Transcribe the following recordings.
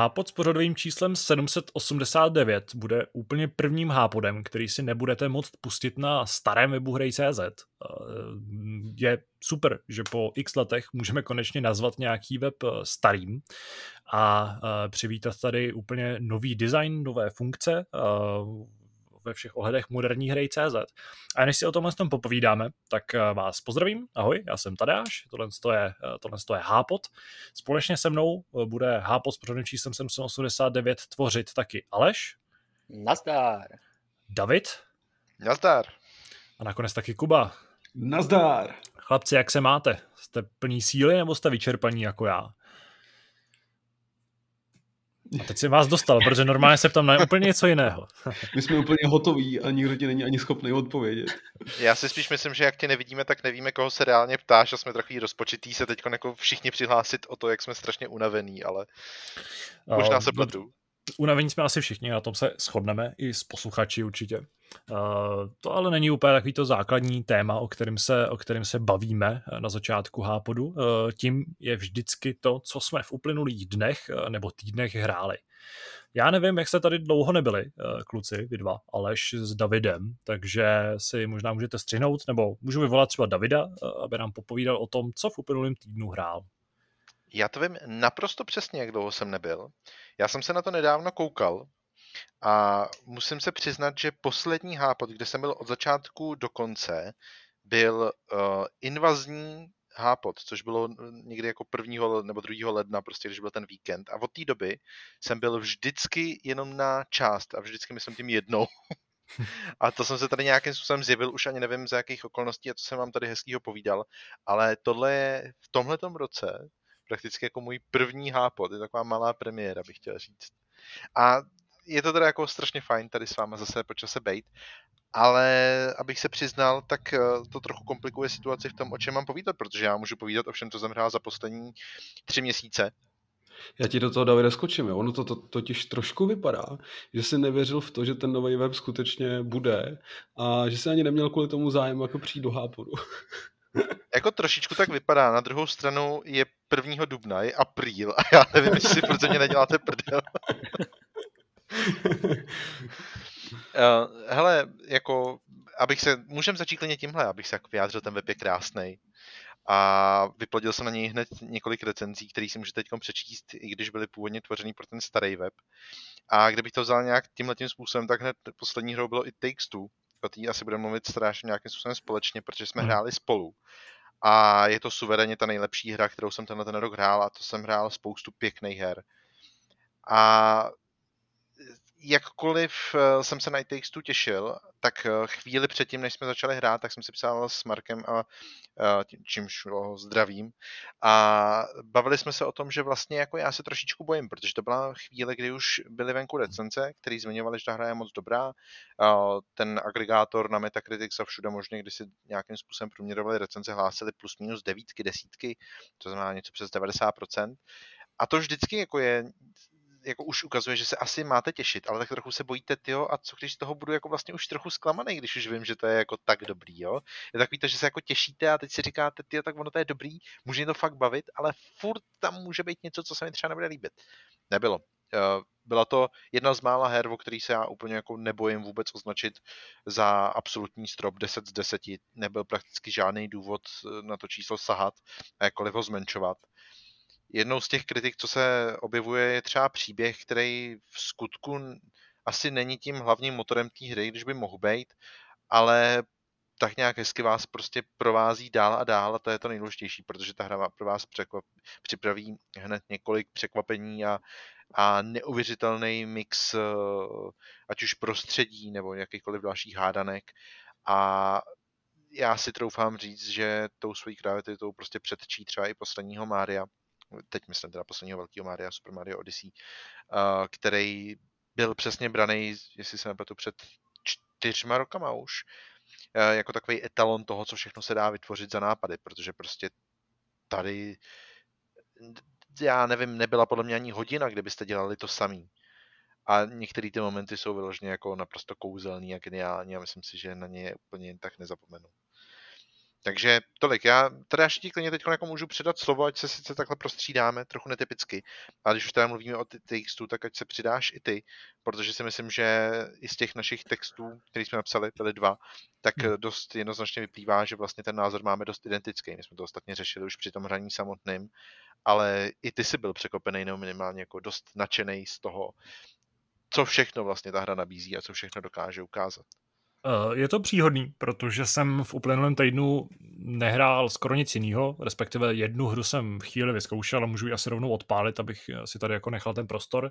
Hápod s pořadovým číslem 789 bude úplně prvním hápodem, který si nebudete moct pustit na starém webu hrej.cz. Eh, je super, že po x letech můžeme konečně nazvat nějaký web eh, starým a eh, přivítat tady úplně nový design, nové funkce, ve všech ohledech moderní hry CZ. A než si o tomhle tom popovídáme, tak eh, vás pozdravím. Ahoj, já jsem Tadeáš, tohle je, eh, tohle je Hápot. Společně se mnou eh, bude Hápot s pořadným číslem 789 tvořit taky Aleš. Nazdar. David. Nazdar. A nakonec taky Kuba. Nazdar. Chlapci, jak se máte? Jste plní síly nebo jste vyčerpaní jako já? A teď jsem vás dostal, protože normálně se ptám na úplně něco jiného. My jsme úplně hotoví a nikdo ti není ani schopný odpovědět. Já si spíš myslím, že jak tě nevidíme, tak nevíme, koho se reálně ptáš a jsme takový rozpočitý se teď jako všichni přihlásit o to, jak jsme strašně unavený, ale možná se pletu. Unavení jsme asi všichni, na tom se shodneme i s posluchači určitě. Uh, to ale není úplně takový to základní téma, o kterém se, o kterém se bavíme na začátku Hápodu. Uh, tím je vždycky to, co jsme v uplynulých dnech uh, nebo týdnech hráli. Já nevím, jak jste tady dlouho nebyli, kluci, vy dva, Aleš s Davidem, takže si možná můžete střihnout, nebo můžu vyvolat třeba Davida, aby nám popovídal o tom, co v uplynulém týdnu hrál. Já to vím naprosto přesně, jak dlouho jsem nebyl. Já jsem se na to nedávno koukal a musím se přiznat, že poslední hápot, kde jsem byl od začátku do konce, byl uh, invazní hápot, což bylo někdy jako prvního nebo druhého ledna, prostě když byl ten víkend. A od té doby jsem byl vždycky jenom na část a vždycky myslím tím jednou. a to jsem se tady nějakým způsobem zjevil, už ani nevím z jakých okolností a to jsem vám tady hezkýho povídal, ale tohle je v tomhletom roce prakticky jako můj první hápot, je taková malá premiéra, bych chtěl říct. A je to teda jako strašně fajn tady s váma zase po čase bejt, ale abych se přiznal, tak eh, to trochu komplikuje situaci v tom, o čem mám povídat, protože já můžu povídat o všem, co jsem hrál za poslední tři měsíce. Já ti do toho, Davide, skočím. Jo? Ono to, to totiž trošku vypadá, že jsi nevěřil v to, že ten nový web skutečně bude a že jsi ani neměl kvůli tomu zájem jako přijít do hápodu. Jako trošičku tak vypadá. Na druhou stranu je 1. dubna, je apríl a já nevím, jestli proto mě neděláte prdel. uh, hele, jako, abych se, můžeme začít klidně tímhle, abych se jako vyjádřil, ten web je krásný. A vyplodil jsem na něj hned několik recenzí, které si můžete teď přečíst, i když byly původně tvořený pro ten starý web. A kdybych to vzal nějak tímhle tím způsobem, tak hned poslední hrou bylo i Takes Two. O té asi budeme mluvit strašně nějakým způsobem společně, protože jsme hmm. hráli spolu a je to suverénně ta nejlepší hra, kterou jsem tenhle ten rok hrál a to jsem hrál spoustu pěkných her. A jakkoliv eh, jsem se na It těšil, tak eh, chvíli předtím, než jsme začali hrát, tak jsem si psal s Markem a eh, čímž ho zdravím. A bavili jsme se o tom, že vlastně jako já se trošičku bojím, protože to byla chvíle, kdy už byly venku recenze, který zmiňovali, že ta hra je moc dobrá. Ten agregátor na Metacritic a všude možně, kdy si nějakým způsobem průměrovali recenze, hlásili plus minus devítky, desítky, to znamená něco přes 90%. A to vždycky jako je jako už ukazuje, že se asi máte těšit, ale tak trochu se bojíte, tyjo, a co když z toho budu jako vlastně už trochu zklamaný, když už vím, že to je jako tak dobrý, jo. Je takový to, že se jako těšíte a teď si říkáte, tyjo, tak ono to je dobrý, může to fakt bavit, ale furt tam může být něco, co se mi třeba nebude líbit. Nebylo. Eh, byla to jedna z mála her, o který se já úplně jako nebojím vůbec označit za absolutní strop 10 z 10. Nebyl prakticky žádný důvod eh, na to číslo sahat a jakkoliv ho zmenšovat jednou z těch kritik, co se objevuje, je třeba příběh, který v skutku asi není tím hlavním motorem té hry, když by mohl být, ale tak nějak hezky vás prostě provází dál a dál a to je to nejdůležitější, protože ta hra pro vás překvap, připraví hned několik překvapení a, a neuvěřitelný mix eh, ať už prostředí nebo jakýchkoliv dalších hádanek. A já si troufám říct, že tou svojí kreativitou prostě předčí třeba i posledního Mária teď myslím teda posledního velkého Maria, Super Mario Odyssey, který byl přesně braný, jestli se nepletu, před čtyřma rokama už, jako takový etalon toho, co všechno se dá vytvořit za nápady, protože prostě tady já nevím, nebyla podle mě ani hodina, kdybyste dělali to samý. A některé ty momenty jsou vyloženě jako naprosto kouzelný a geniální a myslím si, že na ně úplně tak nezapomenu. Takže tolik. Já teda ještě klidně teď jako můžu předat slovo, ať se sice takhle prostřídáme, trochu netypicky. A když už teda mluvíme o textu, tak ať se přidáš i ty, protože si myslím, že i z těch našich textů, které jsme napsali, byly dva, tak hmm. dost jednoznačně vyplývá, že vlastně ten názor máme dost identický. My jsme to ostatně řešili už při tom hraní samotným, ale i ty jsi byl překopený nebo minimálně jako dost nadšený z toho, co všechno vlastně ta hra nabízí a co všechno dokáže ukázat. Eh, je to příhodný, protože jsem v uplynulém týdnu nehrál skoro nic jiného, respektive jednu hru jsem v chvíli vyzkoušel a můžu ji asi rovnou odpálit, abych si tady jako nechal ten prostor.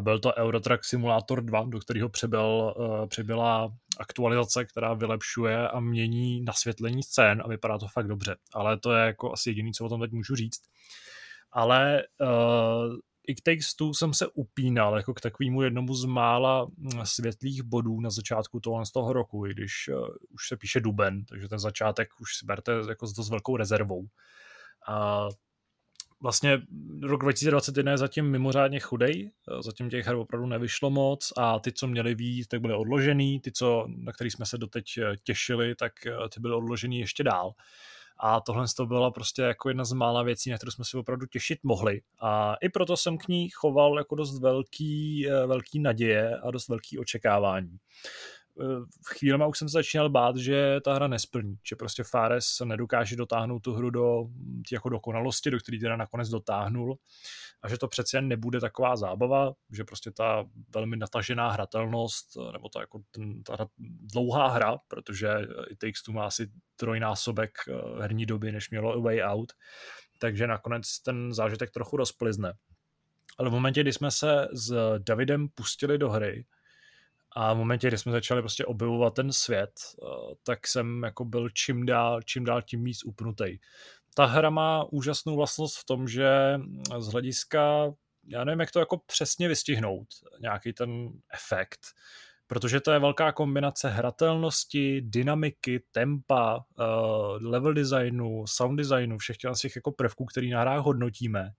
Byl to Eurotrack Simulator 2, do kterého přibyl, uh, přibyla aktualizace, která vylepšuje a mění nasvětlení scén a vypadá to fakt dobře. Ale to je jako asi jediný, co o tom teď můžu říct. Ale uh, It Takes Two jsem se upínal jako k takovému jednomu z mála mm, světlých bodů na začátku toho z toho roku, i když uh, už se píše duben, takže ten začátek už si berte jako s dost velkou rezervou. A vlastně rok 2021 je zatím mimořádně chudej, eh, zatím těch her opravdu nevyšlo moc a ty, co měly víc, tak byly odložený, ty, co, na který jsme se doteď eh, těšili, tak ty byly odložený ještě dál. A tohle to byla prostě jako jedna z mála věcí, na kterou jsme si opravdu těšit mohli. A i proto jsem k ní choval jako dost velký, eh, velký naděje a dost velký očekávání v chvíli už jsem se začínal bát, že ta hra nesplní, že prostě Fares nedokáže dotáhnout tu hru do jako dokonalosti, do které teda nakonec dotáhnul a že to přece nebude taková zábava, že prostě ta velmi natažená hratelnost, nebo ta, jako ten, ta dlouhá hra, protože i Takes Two má asi trojnásobek eh, herní doby, než mělo Way Out, takže nakonec ten zážitek trochu rozplizne. Ale v momentě, kdy jsme se s Davidem pustili do hry, a v momentě, kdy jsme začali prostě objevovat ten svět, eh, tak jsem jako byl čím dál, čím dál tím víc upnutý. Ta hra má úžasnou vlastnost v tom, že z hlediska, já nevím, jak to jako přesně vystihnout, nějaký ten efekt, protože to je velká kombinace hratelnosti, dynamiky, tempa, eh, level designu, sound designu, všech těch jako prvků, který na hrách hodnotíme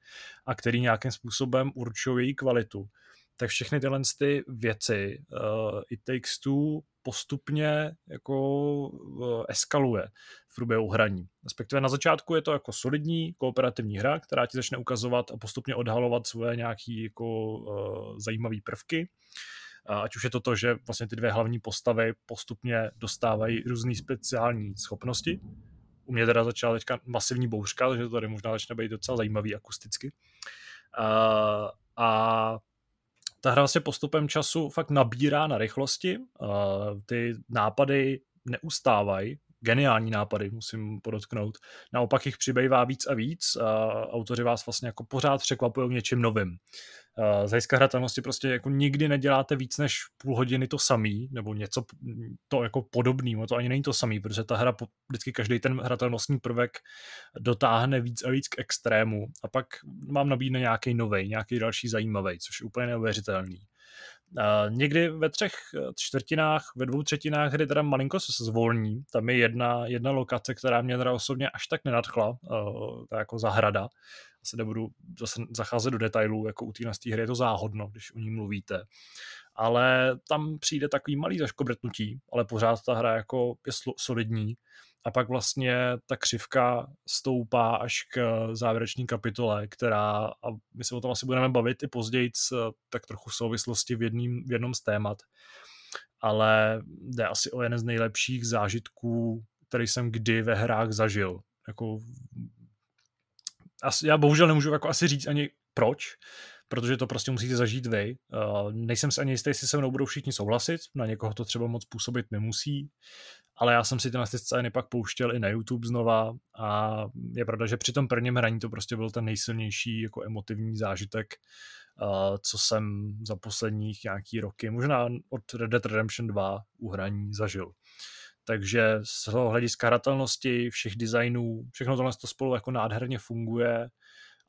a který nějakým způsobem určují její kvalitu tak všechny tyhle ty věci uh, It Takes Two postupně jako uh, eskaluje v průběhu hraní. Respektive na začátku je to jako solidní kooperativní hra, která ti začne ukazovat a postupně odhalovat svoje nějaký jako uh, zajímavé prvky. Ať už je to to, že vlastně ty dvě hlavní postavy postupně dostávají různé speciální schopnosti. U mě teda začala teďka masivní bouřka, takže to tady možná začne být docela zajímavý akusticky. A ta hra se postupem času fakt nabírá na rychlosti, ty nápady neustávají, geniální nápady, musím podotknout. Naopak jich přibývá víc a víc a autoři vás vlastně jako pořád překvapují něčím novým. Z hlediska hratelnosti prostě jako nikdy neděláte víc než půl hodiny to samý, nebo něco to jako podobný, to ani není to samý, protože ta hra vždycky každý ten hratelnostní prvek dotáhne víc a víc k extrému a pak mám nabídne nějaký nový, nějaký další zajímavý, což je úplně neuvěřitelný. Někdy ve třech čtvrtinách, ve dvou třetinách hry teda malinko se zvolní. Tam je jedna, jedna lokace, která mě teda osobně až tak nenadchla, uh, ta jako zahrada se nebudu zase zacházet do detailů, jako u té hry je to záhodno, když o ní mluvíte. Ale tam přijde takový malý zaškobrtnutí, ale pořád ta hra jako je solidní. A pak vlastně ta křivka stoupá až k závěrečné kapitole, která, a my se o tom asi budeme bavit i později, tak trochu v souvislosti v, jedním, v jednom z témat, ale jde asi o jeden z nejlepších zážitků, který jsem kdy ve hrách zažil. Jako asi, já bohužel nemůžu jako asi říct ani proč, protože to prostě musíte zažít vy. Uh, nejsem si ani jistý, jestli se mnou budou všichni souhlasit, na někoho to třeba moc působit nemusí, ale já jsem si ty scény pak pouštěl i na YouTube znova a je pravda, že při tom prvním hraní to prostě byl ten nejsilnější jako emotivní zážitek, uh, co jsem za posledních nějaký roky, možná od Red Dead Redemption 2 u hraní zažil. Takže z hlediska hratelnosti, všech designů, všechno tohle to spolu jako nádherně funguje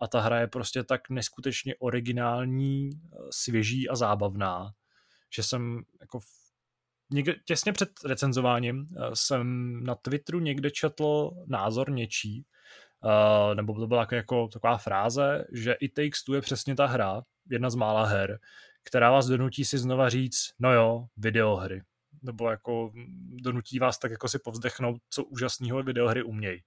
a ta hra je prostě tak neskutečně originální, svěží a zábavná, že jsem jako někde, těsně před recenzováním eh, jsem na Twitteru někde četl názor něčí, uh, nebo to byla jako taková fráze, že i Takes Two je přesně ta hra, jedna z mála her, která vás donutí si znova říct, no jo, videohry nebo jako donutí vás tak jako si povzdechnout, co úžasného videohry umějí.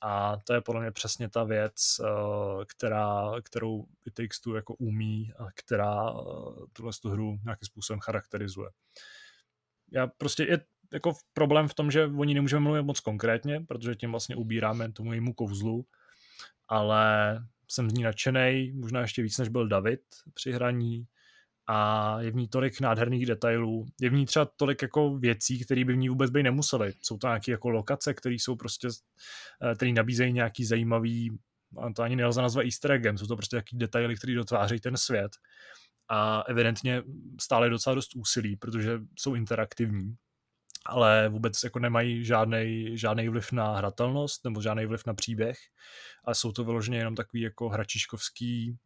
A to je podle mě přesně ta věc, eh, která, kterou Takes Two jako umí a která eh, tuhle tu hru nějakým způsobem charakterizuje. Já prostě je jako problém v tom, že o ní nemůžeme mluvit moc konkrétně, protože tím vlastně ubíráme tomu jejímu kouzlu, ale jsem z ní nadšený, možná ještě víc, než byl David při hraní a je v ní tolik nádherných detailů. Je v ní třeba tolik jako věcí, které by v ní vůbec být nemusely. Jsou to nějaké jako lokace, které jsou prostě, eh, které nabízejí nějaký zajímavý, a to ani nelze nazvat easter eggem, jsou to prostě nějaký detaily, které dotvářejí ten svět. A evidentně stále docela dost úsilí, protože jsou interaktivní ale vůbec jako nemají žádný, žádný vliv na hratelnost nebo žádný vliv na příběh a jsou to vyloženě jenom takový jako hračiškovský,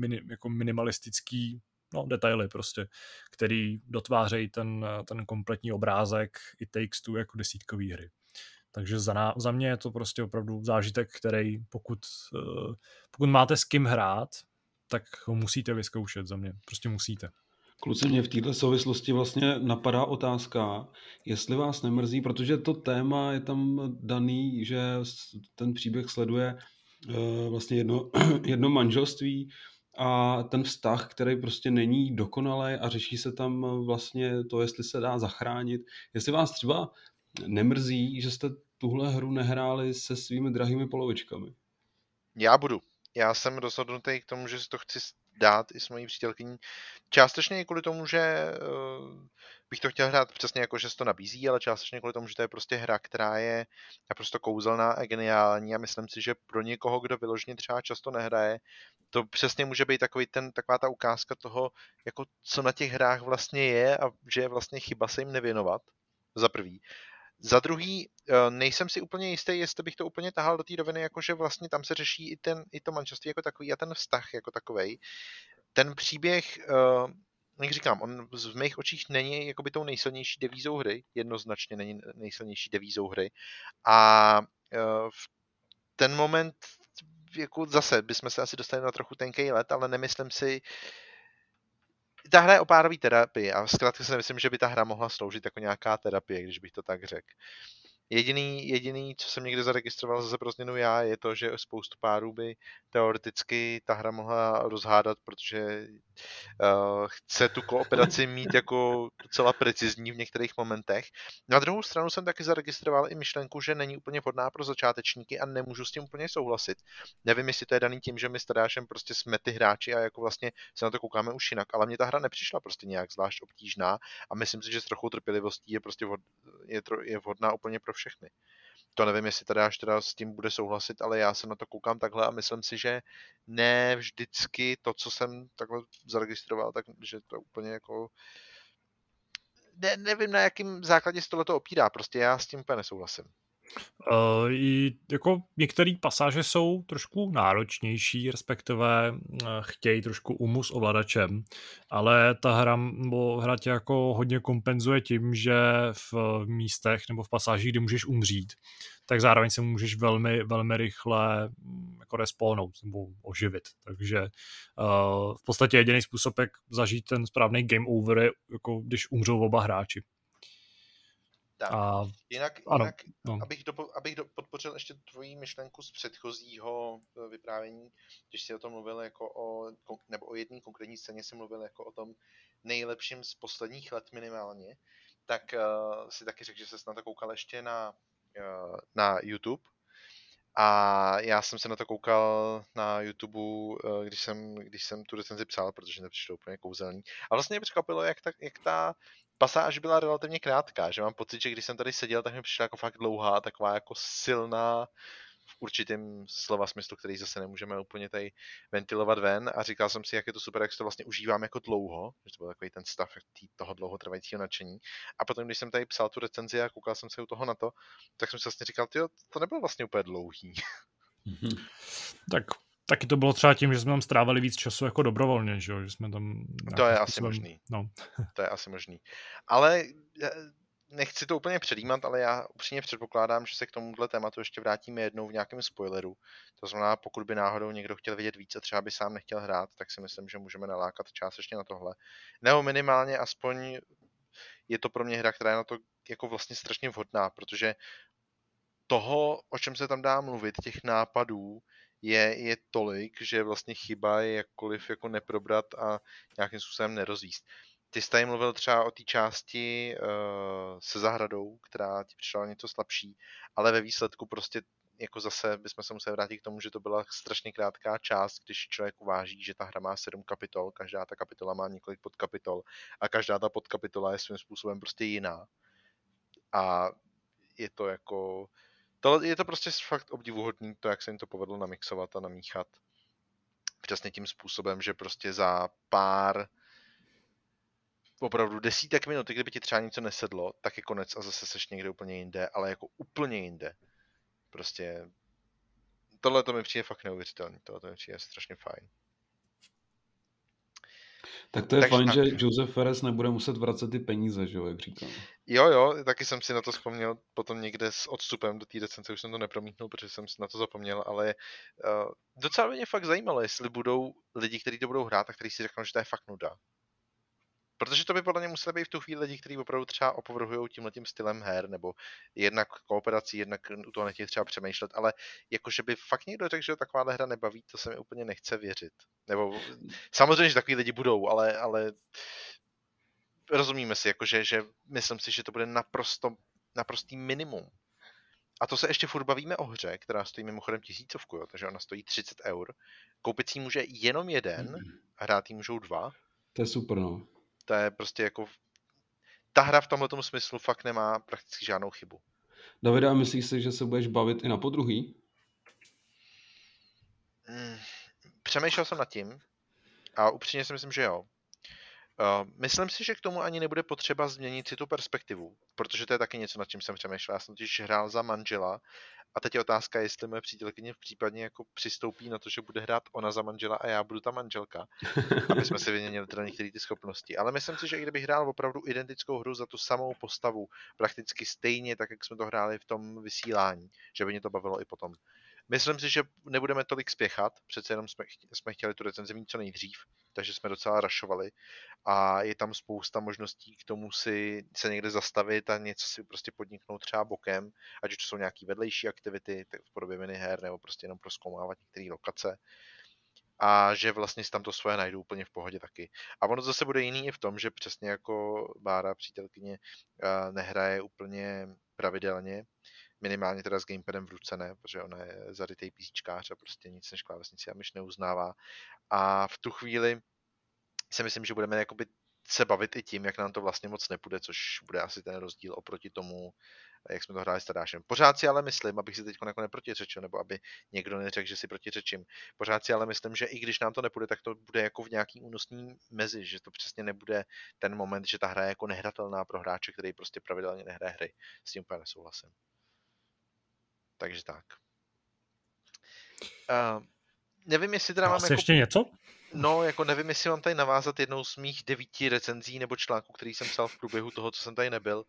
mini, jako minimalistický detaily prostě, který dotvářejí ten, ten kompletní obrázek i Takes Two jako desítkový hry. Takže za, ná, za mě je to prostě opravdu zážitek, který pokud, uh, pokud máte s kým hrát, tak ho musíte vyzkoušet za mě. Prostě musíte. Kluci, mě v této souvislosti vlastně napadá otázka, jestli vás nemrzí, protože to téma je tam daný, že ten příběh sleduje uh, vlastně jedno, jedno manželství a ten vztah, který prostě není dokonalý a řeší se tam vlastně to, jestli se dá zachránit. Jestli vás třeba nemrzí, že jste tuhle hru nehráli se svými drahými polovičkami. Já budu. Já jsem rozhodnutý k tomu, že si to chci dát i s mojí přítelkyní. Částečně i kvůli tomu, že uh, bych to chtěl hrát přesně jako, že se to nabízí, ale částečně kvůli tomu, že to je prostě hra, která je naprosto kouzelná a geniální a myslím si, že pro někoho, kdo vyloženě třeba často nehraje, to přesně může být takový ten, taková ta ukázka toho, jako co na těch hrách vlastně je a že je vlastně chyba se jim nevěnovat, za prvý. Za druhý, eh, nejsem si úplně jistý, jestli bych to úplně tahal do té roviny, jakože vlastně tam se řeší i, ten, i to manželství jako takový a ten vztah jako takový. Ten příběh, eh, jak říkám, on v mých očích není jakoby tou nejsilnější devízou hry, jednoznačně není nejsilnější devízou hry. A eh, v ten moment, jako zase, bychom se asi dostali na trochu tenký let, ale nemyslím si, ta hra je o párový terapii a zkrátka si myslím, že by ta hra mohla sloužit jako nějaká terapie, když bych to tak řekl. Jediný, jediný, co jsem někde zaregistroval zase pro změnu já, je to, že spoustu párů by teoreticky ta hra mohla rozhádat, protože uh, chce tu kooperaci mít jako docela precizní v některých momentech. Na druhou stranu jsem taky zaregistroval i myšlenku, že není úplně vhodná pro začátečníky a nemůžu s tím úplně souhlasit. Nevím, jestli to je daný tím, že my s Tadášem prostě jsme ty hráči a jako vlastně se na to koukáme už jinak, ale mě ta hra nepřišla prostě nějak zvlášť obtížná a myslím si, že s trochou trpělivostí je prostě vhod, je, tro, je vhodná úplně pro všechny. To nevím, jestli tady až teda s tím bude souhlasit, ale já se na to koukám takhle a myslím si, že ne vždycky to, co jsem takhle zaregistroval, tak že to úplně jako ne, nevím, na jakým základě se tohle opírá, prostě já s tím úplně nesouhlasím. Uh, i jako některé pasáže jsou trošku náročnější, respektive uh, chtějí trošku umu s ovladačem, ale ta hra, nebo hra tě jako hodně kompenzuje tím, že v místech nebo v pasážích, kde můžeš umřít, tak zároveň se můžeš velmi, velmi rychle mm, jako respawnout nebo oživit. Takže uh, v podstatě jediný způsob, jak zažít ten správný game over je, jako když umřou oba hráči. Tak. A, jinak, ano, jinak no. abych, do, abych do, podpořil ještě tvoji myšlenku z předchozího eh, vyprávění, když jsi o tom mluvil jako o, nebo o jedné konkrétní scéně si mluvil jako o tom nejlepším z posledních let minimálně, tak uh, si taky řekl, že jsi na to koukal ještě na, uh, na YouTube, a já jsem se na to koukal na YouTube, když jsem, když jsem tu recenzi psal, protože nepřišlo úplně kouzelný. A vlastně mě překvapilo, jak ta, jak ta pasáž byla relativně krátká, že mám pocit, že když jsem tady seděl, tak mi přišla jako fakt dlouhá, taková jako silná v určitém slova smyslu, který zase nemůžeme úplně tady ventilovat ven a říkal jsem si, jak je to super, jak to vlastně užívám jako dlouho, že to byl takový ten stav toho dlouhotrvajícího nadšení. A potom, když jsem tady psal tu recenzi a koukal jsem se u toho na to, tak jsem si vlastně říkal, tyjo, to nebylo vlastně úplně dlouhý. tak Taky to bylo třeba tím, že jsme tam strávili víc času jako dobrovolně, že, že jsme tam... To je asi možný. No. to je asi možný. Ale eh, nechci to úplně předjímat, ale já upřímně předpokládám, že se k tomuhle tématu ještě vrátíme jednou v nějakém spoileru. To znamená, pokud by náhodou někdo chtěl vědět víc a třeba by sám nechtěl hrát, tak si myslím, že můžeme nalákat částečně na tohle. Nebo minimálně aspoň je to pro mě hra, která je na to jako vlastně strašně vhodná, protože toho, o čem se tam dá mluvit, těch nápadů, je, je tolik, že vlastně chyba je jakkoliv jako neprobrat a nějakým způsobem nerozvíst. Ty jsi tady mluvil třeba o té části uh, se zahradou, která ti přišla něco slabší, ale ve výsledku prostě jako zase bychom se museli vrátit k tomu, že to byla strašně krátká část, když člověk uváží, že ta hra má sedm kapitol, každá ta kapitola má několik podkapitol a každá ta podkapitola je svým způsobem prostě jiná. A je to jako... To, je to prostě fakt obdivuhodný, to, jak se jim to povedlo namixovat a namíchat. Přesně tím způsobem, že prostě za pár opravdu desítek minut, kdyby ti třeba něco nesedlo, tak je konec a zase seš někde úplně jinde, ale jako úplně jinde. Prostě tohle to mi přijde fakt neuvěřitelný, tohle to mi přijde strašně fajn. Tak to je Takže fajn, tak. že Josef Ferres nebude muset vracet ty peníze, že jo, jak říkám. Jo, jo, taky jsem si na to vzpomněl potom někde s odstupem do té recenze, už jsem to nepromítnul, protože jsem si na to zapomněl, ale uh, docela mě fakt zajímalo, jestli budou lidi, kteří to budou hrát a kteří si řeknou, že to je fakt nuda. Protože to by podle mě museli být v tu chvíli lidi, kteří opravdu třeba opovrhují tímhle tím stylem her, nebo jednak kooperací, jednak u toho nechtějí třeba přemýšlet, ale jakože by fakt někdo řekl, že taková hra nebaví, to se mi úplně nechce věřit. Nebo samozřejmě, že takový lidi budou, ale, ale rozumíme si, jakože, že myslím si, že to bude naprosto, naprostý minimum. A to se ještě furt bavíme o hře, která stojí mimochodem tisícovku, jo, takže ona stojí 30 eur. Koupit si může jenom jeden, a hrát jí můžou dva. To je super, no to je prostě jako... Ta hra v tomhle smyslu fakt nemá prakticky žádnou chybu. Davide, a myslíš si, že se budeš bavit i na podruhý? Hmm, přemýšlel jsem nad tím a upřímně si myslím, že jo. Uh, myslím si, že k tomu ani nebude potřeba změnit si tu perspektivu, protože to je taky něco, nad čím jsem přemýšlel. Já jsem totiž hrál za manžela a teď je otázka, jestli moje přítelkyně v případně jako přistoupí na to, že bude hrát ona za manžela a já budu ta manželka, aby jsme si vyměnili teda některé ty schopnosti. Ale myslím si, že i kdybych hrál opravdu identickou hru za tu samou postavu, prakticky stejně, tak jak jsme to hráli v tom vysílání, že by mě to bavilo i potom. Myslím si, že nebudeme tolik spěchat, přece jenom jsme, jsme chtěli tu recenzi mít co nejdřív, takže jsme docela rašovali a je tam spousta možností k tomu si se někde zastavit a něco si prostě podniknout třeba bokem, ať už to jsou nějaké vedlejší aktivity v podobě miniher nebo prostě jenom proskoumávat některé lokace a že vlastně si tam to svoje najdu úplně v pohodě taky. A ono zase bude jiný i v tom, že přesně jako Bára, přítelkyně, eh, nehraje úplně pravidelně, minimálně teda s gamepadem v ruce ne, protože ona je zarytej písíčkář a prostě nic než klávesnici a myš neuznává. A v tu chvíli si myslím, že budeme jakoby se bavit i tím, jak nám to vlastně moc nepůjde, což bude asi ten rozdíl oproti tomu, jak jsme to hráli s Tadášem. Pořád si ale myslím, abych si teď jako neprotiřečil, nebo aby někdo neřekl, že si protiřečím. Pořád si ale myslím, že i když nám to nepůjde, tak to bude jako v nějaký únosný mezi, že to přesně nebude ten moment, že ta hra je jako nehratelná pro hráče, který prostě pravidelně nehraje hry. S tím úplně nesouhlasím. Takže tak. Uh, nevím, jestli teda mám jako... ještě něco? No, jako nevím, jestli mám tady navázat jednou z mých devíti recenzí nebo článků, který jsem psal v průběhu toho, co jsem tady nebyl.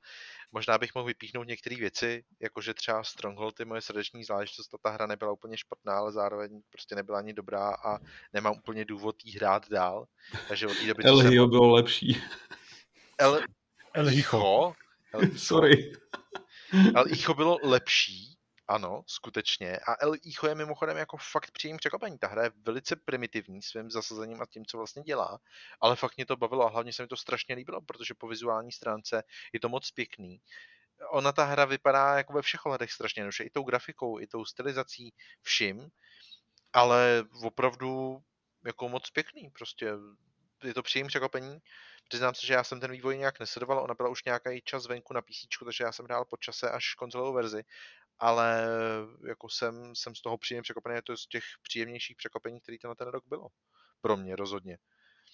Možná bych mohl vypíchnout některé věci, jakože třeba Stronghold je moje srdeční záležitost, ta hra nebyla úplně špatná, ale zároveň prostě nebyla ani dobrá a nemám úplně důvod jí hrát dál. Takže od té doby... El Hio bylo lepší. El, El Hicho? El Hicho. Sorry. El Hicho bylo lepší, ano, skutečně. A El Icho je mimochodem jako fakt příjemný překvapení. Ta hra je velice primitivní svým zasazením a tím, co vlastně dělá, ale fakt mě to bavilo a hlavně se mi to strašně líbilo, protože po vizuální stránce je to moc pěkný. Ona ta hra vypadá jako ve všech ohledech strašně jednoduše, i tou grafikou, i tou stylizací, vším, ale opravdu jako moc pěkný, prostě je to příjemné překvapení. Přiznám se, že já jsem ten vývoj nějak nesledoval, ona byla už nějaký čas venku na PC, takže já jsem hrál po čase až konzolovou verzi ale jako jsem, jsem z toho příjemně překvapený, je to z těch příjemnějších překvapení, který ten ten rok bylo. Pro mě rozhodně.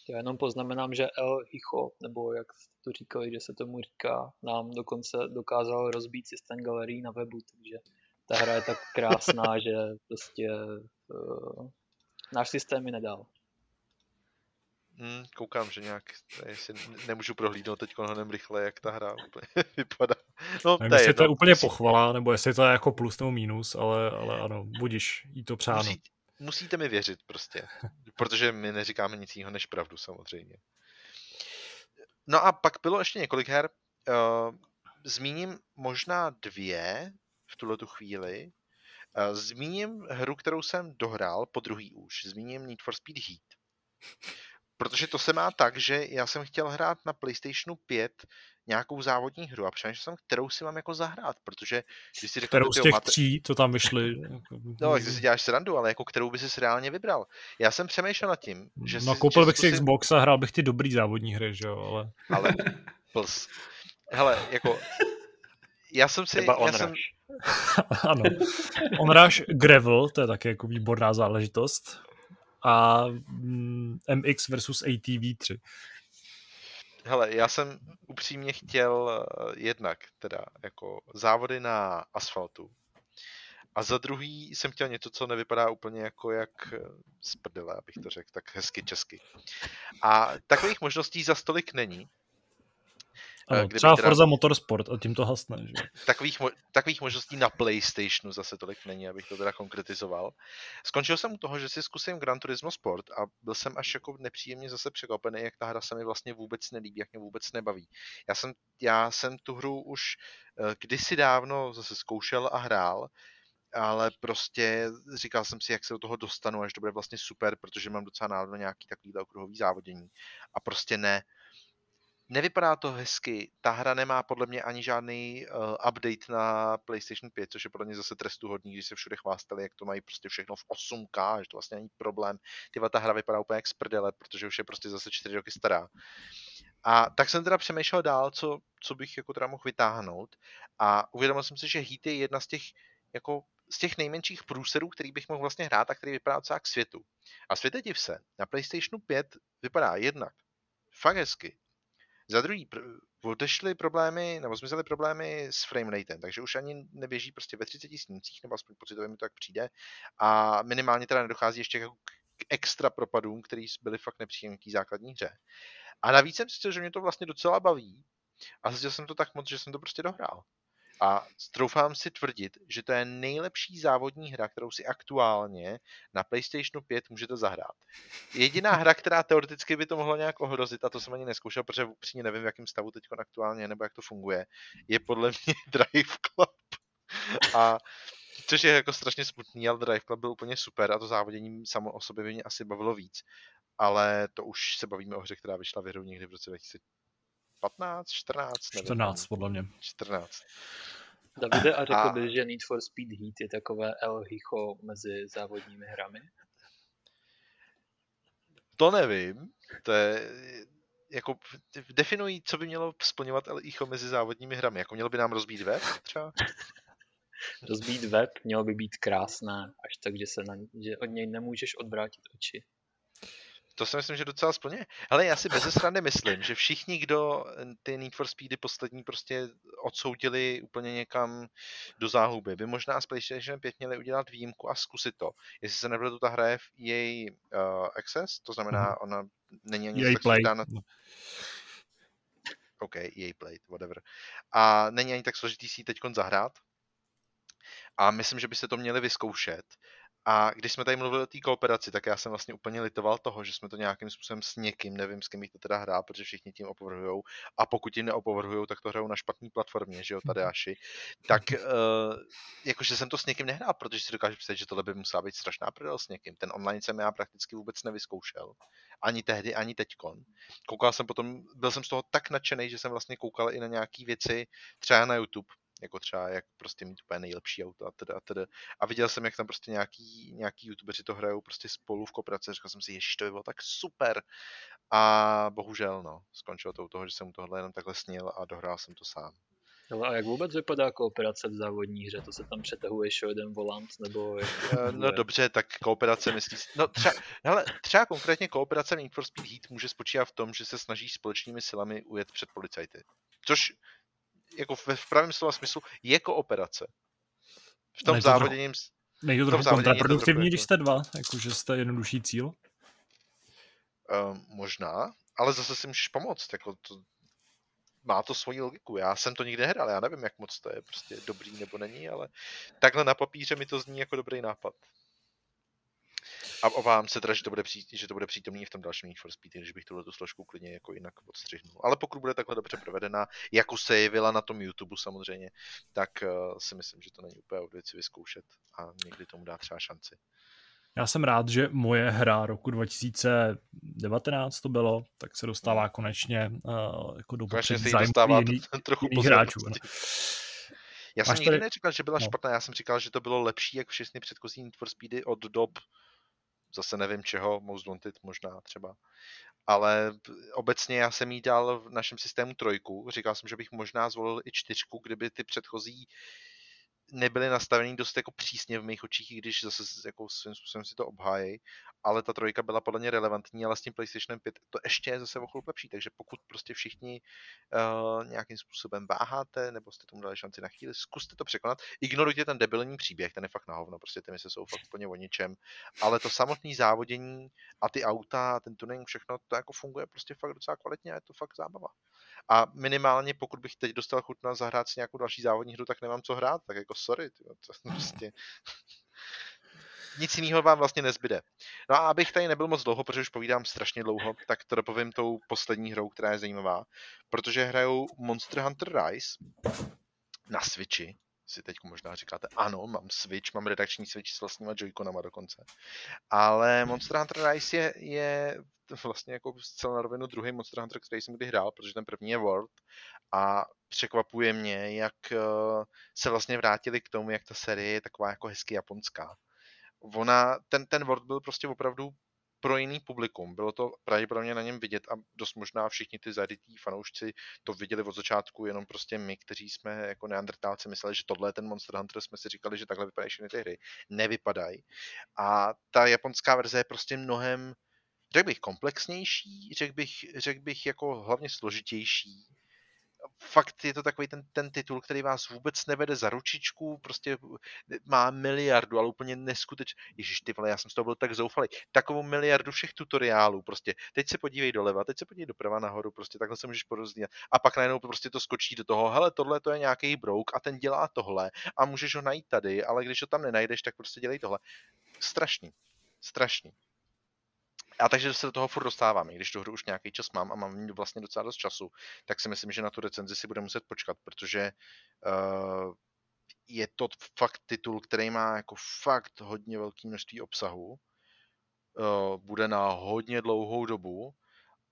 Já jenom poznamenám, že El Hicho, nebo jak to říkali, že se tomu říká, nám dokonce dokázal rozbít systém galerií na webu, takže ta hra je tak krásná, že prostě uh, náš systém mi nedal. Hmm, koukám, že nějak, jestli nemůžu prohlídnout teď honem rychle, jak ta hra úplně vypadá. No, Nevím, to jestli to je úplně pochvala, nebo jestli to je jako plus nebo minus, ale, ale ano, budíš jí to přáno. Musí, musíte mi věřit prostě, protože my neříkáme nic jiného než pravdu samozřejmě. No a pak bylo ještě několik her, uh, zmíním možná dvě v tuhle tu chvíli. Uh, zmíním hru, kterou jsem dohrál, po druhý už. Zmíním Need for Speed Heat. Protože to se má tak, že já jsem chtěl hrát na PlayStationu 5 nějakou závodní hru a přemýšlel jsem, kterou si mám jako zahrát, protože když si řeknu, Kterou z těch máte... tří, to tam vyšly. No, jak si děláš srandu, ale jako kterou by si reálně vybral. Já jsem přemýšlel nad tím, že No, si, koupil že bych si Xbox a hrál bych ty dobrý závodní hry, že jo, ale... Ale, plus. Hele, jako, já jsem si, Třeba já jsem, ano. Onrush Gravel, to je také jako výborná záležitost. A mm, MX versus ATV3. hele, já jsem upřímně chtěl eh, jednak teda jako závody na asfaltu. A za druhý jsem chtěl něco, co nevypadá úplně jako jak eh, z prdele, abych to řekl tak hezky česky. A takových možností za stolik není. Ano, kdyby třeba teda- Forza Motorsport a tím to hasne, že? takových, mo- takových možností na PlayStationu zase tolik není, abych to teda konkretizoval. Skončil jsem u toho, že si zkusím Gran Turismo Sport a byl jsem až jako nepříjemně zase překvapený, jak ta hra se mi vlastně vůbec nelíbí, jak mě vůbec nebaví. Já jsem, já jsem tu hru už eh, kdysi dávno zase zkoušel a hrál, ale prostě říkal jsem si, jak se do toho dostanu, až to bude vlastně super, protože mám docela na nějaký takovýhle okruhový závodění. A prostě ne. Nevypadá to hezky, ta hra nemá podle mě ani žádný uh, update na PlayStation 5, což je podle mě zase trestuhodný, když se všude chvástali, jak to mají prostě všechno v 8K, že to vlastně není problém. Tyva ta hra vypadá úplně jak z prdele, protože už je prostě zase 4 roky stará. A tak jsem teda přemýšlel dál, co, co bych jako teda mohl vytáhnout a uvědomil jsem si, že Heat je jedna z těch jako z těch nejmenších průserů, který bych mohl vlastně hrát a který vypadá docela k světu. A světe div se, na PlayStationu 5 vypadá jednak fakt hezky. Za druhý, odešly problémy, nebo zmizely problémy s frameratem, takže už ani neběží prostě ve 30 snímcích, nebo aspoň pocitově mi to tak přijde. A minimálně teda nedochází ještě jako k k extra propadům, které byly fakt nepříjemné té základní hře. A navíc jsem zjistil, že mě to vlastně docela baví. A zjistil jsem to tak moc, že jsem to prostě dohrál. A troufám si tvrdit, že to je nejlepší závodní hra, kterou si aktuálně na PlayStationu 5 můžete zahrát. Jediná hra, která teoreticky by to mohla nějak ohrozit, a to jsem ani neskoušel, protože upřímně nevím, v jakém stavu teď aktuálně nebo jak to funguje, je podle mě Drive Club. A což je jako strašně smutný, ale Drive Club byl úplně super a to závodění samo o sobě by mě asi bavilo víc. Ale to už se bavíme o hře, která vyšla v hru někdy v roce 2015, 14, nevím. 14, podle mě. 14. Davide, a řekl A- bys, že Need for Speed Heat je takové El Hicho mezi závodními hrami? To nevím. To je jako definují, co by mělo splňovat El Icho mezi závodními hrami. Jako mělo by nám rozbít web třeba? Rozbít web mělo by být krásné, až tak, že, se na, že od něj nemůžeš odvrátit oči. To si myslím, že docela splně. Ale já si bez srandy myslím, že všichni, kdo ty Need for Speedy poslední prostě odsoudili úplně někam do záhuby, by možná s PlayStation 5 měli udělat výjimku a zkusit to. Jestli se nebude, ta hra je v EA uh, Access, to znamená, Mhm. ona není ani EA tak Play. složitá na... OK, EA Play, whatever. A není ani tak složitý si ji teď zahrát. A myslím, že byste to měli vyzkoušet. A když jsme tady mluvili o té kooperaci, tak já jsem vlastně úplně litoval toho, že jsme to nějakým způsobem s někým, nevím, s kým bych to teda hrál, protože všichni tím opovrhujou. A pokud tím neopovrhujou, tak to hrajou na špatné platformě, že jo, Tadeáši. Tak uh, jakože jsem to s někým nehrál, protože si dokážu představit, že tohle by musela být strašná prdel s někým. Ten online jsem já prakticky vůbec nevyzkoušel. Ani tehdy, ani teďkon. Koukal jsem potom, byl jsem z toho tak nadšený, že jsem vlastně koukal i na nějaký věci, třeba na YouTube, jako třeba jak prostě mít úplně nejlepší auto a teda a teda. A viděl jsem, jak tam prostě nějaký, nějaký youtubeři to hrajou prostě spolu v kooperaci. Říkal jsem si, ježiš, to by bylo tak super. A bohužel, no, skončilo to u toho, že jsem tohle jenom takhle snil a dohrál jsem to sám. Ale a jak vůbec vypadá kooperace v závodní hře? To se tam přetahuješ o jeden volant, nebo jak Eh, No dobře, tak kooperace myslíš... No třeba, hele, třeba konkrétně kooperace v Need for Speed Heat může spočívat v tom, že se snažíš společnými silami ujet před policajty. Což jako v, v pravém slova smyslu je kooperace. V tom závoděním... Nejde to trochu závodě je to kontraproduktivní, když jste dva, jakože jste jednodušší cíl. Um, možná, ale zase si můžeš pomoct, jako to, má to svoji logiku. Já jsem to nikdy nehrál, já nevím, jak moc to je prostě dobrý nebo není, ale takhle na papíře mi to zní jako dobrý nápad. A obávám se teda, že to bude, při, že to bude přítomný v tom dalším Need for Speed, když bych tuhle tu složku klidně jako jinak odstřihnul. Ale pokud bude takhle dobře provedená, jako se jevila na tom YouTube samozřejmě, tak uh, si myslím, že to není úplně od věci vyzkoušet a někdy tomu dá třeba šanci. Já jsem rád, že moje hra roku 2019 to bylo, tak se dostává hmm. konečně uh, jako do konečně se dostává jiný, trochu hráčů. No. Já jsem Máš nikdy tady... neříkal, že byla no. špatná, já jsem říkal, že to bylo lepší jak všechny předchozí Need for Speedy od dob zase nevím čeho, Most Wanted možná třeba. Ale obecně já jsem jí dal v našem systému trojku. Říkal jsem, že bych možná zvolil i čtyřku, kdyby ty předchozí nebyly nastavený dost jako přísně v mých očích, i když zase jako svým způsobem si to obhájí, ale ta trojka byla podle mě relevantní, ale s tím PlayStation 5 to ještě je zase o lepší, takže pokud prostě všichni uh, nějakým způsobem váháte, nebo jste tomu dali šanci na chvíli, zkuste to překonat, ignorujte ten debilní příběh, ten je fakt na hovno, prostě ty mise jsou fakt úplně o ničem, ale to samotné závodění a ty auta, ten tuning, všechno, to jako funguje prostě fakt docela kvalitně a je to fakt zábava. A minimálně pokud bych teď dostal chuť na zahrát si nějakou další závodní hru, tak nemám co hrát, tak jako sorry, tyjo, to prostě... Nic jiného vám vlastně nezbyde. No a abych tady nebyl moc dlouho, protože už povídám strašně dlouho, tak to dopovím tou poslední hrou, která je zajímavá. Protože hrajou Monster Hunter Rise na Switchi, si teď možná říkáte, ano, mám Switch, mám redakční Switch s vlastníma Joy-Conama dokonce. Ale Monster Hunter Rise je, je vlastně jako zcela na rovinu druhý Monster Hunter, který jsem kdy hrál, protože ten první je World a překvapuje mě, jak eh, se vlastně vrátili k tomu, jak ta série je taková jako hezky japonská. Ona, ten, ten World byl prostě opravdu pro jiný publikum. Bylo to pravděpodobně na něm vidět a dost možná všichni ty zarytí fanoušci to viděli od začátku, jenom prostě my, kteří jsme jako neandertálci mysleli, že tohle je ten Monster Hunter, jsme si říkali, že takhle vypadají všechny ty hry. Nevypadají. A ta japonská verze je prostě mnohem řekl bych komplexnější, řekl bych, řekl bych jako hlavně složitější fakt je to takový ten, ten titul, který vás vůbec nevede za ručičku, prostě má miliardu, ale úplně neskutečně. Ježíš, ty vole, já jsem z toho byl tak zoufalý. Takovou miliardu všech tutoriálů, prostě. Teď se podívej doleva, teď se podívej doprava nahoru, prostě takhle se můžeš porozdílet. A pak najednou prostě to skočí do toho, hele, tohle to je nějaký brouk a ten dělá tohle a můžeš ho najít tady, ale když ho tam nenajdeš, tak prostě dělej tohle. Strašný. Strašný. A takže se do toho furt dostávám, i když tu hru už nějaký čas mám a mám vlastně docela dost času, tak si myslím, že na tu recenzi si bude muset počkat, protože uh, je to fakt titul, který má jako fakt hodně velké množství obsahu, uh, bude na hodně dlouhou dobu,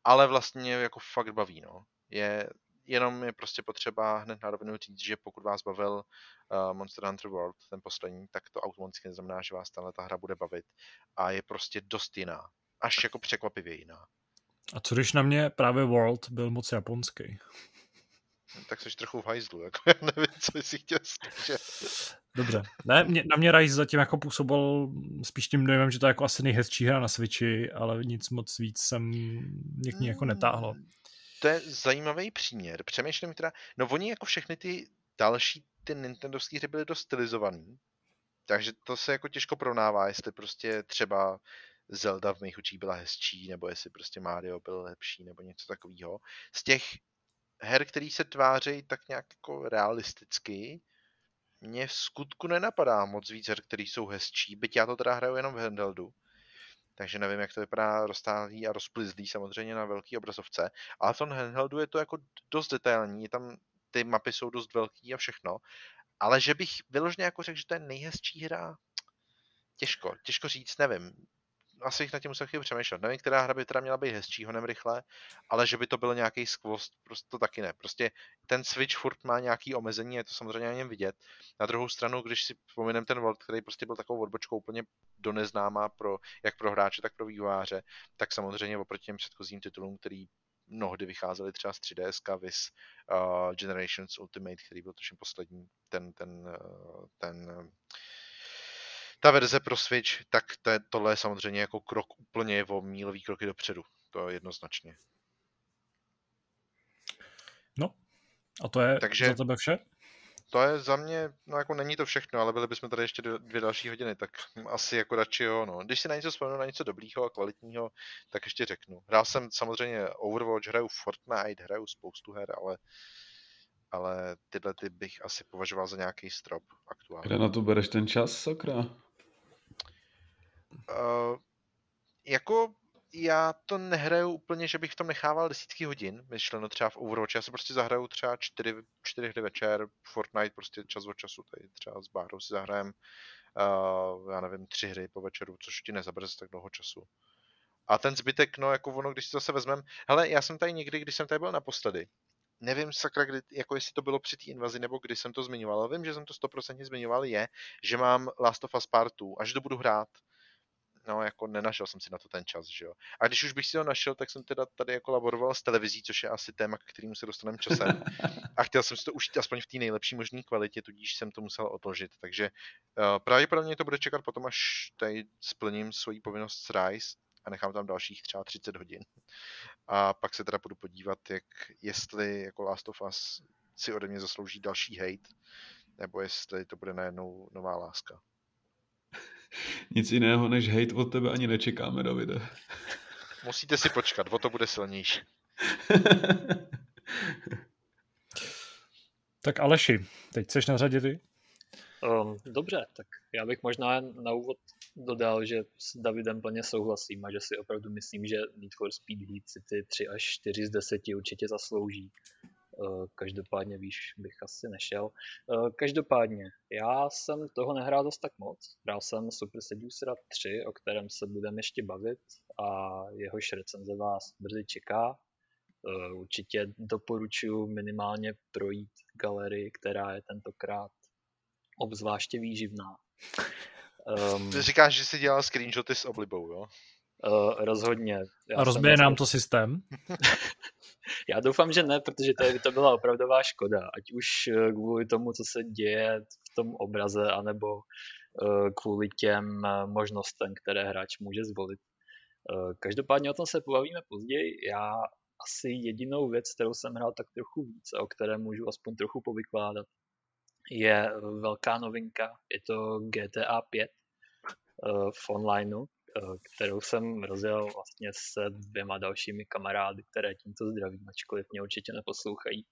ale vlastně jako fakt baví, no. Je, jenom je prostě potřeba hned na rovinu říct, že pokud vás bavil uh, Monster Hunter World, ten poslední, tak to automaticky neznamená, že vás tahle ta hra bude bavit a je prostě dost jiná až jako překvapivě jiná. A co když na mě právě World byl moc japonský? No, tak jsi trochu v hajzlu, jako já nevím, co jsi chtěl zkoušet. Dobře. Ne, mě, na mě Rise zatím jako působil spíš tím dojmem, že to je jako asi nejhezčí hra na Switchi, ale nic moc víc jsem mě k ní jako netáhlo. Hmm, to je zajímavý příměr. Přemýšlím teda, no oni jako všechny ty další ty Nintendovské hry byly dost stylizovaný, takže to se jako těžko pronává, jestli prostě třeba Zelda v mých očích byla hezčí, nebo jestli prostě Mario byl lepší, nebo něco takového. Z těch her, který se tváří tak nějak jako realisticky, mě v skutku nenapadá moc víc her, které jsou hezčí, byť já to teda hraju jenom v handheldu. Takže nevím, jak to vypadá roztálý a rozplizlý samozřejmě na velký obrazovce. Ale v tom handheldu je to jako dost detailní, tam ty mapy jsou dost velký a všechno. Ale že bych vyloženě jako řekl, že to je nejhezčí hra, těžko, těžko říct, nevím asi jich na tím musel chvíli přemýšlet. Nevím, která hra by teda měla být hezčí honem rychle, ale že by to byl nějaký skvost, prostě to taky ne. Prostě ten Switch furt má nějaký omezení, je to samozřejmě na něm vidět. Na druhou stranu, když si vzpomínám ten World, který prostě byl takovou odbočkou úplně do neznámá pro, jak pro hráče, tak pro vývojáře, tak samozřejmě oproti těm předchozím titulům, který mnohdy vycházely třeba z 3DS, vis uh, Generations Ultimate, který byl tuším poslední, ten, ten, uh, ten uh, ta verze pro Switch, tak to je, tohle je samozřejmě jako krok úplně o mílový kroky dopředu. To je jednoznačně. No, a to je Takže, za tebe vše? To je za mě, no jako není to všechno, ale byli bychom tady ještě dvě další hodiny, tak asi jako radši jo, no. Když si na něco vzpomenu, na něco dobrýho a kvalitního, tak ještě řeknu. Hrál jsem samozřejmě Overwatch, hraju Fortnite, hraju spoustu her, ale ale tyhle ty bych asi považoval za nějaký strop aktuálně. Kde na to bereš ten čas, sakra? Uh, jako já to nehraju úplně, že bych v tom nechával desítky hodin, myšleno třeba v Overwatch. Já se prostě zahraju třeba čtyři, čtyři hry večer, Fortnite prostě čas od času, tady třeba s Bárou si zahrajem, uh, já nevím, tři hry po večeru, což ti nezabere tak dlouho času. A ten zbytek, no jako ono, když si zase vezmem, hele, já jsem tady někdy, když jsem tady byl naposledy, nevím sakra, kdy, jako jestli to bylo při té invazi, nebo kdy jsem to zmiňoval, ale vím, že jsem to stoprocentně zmiňoval, je, že mám Last of Us Part 2 a že to budu hrát no jako nenašel jsem si na to ten čas, že jo. A když už bych si ho našel, tak jsem teda tady jako laboroval s televizí, což je asi téma, k kterému se dostaneme časem. A chtěl jsem si to užít aspoň v té nejlepší možné kvalitě, tudíž jsem to musel odložit. Takže uh, pravděpodobně to bude čekat potom, až tady splním svoji povinnost s Rise a nechám tam dalších třeba 30 hodin. A pak se teda budu podívat, jak, jestli jako Last of Us si ode mě zaslouží další hate, nebo jestli to bude najednou nová láska. Nic jiného než hate od tebe ani nečekáme, Davide. Musíte si počkat, o to bude silnější. tak Aleši, teď chceš na řadě ty? Um, dobře, tak já bych možná na úvod dodal, že s Davidem plně souhlasím a že si opravdu myslím, že Need for Speed Heat si ty 3 až 4 z 10 určitě zaslouží. Eh, každopádně výš bych asi nešel. Eh, každopádně, já jsem toho nehrál dost tak moc. Hrál jsem Super Seducer 3, o kterém se budeme ještě bavit a jehož recenze vás brzy čeká. Eh, určitě doporučuji minimálně projít galerii, která je tentokrát obzvláště výživná. Um, Říkáš, že jsi dělal screenshoty s oblibou, jo? Uh, rozhodně. Já a rozbije nám to systém? Já doufám, že ne, protože to, by to byla opravdová škoda. Ať už eh, kvůli tomu, co se děje v tom obraze, anebo uh, kvůli těm možnostem, které hráč může zvolit. Každopádně o tom se pobavíme později. Já asi jedinou věc, kterou jsem hrál tak trochu víc, o které můžu aspoň trochu povykládat, je velká novinka. Je to GTA 5 v onlineu Eh, kterou jsem rozjel vlastně se dvěma dalšími kamarády, které tímto zdravím, ačkoliv mě určitě neposlouchají.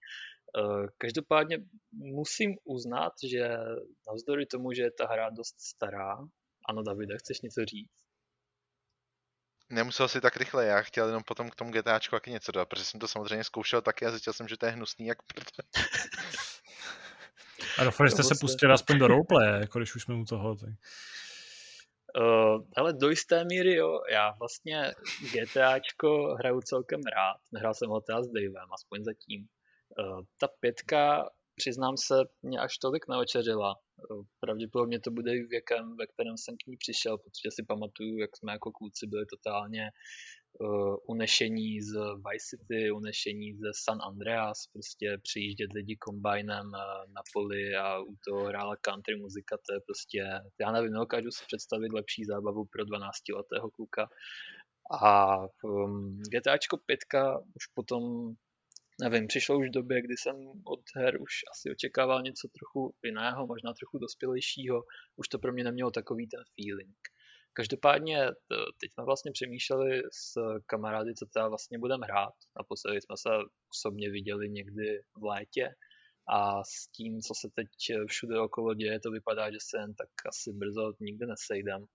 Eh, každopádně musím uznat, že navzdory tomu, že je ta hra dost stará, ano Davide, chceš něco říct? Nemusel si tak rychle, já chtěl jenom potom k tomu GTAčku taky něco dodat, protože jsem to samozřejmě zkoušel taky a zjistil jsem, že to je hnusný jak prd. A doufám, že jste se pustili aspoň do roleplay, jako když už jsme u toho. Tak... Uh, ale do jisté míry jo, já vlastně GTAčko hraju celkem rád, nehrál jsem ho teda s Davem, aspoň zatím. Uh, ta pětka, přiznám se, mě až tolik neočeřila. Uh, pravděpodobně to bude věkem, ve kterém jsem k ní přišel, protože si pamatuju, jak jsme jako kluci byli totálně uh, unešení z Vice City, unešení ze San Andreas, prostě přijíždět lidi kombajnem uh, na poli a u toho hrála country muzika, to je prostě, já nevím, nedokážu si představit lepší zábavu pro 12-letého kluka. A um, GTAčko 5 už potom nevím, přišlo už v době, kdy jsem od her už asi očekával něco trochu jiného, možná trochu dospělejšího, už to pro mě nemělo takový ten feeling. Každopádně teď jsme vlastně přemýšleli s kamarády, co teda vlastně budeme hrát. Naposledy jsme se osobně viděli někdy v létě a s tím, co se teď všude okolo děje, to vypadá, že se jen tak asi brzo nikdy nesejdem.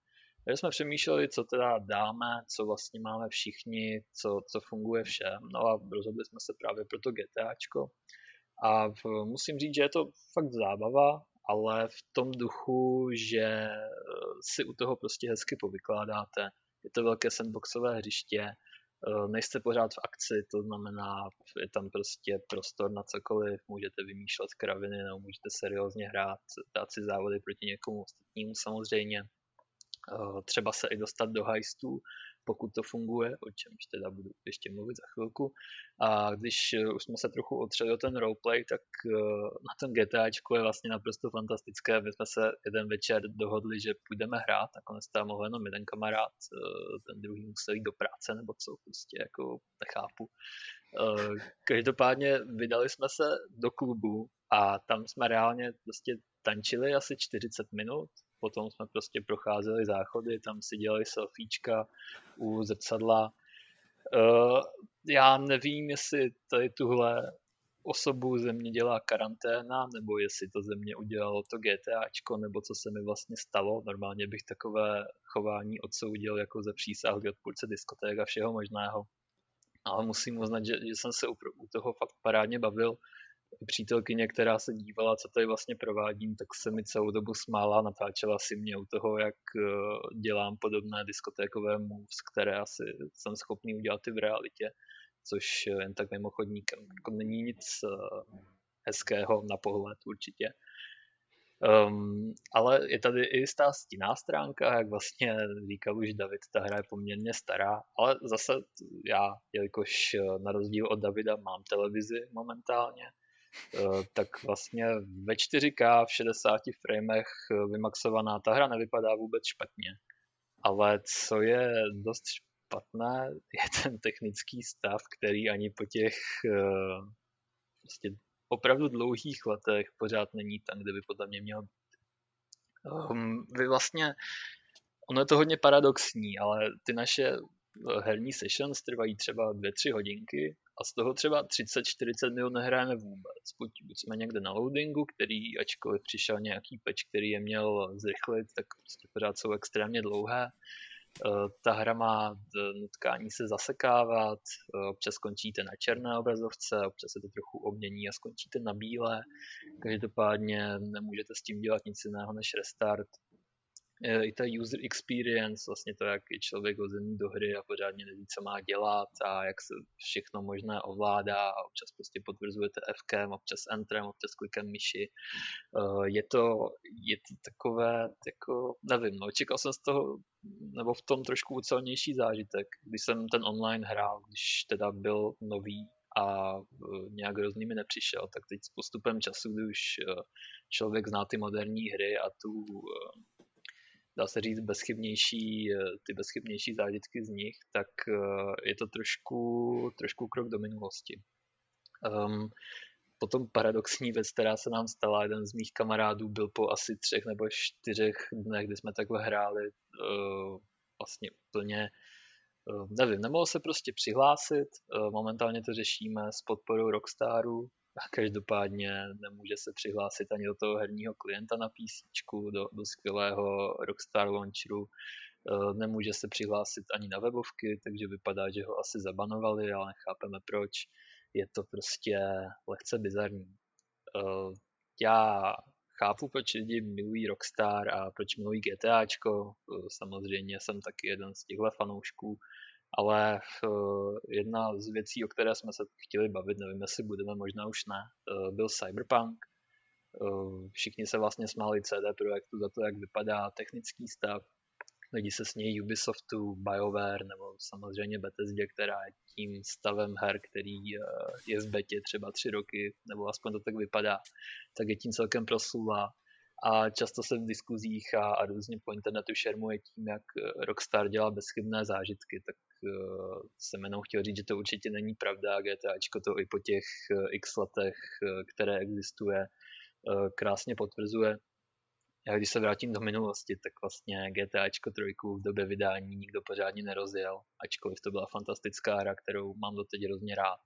Takže jsme přemýšleli, co teda dáme, co vlastně máme všichni, co, co funguje všem. No a rozhodli jsme se právě pro to GTAčko. A musím říct, že je to fakt zábava ale v tom duchu, že eh, si u toho prostě hezky povykládáte. Je to velké sandboxové hřiště, eh, nejste pořád v akci, to znamená, je tam prostě prostor na cokoliv, můžete vymýšlet kraviny, nebo můžete seriózně hrát, dát si závody proti někomu ostatnímu samozřejmě. Eh, třeba se i dostat do hajstů, pokud to funguje, o čemž teda budu ještě mluvit za chvilku. A když eh, už jsme se trochu otřeli o ten roleplay, tak eh, na ten GTAčku je vlastně naprosto fantastické. My jsme se jeden večer dohodli, že půjdeme hrát, nakonec tam mohl jenom jeden kamarád, ten druhý musel jít do práce nebo co, prostě jako nechápu. Každopádně vydali jsme se do klubu a tam jsme reálně prostě tančili asi 40 minut, potom jsme prostě procházeli záchody, tam si dělali selfiečka u zrcadla. Uh, já nevím, jestli tady tuhle osobu země dělá karanténa, nebo jestli to země udělalo to GTAčko, nebo co se mi vlastně stalo. Normálně bych takové chování odsoudil jako ze přísahy odpůrce diskoték a všeho možného. Ale musím uznat, že, že jsem se u toho fakt parádně bavil. Přítelkyně, která se dívala, co tady vlastně provádím, tak se mi celou dobu smála, natáčela si mě u toho, jak eh, dělám podobné diskotékové moves, které asi jsem schopný udělat i v realitě což jen tak mimochodníkem jako není nic eh, hezkého na pohled určitě. Um, ale je tady i jistá stinná stránka, jak vlastně říkal už David, ta hra je poměrně stará, ale zase já, jelikož eh, na rozdíl od Davida mám televizi momentálně, tak vlastně ve 4K v 60 framech vymaxovaná ta hra nevypadá vůbec špatně. Ale co je dost špatné, je ten technický stav, který ani po těch prostě opravdu dlouhých letech pořád není tam, kde by podle mě měl být. Um, vy vlastně, ono je to hodně paradoxní, ale ty naše eh, herní sessions trvají třeba 2-3 hodinky a z toho třeba 30-40 minut nehrajeme vůbec. Buď, buď jsme někde na loadingu, který ačkoliv přišel nějaký patch, který je měl zrychlit, tak prostě pořád jsou extrémně dlouhé. Eh, ta hra má nutkání se zasekávat, eh, občas skončíte na černé obrazovce, občas se to trochu obmění a skončíte na bílé. Každopádně nemůžete s tím dělat nic jiného než restart i ta user experience, vlastně to, jak je člověk hozený do hry a pořádně neví, co má dělat a jak se všechno možné ovládá a občas prostě potvrzujete Fkem, občas Entrem, občas klikem myši. Eh, je to, je to takové, jako, nevím, no, čekal jsem z toho, nebo v tom trošku ucelnější zážitek, když jsem ten online hrál, když teda byl nový a eh, nějak hrozný nepřišel, tak teď s postupem času, kdy už eh, člověk zná ty moderní hry a tu dá se říct, bezchybnější, eh, ty bezchybnější zážitky z nich, tak eh, je to trošku, trošku krok do minulosti. Um, potom paradoxní věc, která se nám stala, jeden z mých kamarádů byl po asi třech nebo čtyřech dnech, kdy jsme takhle hráli uh, vlastně úplně, uh, nevím, nemohl se prostě přihlásit, uh, momentálně to řešíme s podporou Rockstaru, a každopádně nemůže se přihlásit ani do toho herního klienta na PC, do, do skvělého Rockstar Launcheru, e, nemůže se přihlásit ani na webovky, takže vypadá, že ho asi zabanovali, ale nechápeme proč. Je to prostě lehce bizarní. E, já chápu, proč lidi milují Rockstar a proč milují GTAčko. E, samozřejmě jsem taky jeden z těchto fanoušků, ale uh, jedna z věcí, o které jsme se chtěli bavit, nevím, jestli budeme, možná už ne, uh, byl Cyberpunk. Všichni se vlastně smáli CD Projektu za to, jak vypadá technický stav. Lidi se smějí Ubisoftu, BioWare nebo samozřejmě Bethesda, která je tím stavem her, který je v betě třeba tři roky, nebo aspoň to tak vypadá, tak je tím celkem proslula a často se v diskuzích a, a různě po internetu šermuje tím, jak Rockstar dělá bezchybné zážitky, tak uh, jsem jenom chtěl říct, že to určitě není pravda. GTAčko to i po těch x letech, které existuje, krásně potvrzuje. Já když se vrátím do minulosti, tak vlastně GTAčko 3 v době vydání nikdo pořádně nerozjel, ačkoliv to byla fantastická hra, kterou mám doteď hrozně rád.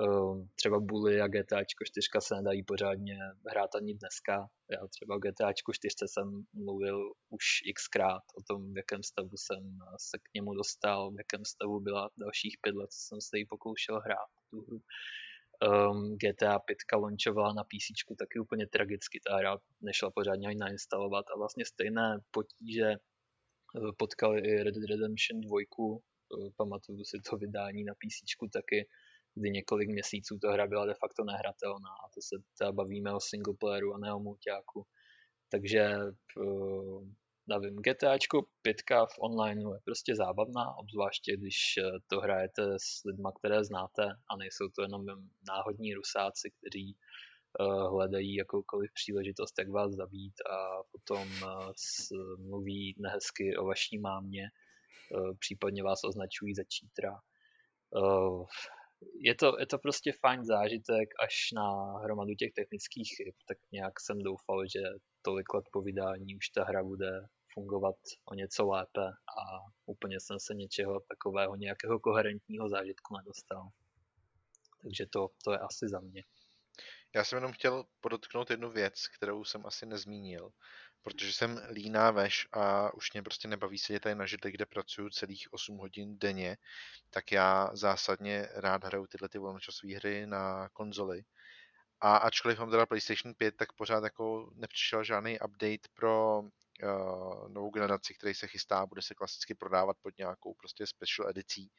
Ehm, třeba Bully a GTAčko 4 se nedají pořádně hrát ani dneska. Já třeba o GTAčku 4 jsem mluvil už xkrát o tom, v jakém stavu jsem se k němu dostal, v jakém stavu byla dalších pět let, co jsem se jí pokoušel hrát tu hru. Um, GTA 5 launchovala na PC taky úplně tragicky, ta hra nešla pořádně ani nainstalovat a vlastně stejné potíže eh, potkali i Red Dead Redemption 2, eh, pamatuju si to vydání na PC taky, kdy několik měsíců ta hra byla de facto nehratelná a to se teda bavíme o singleplayeru a ne o multiáku. Takže uh, nevím, GTAčko 5 v online je prostě zábavná, obzvláště když eh, to hrajete s lidma, které znáte a nejsou to jenom náhodní rusáci, kteří uh, hledají jakoukoliv příležitost, jak vás zabít a potom uh, s, mluví nehezky o vaší mámě, uh, případně vás označují za čítra. Je to, je to prostě fajn zážitek až na hromadu těch technických chyb, tak nějak jsem doufal, že tolik let po vydání už ta hra bude fungovat o něco lépe a úplně jsem se něčeho takového, nějakého koherentního zážitku nedostal. Takže to, to je asi za mě. Já jsem jenom chtěl podotknout jednu věc, kterou jsem asi nezmínil, protože jsem líná veš a už mě prostě nebaví sedět tady na židli, kde pracuju celých 8 hodin denně, tak já zásadně rád hraju tyhle ty volnočasové hry na konzoli. A ačkoliv mám teda PlayStation 5, tak pořád jako nepřišel žádný update pro uh, novou generaci, který se chystá, bude se klasicky prodávat pod nějakou prostě special edicí.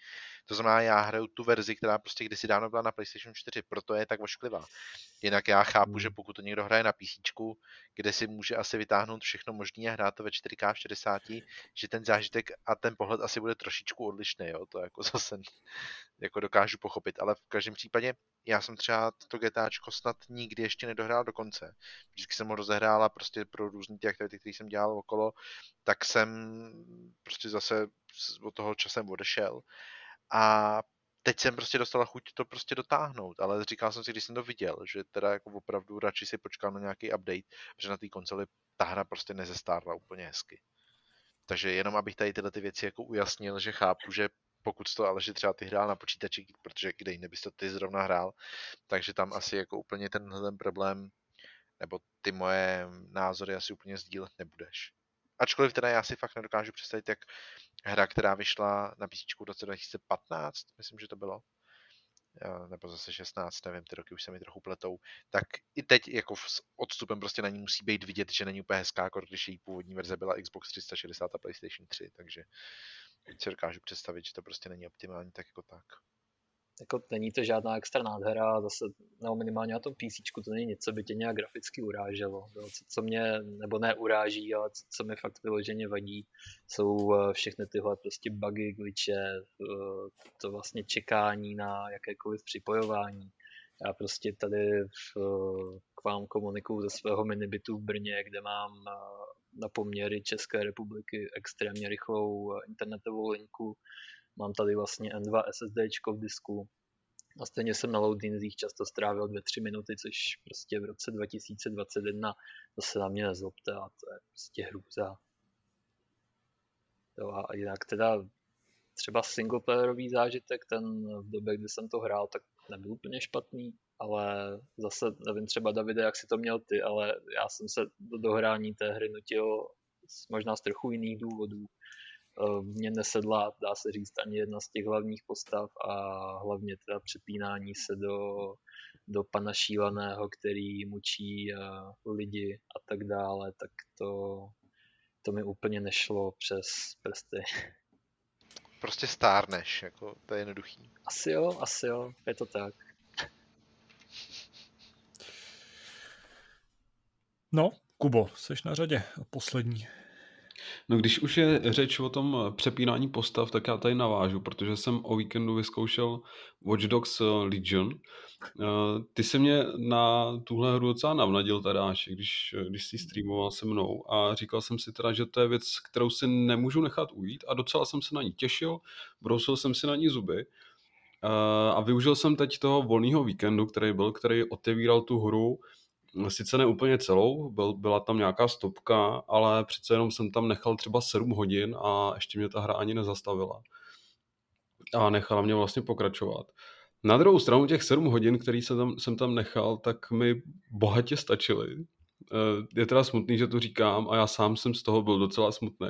To znamená, já hraju tu verzi, která prostě kdysi dávno byla na PlayStation 4, proto je tak ošklivá. Jinak já chápu, hmm. že pokud to někdo hraje na PC, kde si může asi vytáhnout všechno možné a hrát to ve 4K v 60, že ten zážitek a ten pohled asi bude trošičku odlišný, jo? to jako zase jako dokážu pochopit, ale v každém případě já jsem třeba to GTAčko snad nikdy ještě nedohrál do konce. Vždycky jsem ho rozehrál a prostě pro různé ty aktivity, které jsem dělal okolo, tak jsem prostě zase od toho časem odešel. A teď jsem prostě dostala chuť to prostě dotáhnout, ale říkal jsem si, když jsem to viděl, že teda jako opravdu radši si počkám na nějaký update, protože na té konzoli ta hra prostě nezestárla úplně hezky. Takže jenom abych tady tyhle ty věci jako ujasnil, že chápu, že pokud to ale že třeba ty hrál na počítači, protože kde jiný bys to ty zrovna hrál, takže tam asi jako úplně tenhle ten problém nebo ty moje názory asi úplně sdílet nebudeš. Ačkoliv teda já si fakt nedokážu představit, jak hra, která vyšla na PC v roce 2015, myslím, že to bylo, nebo zase 16, nevím, ty roky už se mi trochu pletou, tak i teď jako s odstupem prostě na ní musí být vidět, že není úplně hezká, jako když její původní verze byla Xbox 360 a PlayStation 3, takže si dokážu představit, že to prostě není optimální tak jako tak. Jako není to žádná extra nádhera, zase nebo minimálně na tom PC to není něco, by tě nějak graficky uráželo. Co, co mě, nebo ne uráží, ale co, co mi fakt vyloženě vadí, jsou eh, všechny tyhle prostě bugy, glitche, eh, to vlastně čekání na jakékoliv připojování. Já prostě tady v, eh, k vám komunikuju ze svého minibitu v Brně, kde mám na poměry České republiky extrémně rychlou internetovou linku Mám tady vlastně N2 SSD v disku a stejně jsem na loadinzích často strávil 2-3 minuty, což prostě v roce 2021 to se na mě nezlobte a to je prostě hrůza. Jo, a jinak teda třeba singleplayerový zážitek, ten v době, kdy jsem to hrál, tak nebyl úplně špatný, ale zase nevím třeba Davide, jak si to měl ty, ale já jsem se do dohrání té hry nutil možná z trochu jiných důvodů. Eh, mně nesedla, dá se říct, ani jedna z těch hlavních postav a hlavně teda přepínání se do, do pana šíleného, který mučí uh, lidi a tak dále, tak to, to mi úplně nešlo přes prsty. Prostě stárneš, jako to je jednoduchý. Asi jo, asi jo, je to tak. No, Kubo, seš na řadě, poslední. No když už je řeč o tom přepínání postav, tak já tady navážu, protože jsem o víkendu vyzkoušel Watch Dogs eh, Legion. Eh, ty se mě na tuhle hru docela navnadil teda, když, když si streamoval se mnou a říkal jsem si teda, že to je věc, kterou si nemůžu nechat ujít a docela jsem se na ní těšil, brousil jsem si na ní zuby eh, a využil jsem teď toho volného víkendu, který byl, který otevíral tu hru sice ne úplně celou, byl, byla tam nějaká stopka, ale přece jenom jsem tam nechal třeba 7 hodin a ještě mě ta hra ani nezastavila. A nechala mě vlastně pokračovat. Na druhou stranu těch 7 hodin, který jsem tam, jsem tam nechal, tak mi bohatě stačily. Eh, je teda smutný, že to říkám a já sám jsem z toho byl docela smutný.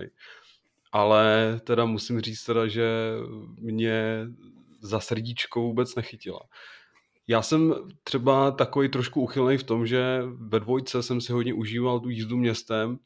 Ale teda musím říct teda, že mě za srdíčko vůbec nechytila. Já jsem třeba takový trošku uchylný v tom, že ve dvojce jsem si hodně užíval tu jízdu městem.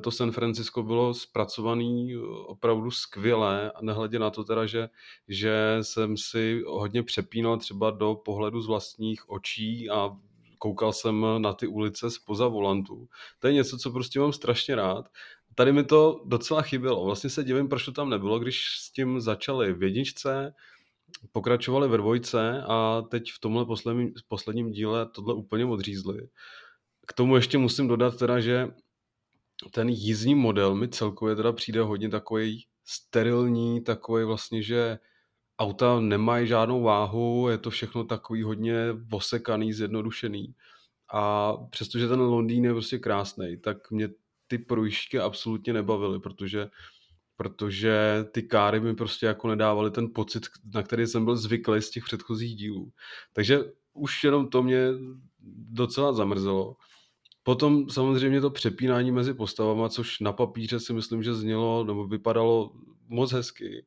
To San Francisco bylo zpracovaný opravdu skvěle, nehledě na to teda, že, že jsem si hodně přepínal třeba do pohledu z vlastních očí a koukal jsem na ty ulice spoza volantu. To je něco, co prostě mám strašně rád. Tady mi to docela chybělo. Vlastně se divím, proč to tam nebylo, když s tím začali v jedničce, pokračovali ve dvojce a teď v tomhle posledním, posledním díle tohle úplně odřízli. K tomu ještě musím dodat teda, že ten jízdní model mi celkově teda přijde hodně takový sterilní, takový vlastně, že auta nemají žádnou váhu, je to všechno takový hodně osekaný, zjednodušený. A přestože ten Londýn je prostě krásný, tak mě ty projížďky absolutně nebavily, protože protože ty káry mi prostě jako nedávaly ten pocit, na který jsem byl zvyklý z těch předchozích dílů. Takže už jenom to mě docela zamrzelo. Potom samozřejmě to přepínání mezi postavama, což na papíře si myslím, že znělo nebo vypadalo moc hezky,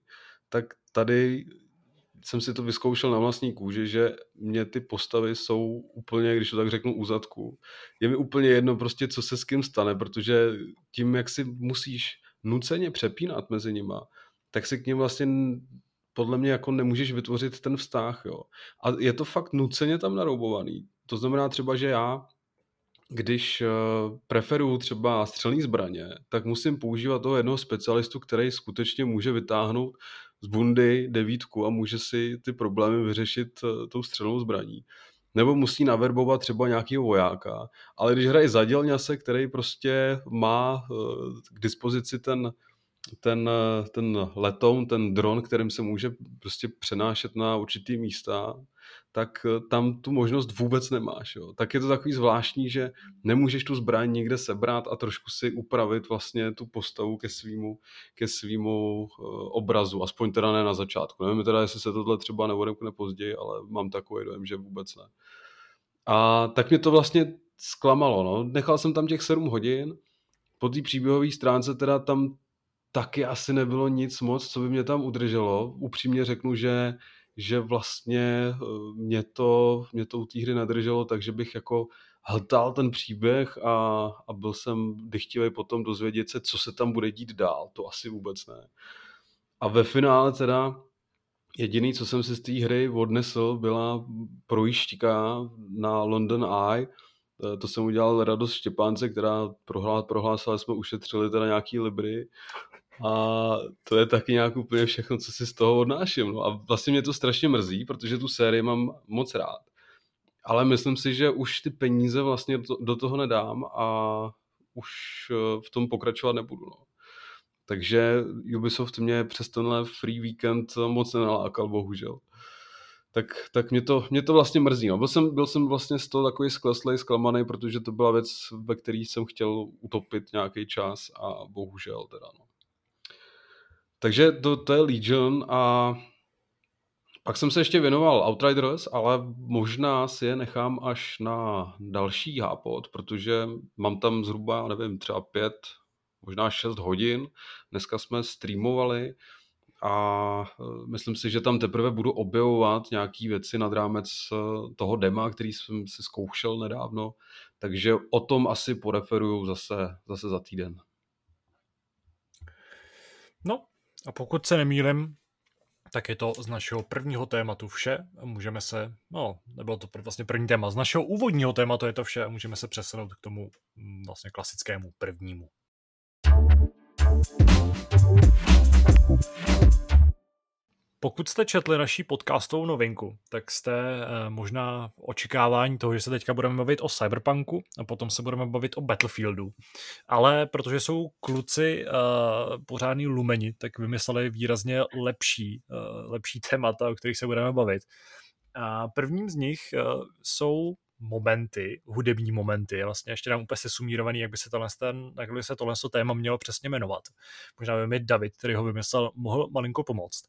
tak tady jsem si to vyzkoušel na vlastní kůži, že mě ty postavy jsou úplně, když to tak řeknu, u zadku. Je mi úplně jedno prostě, co se s kým stane, protože tím, jak si musíš nuceně přepínat mezi nima, tak si k ním vlastně podle mě jako nemůžeš vytvořit ten vztah, jo. A je to fakt nuceně tam naroubovaný. To znamená třeba, že já když uh, preferuju třeba střelní zbraně, tak musím používat toho jednoho specialistu, který skutečně může vytáhnout z bundy devítku a může si ty problémy vyřešit uh, tou střelnou zbraní. Nebo musí naverbovat třeba nějakého vojáka. Ale když hraje zadělňase, který prostě má uh, k dispozici ten ten, ten letoun, ten dron, kterým se může prostě přenášet na určitý místa, tak tam tu možnost vůbec nemáš. Jo. Tak je to takový zvláštní, že nemůžeš tu zbraň někde sebrat a trošku si upravit vlastně tu postavu ke svýmu, ke svýmu uh, obrazu, aspoň teda ne na začátku. Nevím teda, jestli se tohle třeba neodemkne později, ale mám takový dojem, že vůbec ne. A tak mě to vlastně zklamalo. No. Nechal jsem tam těch 7 hodin, po té příběhové stránce teda tam taky asi nebylo nic moc, co by mě tam udrželo. Upřímně řeknu, že, že vlastně eh, mě to, mě to u té hry nadrželo, takže bych jako hltal ten příběh a, a byl jsem dychtivý potom dozvědět se, co se tam bude dít dál. To asi vůbec ne. A ve finále teda jediný, co jsem si z té hry odnesl, byla projížďka na London Eye, eh, to jsem udělal radost Štěpánce, která prohlásila, že jsme ušetřili teda nějaký libry a to je taky nějak úplně všechno, co si z toho odnáším. No a vlastně mě to strašně mrzí, protože tu sérii mám moc rád. Ale myslím si, že už ty peníze vlastně do toho nedám a už eh, v tom pokračovat nebudu. No. Takže Ubisoft mě přes tenhle free weekend moc nenalákal, bohužel. Tak, tak mě, to, mě to vlastně mrzí. No. Byl, jsem, byl jsem vlastně z toho takový skleslej, zklamaný, protože to byla věc, ve které jsem chtěl utopit nějaký čas a bohužel teda. No. Takže to, to je Legion a pak jsem se ještě věnoval Outriders, ale možná si je nechám až na další hápot, protože mám tam zhruba, nevím, třeba pět, možná šest hodin. Dneska jsme streamovali a e, myslím si, že tam teprve budu objevovat nějaké věci nad rámec e, toho dema, který jsem si zkoušel nedávno, takže o tom asi poreferuju zase, zase za týden. No, a pokud se nemýlim, tak je to z našeho prvního tématu vše. Můžeme se, no, nebylo to vlastně první téma, z našeho úvodního tématu je to vše a můžeme se přesunout k tomu mm, vlastně klasickému prvnímu. Pokud jste četli naší podcastovou novinku, tak jste eh, možná v očekávání toho, že se teďka budeme bavit o Cyberpunku a potom se budeme bavit o Battlefieldu. Ale protože jsou kluci uh, pořádný lumeni, tak vymysleli výrazně lepší, uh, lepší témata, o kterých se budeme bavit. A prvním z nich uh, jsou momenty, hudební momenty, vlastně ještě nám úplně sesumírovaný, jak by se tohle, ten, jak by se tohle téma mělo přesně jmenovat. Možná by mi David, který ho vymyslel, mohl malinko pomoct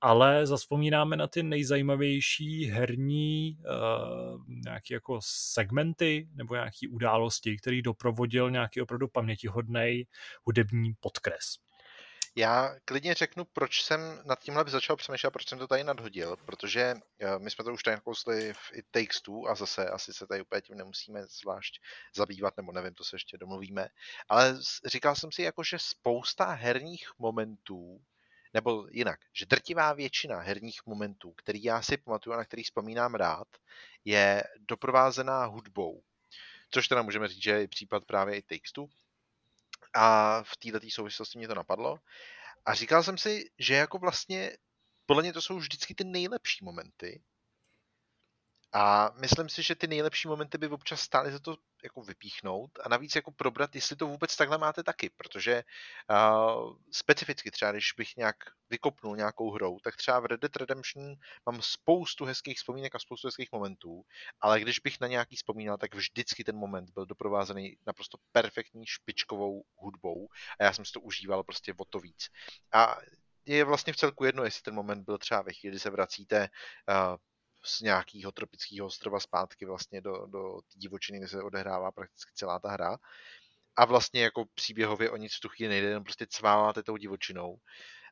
ale zaspomínáme na ty nejzajímavější herní uh, nějaké jako segmenty nebo nějaké události, který doprovodil nějaký opravdu pamětihodný hudební podkres. Já klidně řeknu, proč jsem nad tímhle začal přemýšlet, proč jsem to tady nadhodil, protože uh, my jsme to už tady nakousli v It Takes Two a zase asi se tady úplně tím nemusíme zvlášť zabývat, nebo nevím, to se ještě domluvíme, ale říkal jsem si jako, že spousta herních momentů nebo jinak, že drtivá většina herních momentů, který já si pamatuju a na který vzpomínám rád, je doprovázená hudbou. Což teda můžeme říct, že je případ právě i textu. A v této souvislosti mě to napadlo. A říkal jsem si, že jako vlastně podle mě to jsou vždycky ty nejlepší momenty. A myslím si, že ty nejlepší momenty by občas stály za to jako vypíchnout a navíc jako probrat, jestli to vůbec takhle máte taky, protože uh, specificky třeba, když bych nějak vykopnul nějakou hrou, tak třeba v Red Dead Redemption mám spoustu hezkých vzpomínek a spoustu hezkých momentů, ale když bych na nějaký vzpomínal, tak vždycky ten moment byl doprovázený naprosto perfektní špičkovou hudbou a já jsem si to užíval prostě o to víc. A je vlastně v celku jedno, jestli ten moment byl třeba ve chvíli, kdy se vracíte uh, z nějakého tropického ostrova zpátky vlastně do, do divočiny, kde se odehrává prakticky celá ta hra. A vlastně jako příběhově o nic v tu chvíli nejde, jenom prostě cváláte tou divočinou.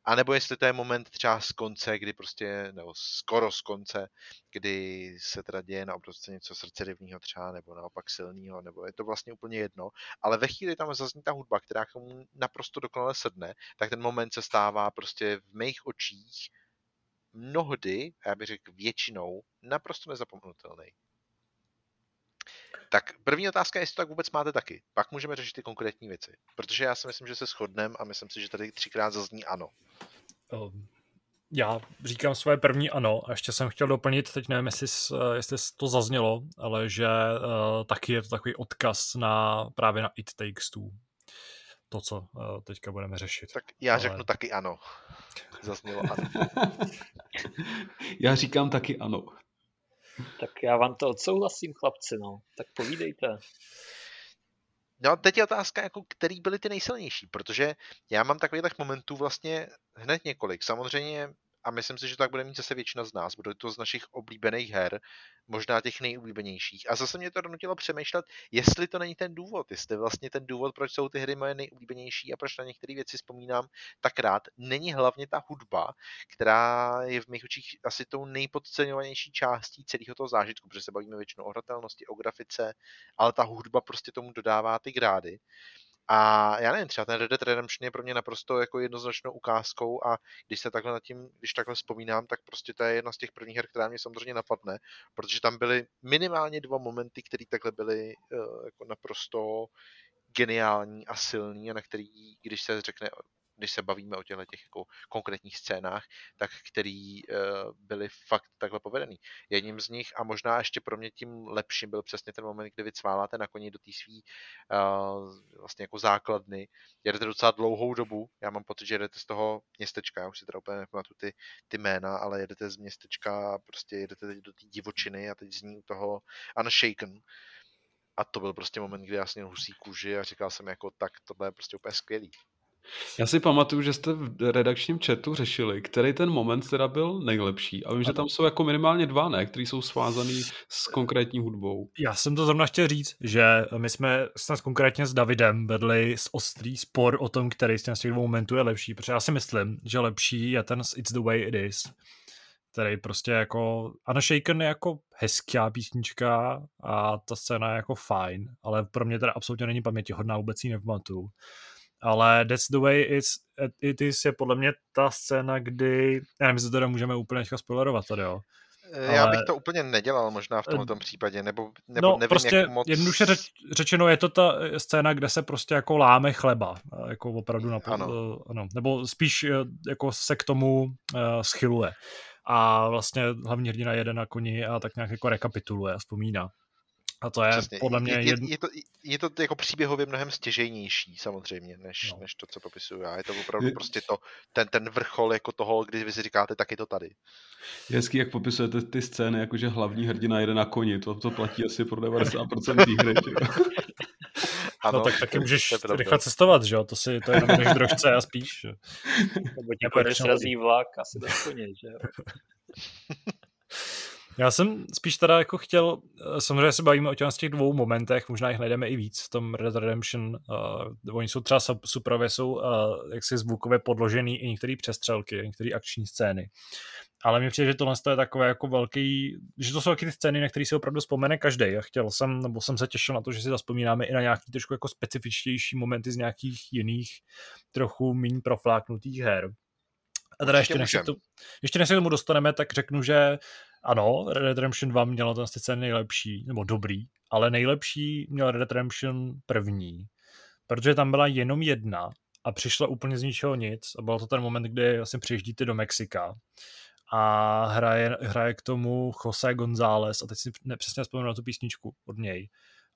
A nebo jestli to je moment třeba z konce, kdy prostě, nebo skoro z konce, kdy se teda děje na obrovce něco srdcerivního třeba, nebo naopak silného, nebo je to vlastně úplně jedno. Ale ve chvíli tam zazní ta hudba, která k tomu naprosto dokonale sedne, tak ten moment se stává prostě v mých očích mnohdy, já bych řekl většinou, naprosto nezapomenutelný. Tak první otázka je, jestli to tak vůbec máte taky. Pak můžeme řešit ty konkrétní věci. Protože já si myslím, že se shodneme a myslím si, že tady třikrát zazní ano. Um, já říkám svoje první ano a ještě jsem chtěl doplnit, teď nevím, jestli, jestli to zaznělo, ale že uh, taky je to takový odkaz na právě na It Takes Two. To, co uh, teďka budeme řešit. Tak já ale... řeknu taky ano. Zaznělo ano. já říkám taky ano. Tak já vám to odsouhlasím, chlapci, no. Tak povídejte. No, teď je otázka, jako, který byly ty nejsilnější, protože já mám takových momentů vlastně hned několik. Samozřejmě a myslím si, že tak bude mít zase většina z nás. Bude to z našich oblíbených her, možná těch nejoblíbenějších. A zase mě to donutilo přemýšlet, jestli to není ten důvod, jestli vlastně ten důvod, proč jsou ty hry moje nejoblíbenější a proč na některé věci vzpomínám tak rád, není hlavně ta hudba, která je v mých očích asi tou nejpodceňovanější částí celého toho zážitku, protože se bavíme většinou o hratelnosti, o grafice, ale ta hudba prostě tomu dodává ty grády. A já nevím, třeba ten Red Dead Redemption je pro mě naprosto jako jednoznačnou ukázkou a když se takhle nad tím, když takhle vzpomínám, tak prostě to je jedna z těch prvních her, která mě samozřejmě napadne, protože tam byly minimálně dva momenty, které takhle byly uh, jako naprosto geniální a silný a na který, když se řekne když se bavíme o těchto těch jako konkrétních scénách, tak který uh, byly fakt takhle povedený. Jedním z nich a možná ještě pro mě tím lepším byl přesně ten moment, kdy vy cváláte na koni do té svý uh, vlastně jako základny. Jedete docela dlouhou dobu, já mám pocit, že jedete z toho městečka, já už si teda úplně nepamatuju ty, ty jména, ale jedete z městečka, prostě jedete teď do té divočiny a teď zní u toho Unshaken, a to byl prostě moment, kdy já jsem husí kůži a říkal jsem jako tak, tohle je prostě úplně skvělý. Já si pamatuju, že jste v redakčním chatu řešili, který ten moment teda byl nejlepší. A vím, že tam jsou jako minimálně dva, ne? Který jsou svázaný s konkrétní hudbou. Já jsem to zrovna chtěl říct, že my jsme snad konkrétně s Davidem vedli s ostrý spor o tom, který z těch dvou momentů je lepší, protože já si myslím, že lepší je ten It's the way it is, který prostě jako Anna Shaken je jako hezká písnička a ta scéna je jako fajn, ale pro mě teda absolutně není pamětihodná, vůbec ji nepamatuju ale That's the way it's, it is je podle mě ta scéna, kdy, já nevím, jestli to teda můžeme úplně teďka spoilerovat tady, jo. Eh, já bych to úplně nedělal možná v tomto eh, případě, nebo, nebo no, nevím, prostě jak moc... jednoduše řeč, řečeno je to ta scéna, kde se prostě jako láme chleba, jako opravdu na, ano. ano. nebo spíš eh, jako se k tomu uh, schyluje. A vlastně hlavní hrdina jede na koni a tak nějak jako rekapituluje a vzpomíná. A to je Přesně. podle mě... Je, je, je, to, je to jako příběhově mnohem stěžejnější samozřejmě, než, no. než to, co popisuju já. Je to opravdu je... prostě to, ten, ten vrchol jako toho, kdy vy si říkáte, tak je to tady. Je hezký, jak popisujete ty scény, jakože hlavní hrdina jede na koni, to, to platí asi pro 90% té hry. Ano, no tak taky můžeš rychle cestovat, že jo? To, si, to je jenom než drožce a spíš. Nebo tě jako srazí vlak asi do koně, že jo? Já jsem spíš teda jako chtěl, eh, samozřejmě se bavíme o těch těch dvou momentech, možná jich najdeme i víc v tom Red Redemption. Uh, oni jsou třeba super, jsou uh, jaksi zvukově podložený i některé přestřelky, některé akční scény. Ale mně přijde, že tohle je takové jako velký, že to jsou taky ty scény, na které si opravdu vzpomene každý. Já chtěl jsem, nebo jsem se těšil na to, že si zaspomínáme i na nějaký trošku jako specifičtější momenty z nějakých jiných, trochu méně profláknutých her. A teda ještě než, to, ještě než se k tomu dostaneme, tak řeknu, že ano, Red Dead Redemption 2 mělo ten sice nejlepší, nebo dobrý, ale nejlepší měl Red Dead Redemption první, protože tam byla jenom jedna a přišla úplně z ničeho nic a byl to ten moment, kdy vlastně přijíždíte do Mexika a hraje, hraje k tomu Jose González a teď si nepřesně vzpomínám na tu písničku od něj,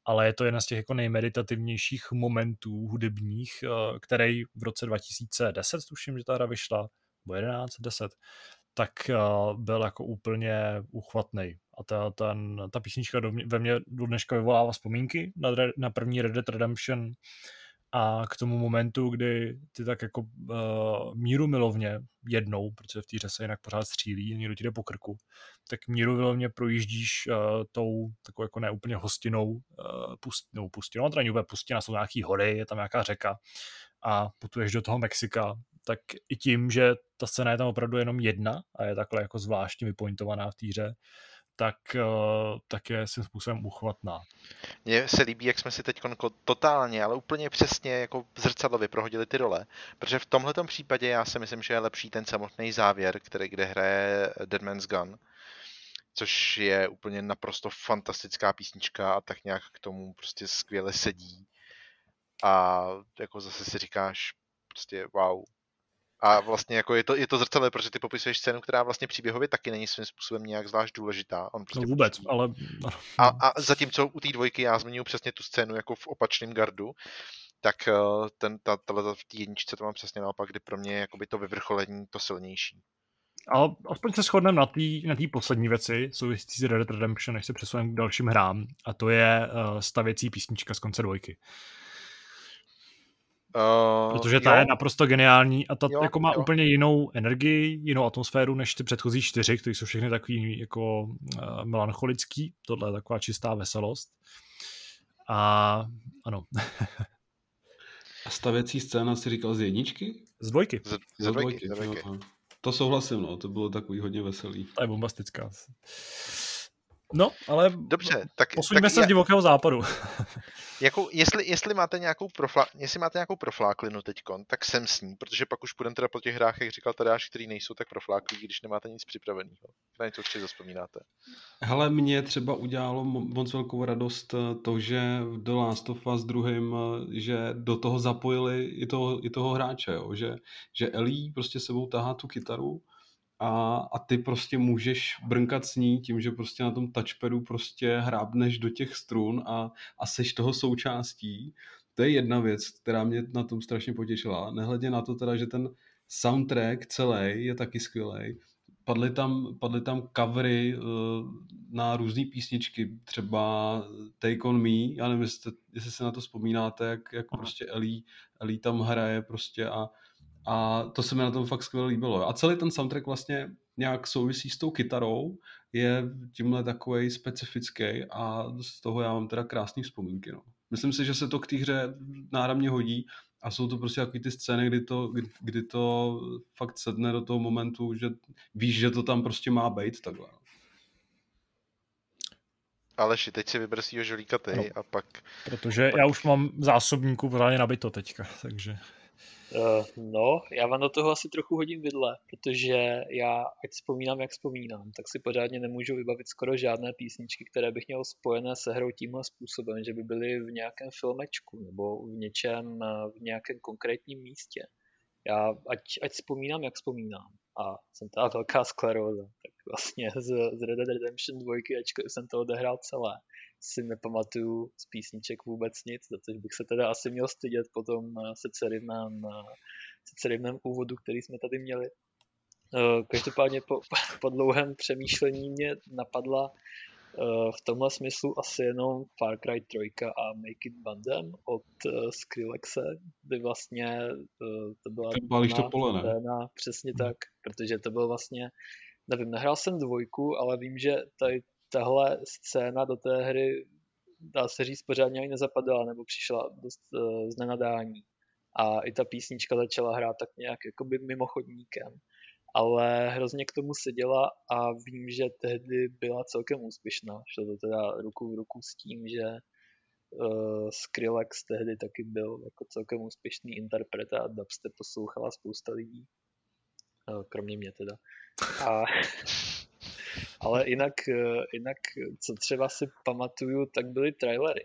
ale je to jedna z těch jako nejmeditativnějších momentů hudebních, eh, který v roce 2010, tuším, že ta hra vyšla, nebo 11, 10, tak uh, byl jako úplně uchvatný. A ta, ten, ta písnička do mě, ve mně do dneška vyvolává vzpomínky na, na první Red Dead Redemption a k tomu momentu, kdy ty tak jako uh, míru milovně jednou, protože v té se jinak pořád střílí, někdo ti jde po krku, tak míru milovně projíždíš uh, tou takovou jako neúplně hostinou uh, pust, no, pustinou, není úplně pustina, jsou nějaký hory, je tam nějaká řeka a putuješ do toho Mexika tak i tím, že ta scéna je tam opravdu jenom jedna a je takhle jako zvláštně vypointovaná v týře, tak, eh, tak je svým způsobem uchvatná. Mně se líbí, jak jsme si teď totálně, ale úplně přesně jako zrcadlově prohodili ty role, protože v tomhle případě já si myslím, že je lepší ten samotný závěr, který kde hraje Dead Man's Gun, což je úplně naprosto fantastická písnička a tak nějak k tomu prostě skvěle sedí. A jako zase si říkáš, prostě wow, a vlastně jako je to, je to zrcadlo, protože ty popisuješ scénu, která vlastně příběhově taky není svým způsobem nějak zvlášť důležitá. On prostě no vůbec, pustí. ale... A, a zatímco u té dvojky já zmiňuji přesně tu scénu jako v opačném gardu, tak eh, ten, ta, ta, v té jedničce to mám přesně naopak, kdy pro mě je jakoby to vyvrcholení to silnější. Ale aspoň se shodneme na té na tý poslední věci, souvisící s Red Dead Redemption, než se přesuneme k dalším hrám, a to je uh, stavěcí písnička z konce dvojky. Uh, Protože ta jo. je naprosto geniální a ta jo, jako má jo. úplně jinou energii, jinou atmosféru než ty předchozí čtyři, které jsou všechny takový jako uh, melancholický. Tohle je taková čistá veselost. A ano. a stavěcí scéna si říkal z jedničky? Z dvojky. Z, z dvojky. Z dvojky. No, to souhlasím, no, to bylo takový hodně veselý. To je bombastická. No, ale Dobře, tak, posuňme tak se já... z divokého západu. jako, jestli, jestli, máte nějakou profla, jestli máte nějakou profláklinu teď, tak jsem s ní, protože pak už půjdeme teda po těch hrách, jak říkal Tadáš, který nejsou tak profláklí, když nemáte nic připraveného. Na něco určitě zaspomínáte. Hele, mě třeba udělalo moc velkou radost eh, to, že v The Last of Us druhým, eh, že do toho zapojili i toho, i toho hráče, jo? Že, že Ellie prostě sebou tahá tu kytaru a, a ty prostě můžeš brnkat s ní tím, že prostě na tom touchpadu prostě hrábneš do těch strun a, a seš toho součástí. To je jedna věc, která mě na tom strašně potěšila. Nehledě na to teda, že ten soundtrack celý je taky skvělý. Padly tam, padly tam covery uh, na různé písničky, třeba Take On Me, já nevím, jestli, jestli se na to vzpomínáte, jak, jak prostě Ellie, Ellie tam hraje prostě a a to se mi na tom fakt skvěle líbilo. A celý ten soundtrack vlastně nějak souvisí s tou kytarou, je tímhle takový specifický a z toho já mám teda krásné vzpomínky. No. Myslím si, že se to k té hře náramně hodí a jsou to prostě takový ty scény, kdy to, kdy, kdy to fakt sedne do toho momentu, že víš, že to tam prostě má být takhle. No. Aleši, teď si vyber svýho žolíka ty no, a pak... Protože pak... já už mám zásobníku pořádně nabito teďka, takže... Uh, no, já vám do toho asi trochu hodím vidle, protože já, ať vzpomínám, jak vzpomínám, tak si pořádně nemůžu vybavit skoro žádné písničky, které bych měl spojené se hrou tímhle způsobem, že by byly v nějakém filmečku nebo v něčem, eh, v nějakém konkrétním místě. Já, ať, ať vzpomínám, jak vzpomínám, a jsem ta velká skleróza, tak vlastně z, z Red Dead Redemption 2, ačkoliv jsem to odehrál celé, si nepamatuju z písniček vůbec nic, za což bych se teda asi měl stydět po tom eh, secerivném, eh, secerivném úvodu, který jsme tady měli. Eh, každopádně po, po dlouhém přemýšlení mě napadla v tomhle smyslu asi jenom Far Cry 3 a Make It Bandem od Skrillexe, kdy vlastně to byla to pole, ne? scéna, přesně tak, protože to byl vlastně, nevím, nehrál jsem dvojku, ale vím, že tady tahle scéna do té hry, dá se říct, pořádně ani nezapadala, nebo přišla dost uh, z nenadání. A i ta písnička začala hrát tak nějak jakoby mimochodníkem. Ale hrozně k tomu seděla a vím, že tehdy byla celkem úspěšná. Šlo to teda ruku v ruku s tím, že uh, Skrillex tehdy taky byl jako celkem úspěšný interpret a dubstep poslouchala spousta lidí. Uh, kromě mě teda. A Ale jinak, eh, jinak, co třeba si pamatuju, tak byly trailery.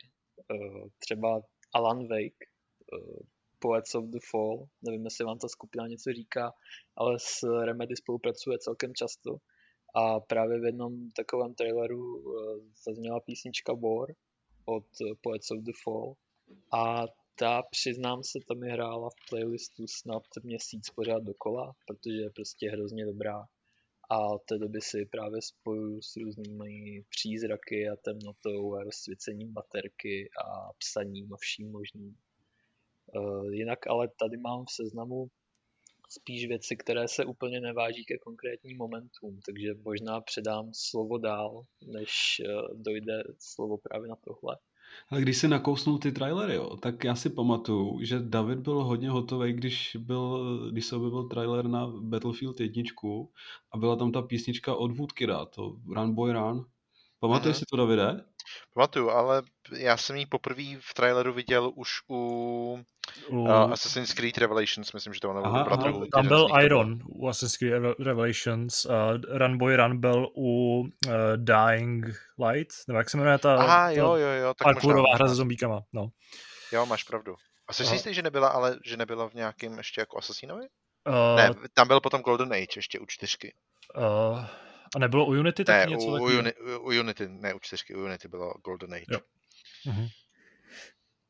Eh, třeba Alan Wake, eh, Poets of the Fall. Nevím, jestli vám ta skupina něco říká, ale s Remedy spolupracuje celkem často. A právě v jednom takovém traileru zazněla písnička War od Poets of the Fall. A ta, přiznám se, tam mi hrála v playlistu snad měsíc pořád dokola, protože je prostě hrozně dobrá. A od té doby si právě spojuju s různými přízraky a temnotou a rozsvícením baterky a psaním a vším možným. Uh, jinak ale tady mám v seznamu spíš věci, které se úplně neváží ke konkrétním momentům, takže možná předám slovo dál, než uh, dojde slovo právě na tohle. Ale když si nakousnul ty trailery, jo, tak já si pamatuju, že David byl hodně hotový, když, byl, když se objevil trailer na Battlefield 1 a byla tam ta písnička od Woodkida, to Run Boy Run. Pamatuješ uh-huh. si to, Davide? Pamatuju, ale já jsem ji poprvé v traileru viděl už u uh, Assassin's Creed Revelations, myslím, že to ono aha, aha, Tam byl Iron u Assassin's Creed Revelations, uh, Run Boy Run byl u uh, Dying Light, nebo jak se jmenuje ta, aha, jo, jo, jo, tak parkourová hra se zombíkama, no. Jo, máš pravdu. A jsi jistý, že nebyla, ale že nebyla v nějakém ještě jako Assassinovi? Uh, ne, tam byl potom Golden Age ještě u čtyřky. Uh, a nebylo u Unity taky ne, něco u, u, Uni, u Unity, ne u čtyřky, u Unity bylo Golden Age. Jo. Uh-huh.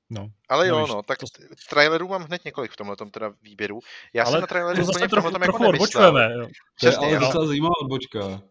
No. Ale jo, no, tak to... trailerů mám hned několik v tomhle teda výběru. Já ale jsem na traileru to úplně trochu, v trochu jako odbočujeme. Jo. To je ale docela zajímavá odbočka.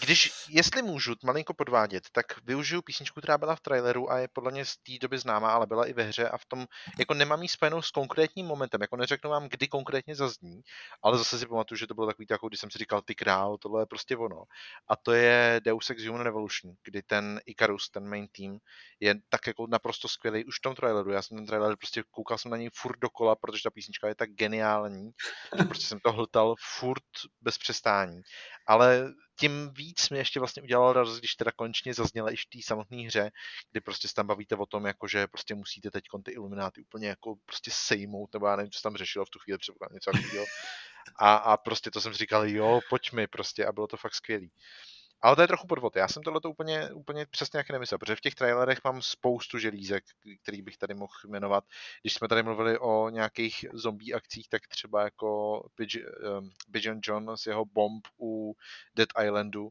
Když, jestli můžu malinko podvádět, tak využiju písničku, která byla v traileru a je podle mě z té doby známá, ale byla i ve hře a v tom, jako nemám jí spojenou s konkrétním momentem, jako neřeknu vám, kdy konkrétně zazní, ale zase si pamatuju, že to bylo takový, jako když jsem si říkal, ty král, tohle je prostě ono. A to je Deus Ex Human Revolution, kdy ten Icarus, ten main team, je tak jako naprosto skvělý už v tom traileru. Já jsem ten trailer prostě koukal jsem na něj furt dokola, protože ta písnička je tak geniální, že prostě jsem to hltal furt bez přestání. Ale tím víc mi ještě vlastně udělalo radost, když teda konečně zazněla i v té samotné hře, kdy prostě se tam bavíte o tom, jako že prostě musíte teď ty ilumináty úplně jako prostě sejmout, nebo já nevím, co tam řešilo v tu chvíli, třeba něco takového. A, a prostě to jsem říkal, jo, pojď mi prostě a bylo to fakt skvělý. Ale to je trochu podvod. Já jsem tohle úplně, úplně přesně jak nemyslel, protože v těch trailerech mám spoustu želízek, který bych tady mohl jmenovat. Když jsme tady mluvili o nějakých zombie akcích, tak třeba jako Pigeon John s jeho bomb u Dead Islandu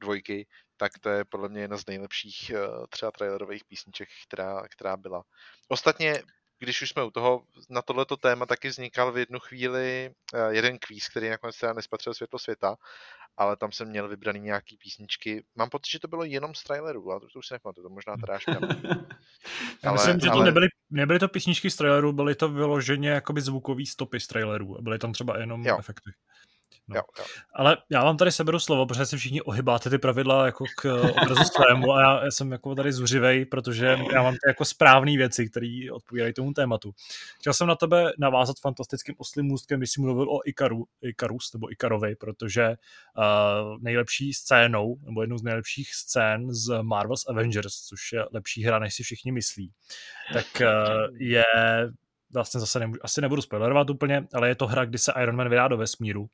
dvojky, tak to je podle mě jedna z nejlepších eh, třeba trailerových písniček, která, která byla. Ostatně když už jsme u toho, na tohleto téma taky vznikal v jednu chvíli eh, jeden kvíz, který nakonec teda nespatřil světlo světa, ale tam jsem měl vybraný nějaký písničky. Mám pocit, že to bylo jenom z trailerů, ale to, to už se nepamatuju, to možná teda až Já myslím, že to nebyly, nebyly to písničky z trailerů, byly to vyloženě jakoby zvukový stopy z trailerů. Byly tam třeba jenom jo. efekty. No. Jo, jo. Ale já vám tady seberu slovo, protože si všichni ohybáte ty pravidla jako k eh, obrazu svému a já jsem jako tady zuřivej, protože já mám ty jako správné věci, které odpovídají tomu tématu. Chtěl jsem na tebe navázat fantastickým oslým můstkem, když jsi mluvil o Ikaru, Ikarus nebo Ikarovi, protože uh, nejlepší scénou, nebo jednou z nejlepších scén z Marvel's Avengers, což je lepší hra, než si všichni myslí, tak uh, je vlastně zase nemůžu, asi nebudu spoilerovat úplně, ale je to hra, kdy se Iron Man vydá do vesmíru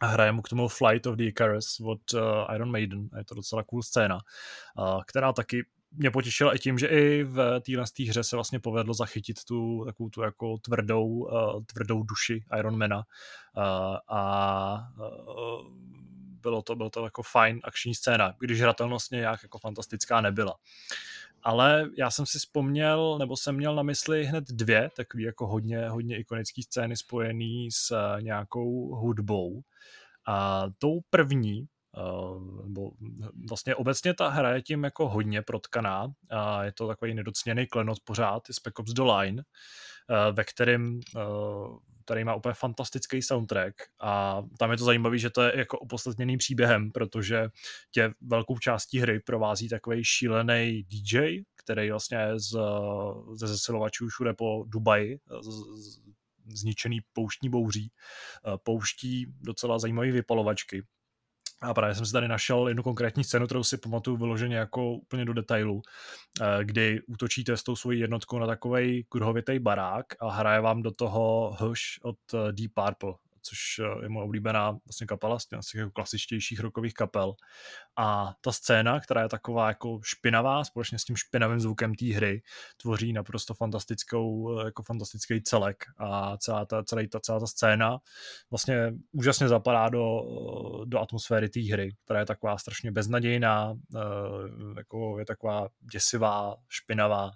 a hraje mu k tomu Flight of the Icarus od uh, Iron Maiden. A je to docela cool scéna, uh, která taky mě potěšila i tím, že i v téhle hře se vlastně povedlo zachytit tu takovou tu jako tvrdou, uh, tvrdou duši Ironmana uh, a uh, bylo to, bylo to jako fajn akční scéna, když hratelnost nějak jako fantastická nebyla. Ale já jsem si vzpomněl, nebo jsem měl na mysli hned dvě, takové jako hodně, hodně ikonické scény spojené s nějakou hudbou. A tou první, nebo vlastně obecně ta hra je tím jako hodně protkaná a je to takový nedocněný klenot pořád, je Spec Ops The Line, ve kterém který má úplně fantastický soundtrack. A tam je to zajímavé, že to je jako opodstatněný příběhem, protože tě velkou částí hry provází takový šílený DJ, který vlastně z, ze zesilovačů všude po Dubaji, z, z, zničený pouštní bouří, pouští docela zajímavé vypalovačky a právě jsem si tady našel jednu konkrétní scénu, kterou si pamatuju vyloženě jako úplně do detailu, eh, kdy útočíte s tou svojí jednotkou na takový kruhovitý barák a hraje vám do toho Hush od eh, Deep Purple, což eh, je moje oblíbená vlastně kapela z těch jako klasičtějších rokových kapel. A ta scéna, která je taková jako špinavá, společně s tím špinavým zvukem té hry, tvoří naprosto fantastickou, jako fantastický celek a celá ta, celý ta, celá ta scéna vlastně úžasně zapadá do, do atmosféry té hry, která je taková strašně beznadějná, jako je taková děsivá, špinavá.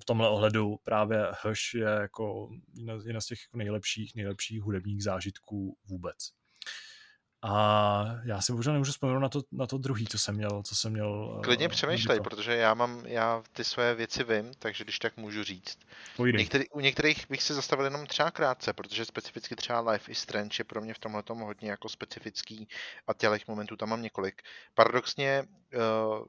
V tomhle ohledu právě Hush je jako jedna z těch nejlepších, nejlepších hudebních zážitků vůbec. A já si bohužel nemůžu vzpomenout na to, na to druhý, co jsem měl. Co jsem měl Klidně uh, přemýšlej, protože já mám, já ty své věci vím, takže když tak můžu říct. Některý, u některých bych se zastavil jenom třeba krátce, protože specificky třeba Life is Strange je pro mě v tomhle tom hodně jako specifický a těch momentů tam mám několik. Paradoxně uh,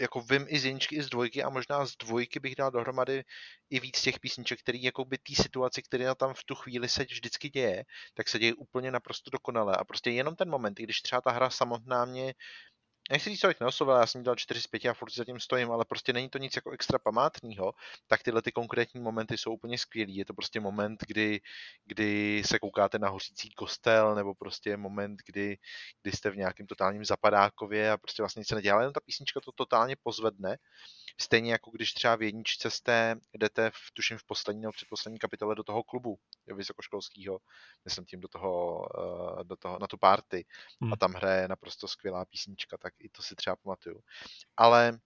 jako vím i z jedničky, i z dvojky a možná z dvojky bych dal dohromady i víc těch písniček, který jako by té situaci, která tam v tu chvíli se vždycky děje, tak se děje úplně naprosto dokonale. A prostě jenom ten moment, když třeba ta hra samotná mě nechci říct tolik neoslovil, já jsem dělal 4 z 5 a furt zatím stojím, ale prostě není to nic jako extra památného, tak tyhle ty konkrétní momenty jsou úplně skvělý. Je to prostě moment, kdy, kdy se koukáte na hořící kostel, nebo prostě moment, kdy, kdy jste v nějakém totálním zapadákově a prostě vlastně nic se nedělá, jenom ta písnička to totálně pozvedne. Stejně jako když třeba v jedničce jste, jdete v, tuším v poslední nebo předposlední kapitole do toho klubu vysokoškolského, myslím tím do toho, eh, do toho na tu party hmm. a tam hraje naprosto skvělá písnička, tak i to si třeba pamatuju. Ale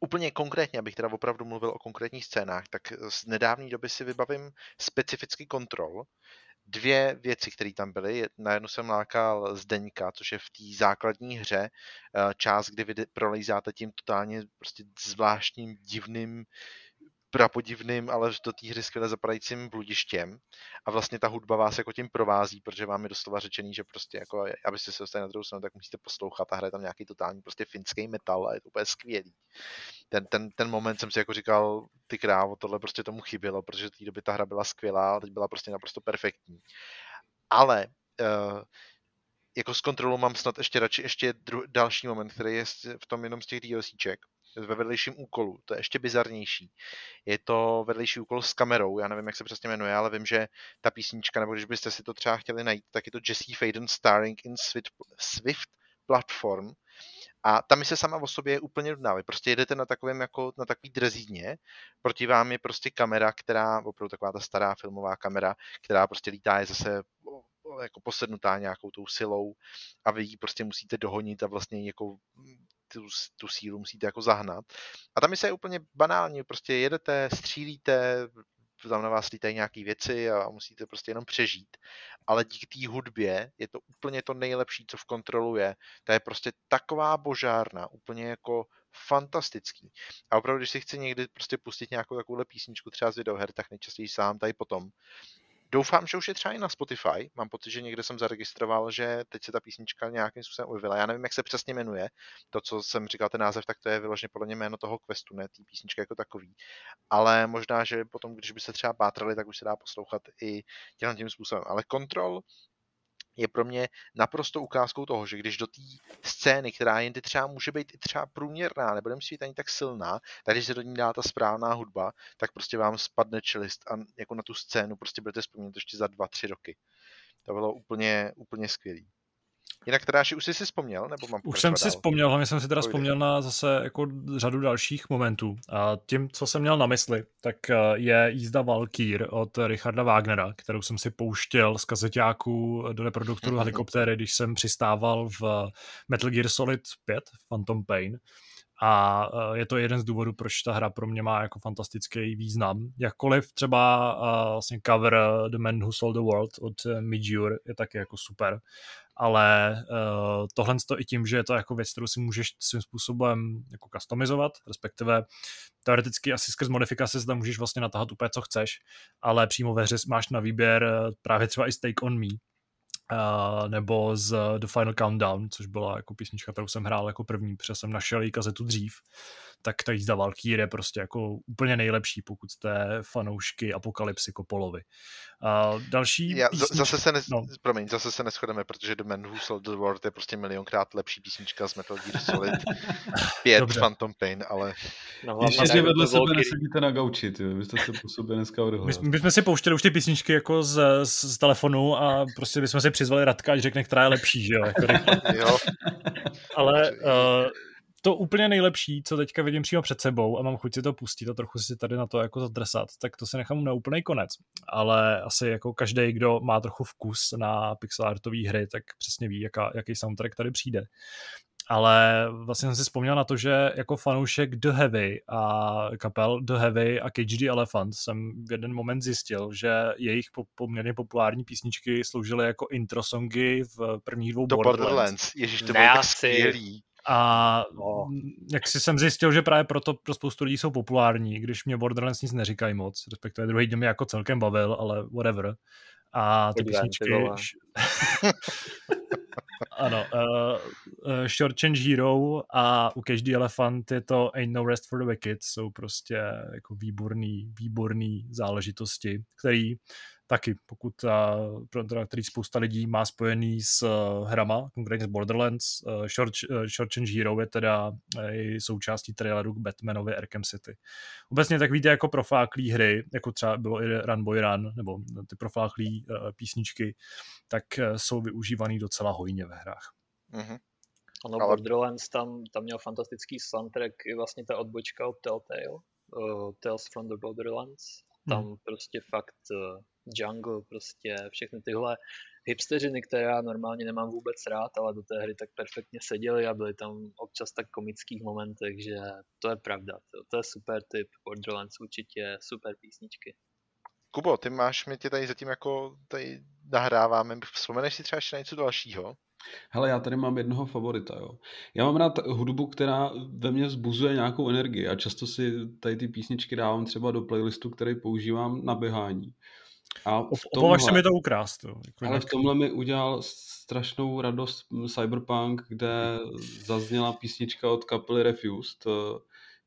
úplně konkrétně, abych teda opravdu mluvil o konkrétních scénách, tak z nedávné doby si vybavím specifický kontrol. Dvě věci, které tam byly. Na jednu jsem lákal Zdeňka, což je v té základní hře eh, část, kdy vy prolejzáte tím totálně prostě zvláštním, divným prapodivným, ale do té hry skvěle zapadajícím bludištěm a vlastně ta hudba vás jako tím provází, protože vám je doslova řečený, že prostě jako, abyste se dostali na druhou stranu, tak musíte poslouchat a hraje tam nějaký totální prostě finský metal a je to úplně skvělý. Ten, ten, ten moment jsem si jako říkal, ty krávo, tohle prostě tomu chybělo, protože v té době ta hra byla skvělá a teď byla prostě naprosto perfektní. Ale uh, jako s kontrolou mám snad ještě radši ještě dru- další moment, který je v tom jenom z těch DLCček, ve vedlejším úkolu. To je ještě bizarnější. Je to vedlejší úkol s kamerou, já nevím, jak se přesně jmenuje, ale vím, že ta písnička, nebo když byste si to třeba chtěli najít, tak je to Jesse Faden starring in Swift, Swift Platform. A ta mise sama o sobě je úplně nudná. Vy prostě jedete na takovém jako na takový drezíně, proti vám je prostě kamera, která, opravdu taková ta stará filmová kamera, která prostě lítá je zase jako posednutá nějakou tou silou a vy ji prostě musíte dohonit a vlastně jako tu, tu sílu musíte jako zahnat. A tam je úplně banální, prostě jedete, střílíte, tam na vás lítají nějaké věci a musíte prostě jenom přežít. Ale díky té hudbě je to úplně to nejlepší, co v kontrolu je. To je prostě taková božárna, úplně jako fantastický. A opravdu, když si chci někdy prostě pustit nějakou takovouhle písničku třeba z videoher, tak nejčastěji sám tady potom. Doufám, že už je třeba i na Spotify. Mám pocit, že někde jsem zaregistroval, že teď se ta písnička nějakým způsobem objevila. Já nevím, jak se přesně jmenuje. To, co jsem říkal, ten název, tak to je vyloženě podle mě jméno toho questu, ne té písničky jako takový. Ale možná, že potom, když by se třeba pátrali, tak už se dá poslouchat i tím způsobem. Ale kontrol je pro mě naprosto ukázkou toho, že když do té scény, která jen třeba může být i třeba průměrná, nebo nemusí být ani tak silná, tak když se do ní dá ta správná hudba, tak prostě vám spadne čelist a jako na tu scénu prostě budete vzpomínat ještě za dva, tři roky. To bylo úplně, úplně skvělý. Jinak teda, už jsi si vzpomněl, nebo mám Už jsem si dál? vzpomněl, hlavně jsem si teda Pojde. vzpomněl na zase jako řadu dalších momentů. A tím, co jsem měl na mysli, tak eh, je jízda Valkyr od Richarda Wagnera, kterou jsem si pouštěl z kazeťáků do reproduktoru mm-hmm. helikoptéry, když jsem přistával v Metal Gear Solid 5, Phantom Pain. A eh, je to jeden z důvodů, proč ta hra pro mě má jako fantastický význam. Jakkoliv třeba uh, vlastně cover The Man Who Sold the World od Midjur je taky jako super ale uh, tohle to i tím, že je to jako věc, kterou si můžeš svým způsobem jako customizovat, respektive teoreticky asi skrz modifikace se tam můžeš vlastně natáhat úplně, co chceš, ale přímo ve hře máš na výběr eh, právě třeba i Stake on Me, Uh, nebo z The Final Countdown, což byla jako písnička, kterou jsem hrál jako první, protože jsem našel její kazetu dřív. Tak ta jízda Valkyrie je prostě jako úplně nejlepší, pokud jste fanoušky Apokalypsy Kopolovi. A další Já, písnička... zase se ne, no. promiň, zase se neschodeme, protože The Man Who Sold the World je prostě milionkrát lepší písnička z Metal Gear Solid 5 Dobře. Phantom Pain, ale No, si tak vedle to sebe Valkyrie- nesedíte na gauči, ty. Vy jste se po sobě dneska My, odhodli. jsme- my jsme si pouštěli už ty písničky jako z, z, z telefonu a prostě bychom si přizvali Radka, ať řekne, která je lepší, že jo? Jako jo, Ale uh, to úplně nejlepší, co teďka vidím přímo před sebou a mám chuť si to pustit a trochu si tady na to jako zadrsat, tak to si nechám na úplný konec. Ale asi jako každý, kdo má trochu vkus na pixelartové hry, tak přesně ví, jaká, jaký soundtrack tady přijde. Ale vlastně jsem si vzpomněl na to, že jako fanoušek The Heavy a kapel The Heavy a Cage the Elephant jsem v jeden moment zjistil, že jejich po- poměrně populární písničky sloužily jako intro songy v prvních dvou do Borderlands. Borderlands. Ježíš, to bylo tak skvělý. A No. jak si jsem zjistil, že právě proto pro spoustu lidí jsou populární, když mě Borderlands nic neříkají moc, respektive druhý díl mě jako celkem bavil, ale whatever. A ty ty písničky... ano, uh, uh, Short Change Hero a u the Elephant je to Ain't No Rest for the Wicked, jsou prostě jako výborný, výborný záležitosti, který taky, pokud uh, teda, který spousta lidí má spojený s uh, hrama, konkrétně s Borderlands, uh, Short, uh, Short Change Hero je teda uh, i součástí traileru k Batmanovi Arkham City. Obecně tak víte, jako profláklý hry, jako třeba bylo i Run Boy Run, nebo ty profláklý uh, písničky, tak uh, jsou využívaný docela hojně ve hrách. Mhm. Ono Ale- Borderlands tam, tam měl fantastický soundtrack i vlastně ta odbočka od Telltale, uh, Tales from the Borderlands. Tam Hmm. prostě fakt uh, jungle, prostě všechny tyhle hipsteřiny, které já normálně nemám vůbec rád, ale do té hry tak perfektně seděly a byly tam občas tak komických momentech, že to je pravda. To, to je super typ Borderlands, určitě super písničky. Kubo, ty máš, my tě tady zatím jako tady nahráváme. Vzpomeneš si třeba ještě na něco dalšího? Hele, já tady mám jednoho favorita, jo. Já mám rád hudbu, která ve mně vzbuzuje nějakou energii a často si tady ty písničky dávám třeba do playlistu, který používám na běhání. A v Opovaž se tomhle- mi to ukrást. Jo. Jako Ale v tomhle mi udělal strašnou radost Cyberpunk, kde zazněla písnička od kapely Refused, eh,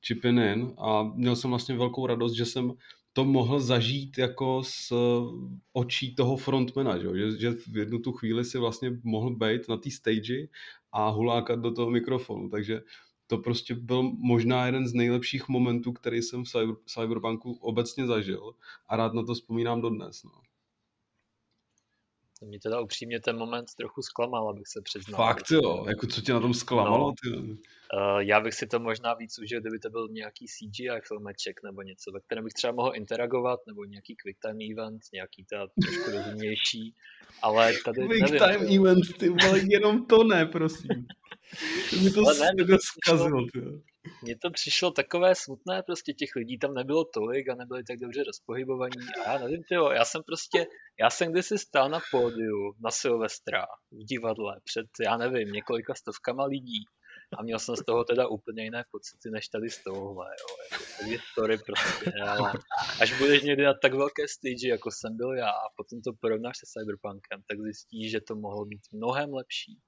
Chippin In a měl jsem vlastně velkou radost, že jsem to mohl zažít jako z eh, očí toho frontmana, že, že, že v jednu tu chvíli si vlastně mohl být na té stage a hulákat do toho mikrofonu, takže to prostě byl možná jeden z nejlepších momentů, který jsem v cyber, Cyberpunku obecně zažil a rád na to vzpomínám dodnes. No. To mě teda upřímně ten moment trochu zklamal, abych se přiznal. Fakt jo, jako co tě na tom zklamalo? No. Ty? Uh, já bych si to možná víc užil, kdyby to byl nějaký CGI filmeček nebo něco, ve kterém bych třeba mohl interagovat, nebo nějaký quick time event, nějaký ta trošku rozumnější, ale tady Quick nevím, time jo. event, ty vole, jenom to ne, prosím. To mi to Ale ne, mi to zkazilo, ty. Mně to přišlo takové smutné, prostě těch lidí tam nebylo tolik a nebyli tak dobře rozpohybovaní. A já nevím, tyjo, já jsem prostě, já jsem kdysi stál na pódiu na Silvestra v divadle před, já nevím, několika stovkama lidí. A měl jsem z toho teda úplně jiné pocity, než tady z tohohle, jo, jako tady story prostě, ale až budeš někdy na tak velké stage, jako jsem byl já a potom to porovnáš se Cyberpunkem, tak zjistíš, že to mohlo být mnohem lepší.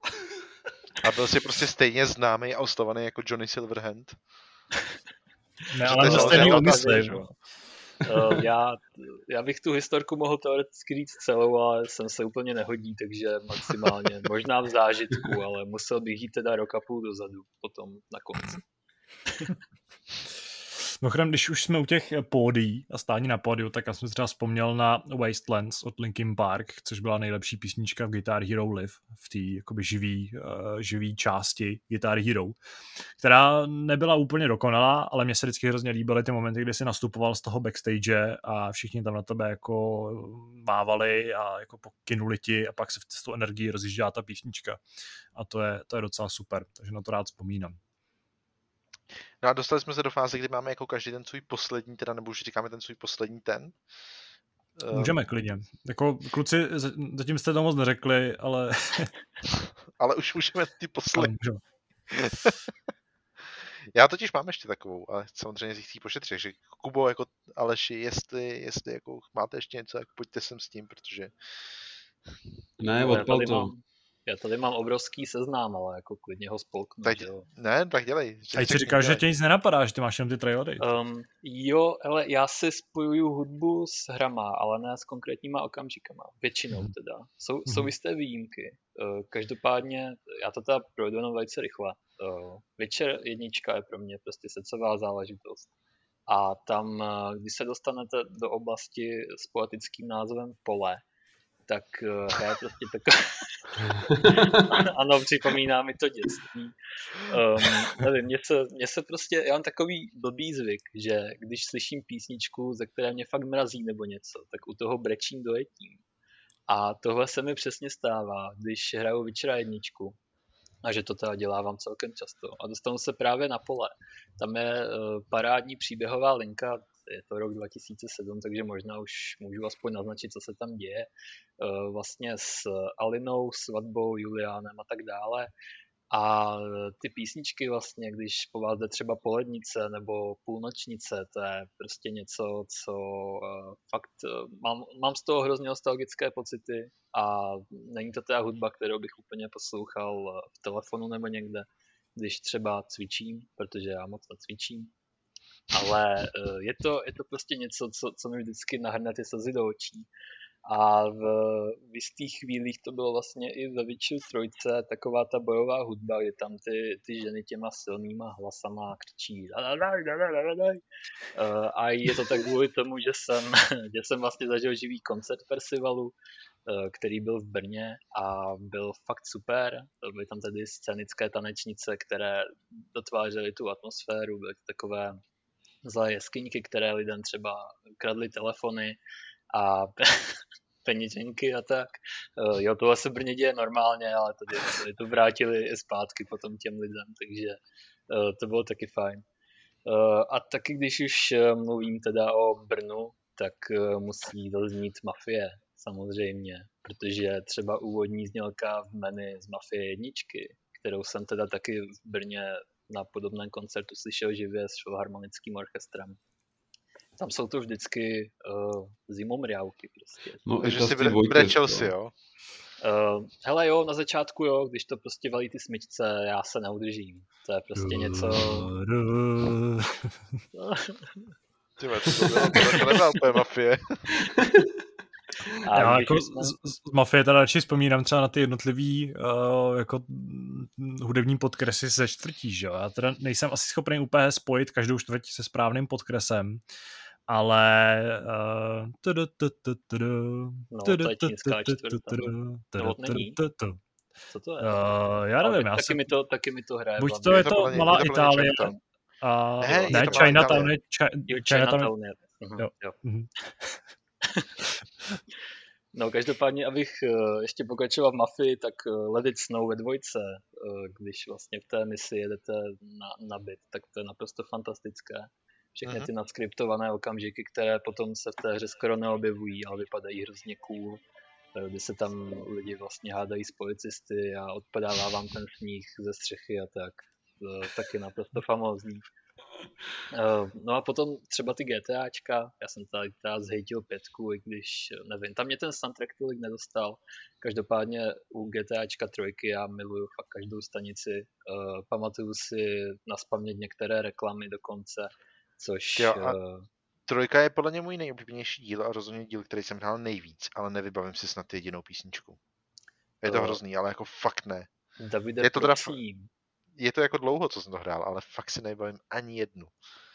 A byl jsi prostě stejně známý a oslavovaný jako Johnny Silverhand. Ne, ale to je to zase stejný věc, že jo. Uh, já, já bych tu historku mohl teoreticky říct celou, ale jsem se úplně nehodí, takže maximálně možná v zážitku, ale musel bych jít teda rok a půl dozadu potom na konci. Mimochodem, když už jsme u těch pódií a stání na pódiu, tak já jsem třeba vzpomněl na Wastelands od Linkin Park, což byla nejlepší písnička v Guitar Hero Live, v té jakoby živý, uh, živý části Guitar Hero, která nebyla úplně dokonalá, ale mně se vždycky hrozně líbily ty momenty, kdy si nastupoval z toho backstage a všichni tam na tebe jako mávali a jako pokynuli ti a pak se s tou energií rozjížděla ta písnička. A to je, to je docela super, takže na to rád vzpomínám. No a dostali jsme se do fáze, kdy máme jako každý ten svůj poslední, teda nebo už říkáme ten svůj poslední ten. Eh, Můžeme klidně. Jako kluci, za- zatím jste to moc neřekli, ale, Ale už můžeme ty poslední. můžeme. Já totiž mám ještě takovou, ale samozřejmě z jich pošetřit, že Kubo, jako Aleši, jestli, jestli jako máte ještě něco, tak pojďte sem s tím, protože Ne, odpal to. mám, Já tady mám obrovský seznám, ale jako klidně ho spolknu. Tak, jo. ne, tak dělej. A ty říkáš, že tě nic nenapadá, že ty máš jenom ty trailery. Um, jo, ale já si spojuju hudbu s hrama, ale ne s konkrétníma okamžikama. Většinou Mhm. teda. Jsou, jsou Mhm. jisté výjimky. Uh, každopádně, já to teda projdu jenom velice rychle. Uh, Večer jednička je pro mě prostě srdcová záležitost. A tam, uh, když se dostanete do oblasti s poetickým názvem Pole, tak uh, hraje prostě taková... ano, připomíná mi to dětství. Um, nevím, mně se, mně se prostě, já mám takový blbý zvyk, že když slyším písničku, ze které mě fakt mrazí nebo něco, tak u toho brečím dojetím. A tohle se mi přesně stává, když hraju Witchera jedničku. A že to teda dělávám celkem často. A dostanu se právě na pole. Tam je uh, parádní příběhová linka, je to rok 2007, takže možná už můžu aspoň naznačit, co se tam děje. Uh, vlastně s Alinou, svatbou, Juliánem a tak dále. A ty písničky vlastně, když po vás jde třeba polednice nebo půlnočnice, to je prostě něco, co uh, fakt uh, mám, mám z toho hrozně nostalgické pocity a není to teda hudba, kterou bych úplně poslouchal v telefonu nebo někde, když třeba cvičím, protože já moc necvičím. Ale uh, je to, je to prostě něco, co, co mi vždycky nahrne ty slzy do očí. A v, v jistých chvílích to bylo vlastně i ve Witcher trojce taková ta bojová hudba, kde tam ty, ty ženy těma silnýma hlasama křičí a je to tak kvůli tomu, že jsem, že jsem vlastně zažil živý koncert Percivalu, který byl v Brně a byl fakt super. Byly tam tedy scénické tanečnice, které dotvářely tu atmosféru, byly to takové zlé jeskyňky, které lidem třeba kradly telefony a peněženky a tak. Uh, jo, se v Brně děje normálně, ale tady, tady to vrátili zpátky potom těm lidem, takže uh, to bylo taky fajn. Uh, a taky když už mluvím teda o Brnu, tak musí doznít Mafie, samozřejmě, protože třeba úvodní znělka v menu z Mafie jedničky, kterou jsem teda taky v Brně na podobném koncertu slyšel živě s filharmonickým orchestrem tam jsou to vždycky uh, zimomriavky prostě. No, Takže si brečel si, jo? Uh, hele jo, na začátku jo, když to prostě valí ty smyčce, já se neudržím. To je prostě něco... Tyhle, to, to, bylo, to, to nebyla úplně mafie. A Já jako jsme... z, z Mafie teda radši vzpomínám třeba na ty jednotlivý uh, jako hudební podkresy ze čtvrtí, že jo? Já teda nejsem asi schopný úplně spojit každou čtvrtí se správným podkresem, ale no. Co to je? Uh, já nevím, já taky, mi to, taky mi to hraje. Buď to je to malá Itálie, a ne, ne Chinatown je Chinatown je. Jo. No každopádně, abych ještě pokračoval v Mafii, tak Let It Snow ve dvojce, když vlastně v té misi jedete na, na byt, tak to je naprosto fantastické. Všechny ty nadskriptované okamžiky, které potom se v té hře skoro neobjevují, ale vypadají hrozně cool, kdy se tam lidi vlastně hádají s policisty a odpadává vám ten sníh ze střechy a tak. Taky naprosto famózní. No a potom třeba ty GTAčka, já jsem tady teda zhejtil pětku, i když, nevím, tam mě ten soundtrack tolik nedostal. Každopádně u GTAčka trojky já miluju fakt každou stanici. Pamatuju si naspamět některé reklamy dokonce, což... Jo, a trojka je podle mě můj nejoblíbenější díl a rozhodně díl, který jsem hrál nejvíc, ale nevybavím si snad jedinou písničku. Je to hrozný, ale jako fakt ne. Davide, je to teda, prosím je to jako dlouho, co jsem to hrál, ale fakt si nebavím ani jednu.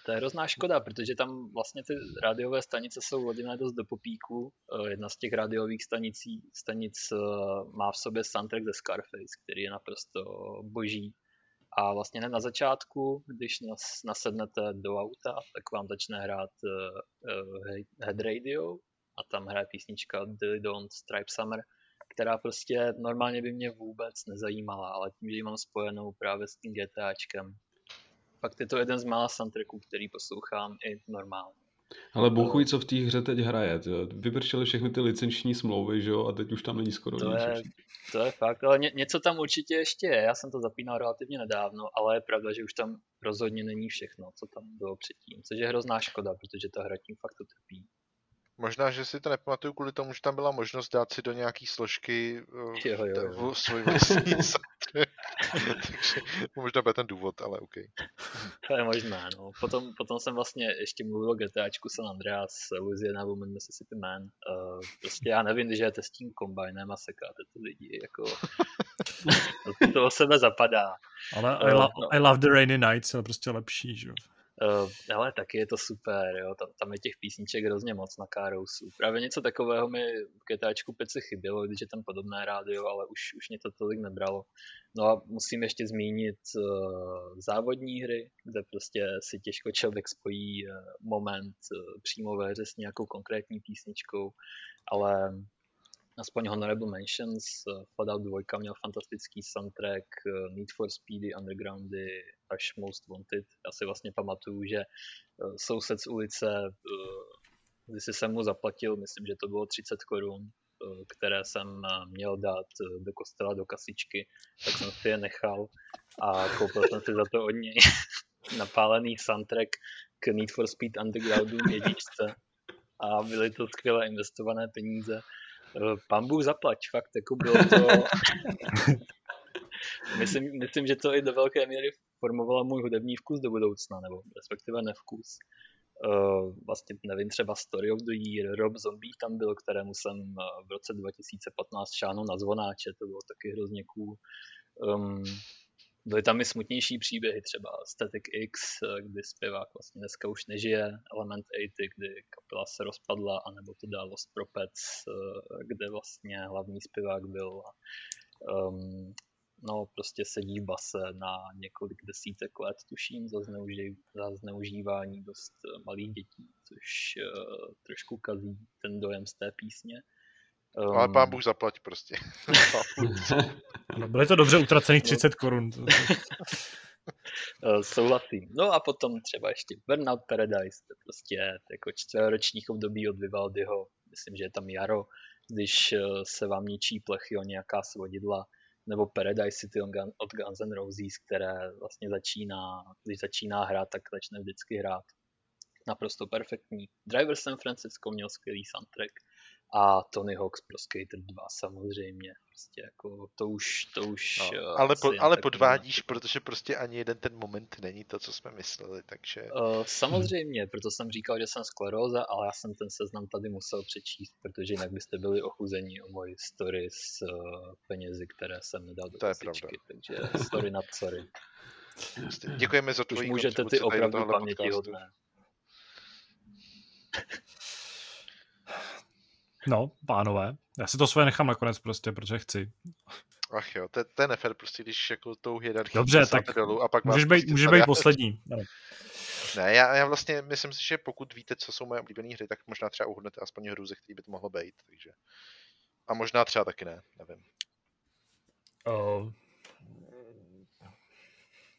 To je hrozná škoda, protože tam vlastně ty rádiové stanice jsou laděné dost do popíku. Jedna z těch rádiových stanicí, stanic má v sobě soundtrack ze Scarface, který je naprosto boží. A vlastně hned na začátku, když nas, nasednete do auta, tak vám začne hrát uh, Head Radio a tam hraje písnička Dilly Don't Stripe Summer, která prostě normálně by mě vůbec nezajímala, ale tím, že ji mám spojenou právě s tím GTAčkem. Fakt je to jeden z mála soundtracků, který poslouchám i normálně. Ale bůh co v té hře teď hraje. Vybrčeli všechny ty licenční smlouvy, že jo, a teď už tam není skoro to nic. Je, to je fakt, ale ně, něco tam určitě ještě je. Já jsem to zapínal relativně nedávno, ale je pravda, že už tam rozhodně není všechno, co tam bylo předtím, což je hrozná škoda, protože ta hra tím fakt utrpí. Možná, že si to nepamatuju kvůli tomu, že tam byla možnost dát si do nějaký složky uh, Jo, jo, jo. v- svůj vlastní. Takže možná bude ten důvod, ale OK. To je možné, no. Potom, potom jsem vlastně ještě mluvil o GTAčku San Andreas, Louisiana Woman, Mississippi Man. Uh, prostě já nevím, když jdete s tím kombajnem a sekáte ty lidi, jako... to, to o sebe zapadá. Ale Eh, I, lo- no. I love the rainy nights je prostě lepší, že jo. Uh, ale taky je to super, jo. Tam, tam je těch písniček hrozně moc na Karousu. Právě něco takového mi v GTAčku 5 si chybělo, když je tam podobné rádio, ale už, už mě to tolik nebralo. No a musím ještě zmínit uh, závodní hry, kde prostě si těžko člověk spojí uh, moment uh, přímo ve hře s nějakou konkrétní písničkou, ale aspoň Honorable Mentions, uh, Fallout 2 měl fantastický soundtrack, uh, Need for Speedy, Undergroundy, až Most Wanted. Já si vlastně pamatuju, že uh, soused z ulice, když jsem mu zaplatil, myslím, že to bylo 30 korun, které jsem měl dát do kostela do kasičky, tak jsem si je nechal a koupil jsem si za to od něj napálený soundtrack k Need for Speed Undergroundu jedničce a byly to skvěle investované peníze. Eh, Pán Bůh zaplať, fakt, jako bylo to... myslím, myslím, že to i do velké míry formovalo můj hudební vkus do budoucna, nebo respektive nevkus. Uh, vlastně nevím, třeba Story of the Year, Rob Zombie tam byl, kterému jsem eh, v roce 2015 šáhnul na zvonáče, to bylo taky hrozně cool. Um, byly tam i smutnější příběhy, třeba Static X, kdy zpěvák vlastně dneska už nežije, Element 80, kdy kapela se rozpadla, anebo teda Lost Propets, eh, kde vlastně hlavní zpěvák byl um, no prostě sedí v base na několik desítek let, tuším, za, zneuži- za zneužívání dost malých dětí, což uh, trošku kazí ten dojem z té písně. Um, Ale pán Bůh zaplať prostě. Ano, byly to dobře utracených 30 korun. Uh, souhlasím. No a potom třeba ještě Burnout Paradise, to je prostě jako čtvrročních období od Vivaldiho, myslím, že je tam jaro, když uh, se vám ničí plechy o nějaká svodidla, nebo Paradise City od Guns N' Roses, které vlastně začíná, když začíná hrát, tak začne vždycky hrát. Naprosto perfektní. Driver San Francisco měl skvělý soundtrack a Tony Hawk's Pro Skater 2 samozřejmě. Prostě jako to už, to už No, uh, ale, po, ale podvádíš, nemá. protože prostě ani jeden ten moment není to, co jsme mysleli, takže... Uh, samozřejmě, proto jsem říkal, že jsem skleróza, ale já jsem ten seznam tady musel přečíst, protože jinak byste byli ochuzení o moji story s uh, penězi, které jsem nedal do To je kasičky, takže story nad sorry. Prostě Děkujeme za Už tvoji můžete ty opravdu tohohle paměti podcastu. hodné. No, pánové, já si to svoje nechám nakonec prostě, protože chci. Ach jo, to, to je nefér prostě, když jako tou hierarchii Dobře, tak dolů a pak Můžeš být, prostě můžeš být poslední. Ano. Ne, já, já vlastně myslím si, že pokud víte, co jsou moje oblíbené hry, tak možná třeba uhodnete aspoň hru, ze který by to mohlo být, takže... A možná třeba taky ne, nevím. Uh,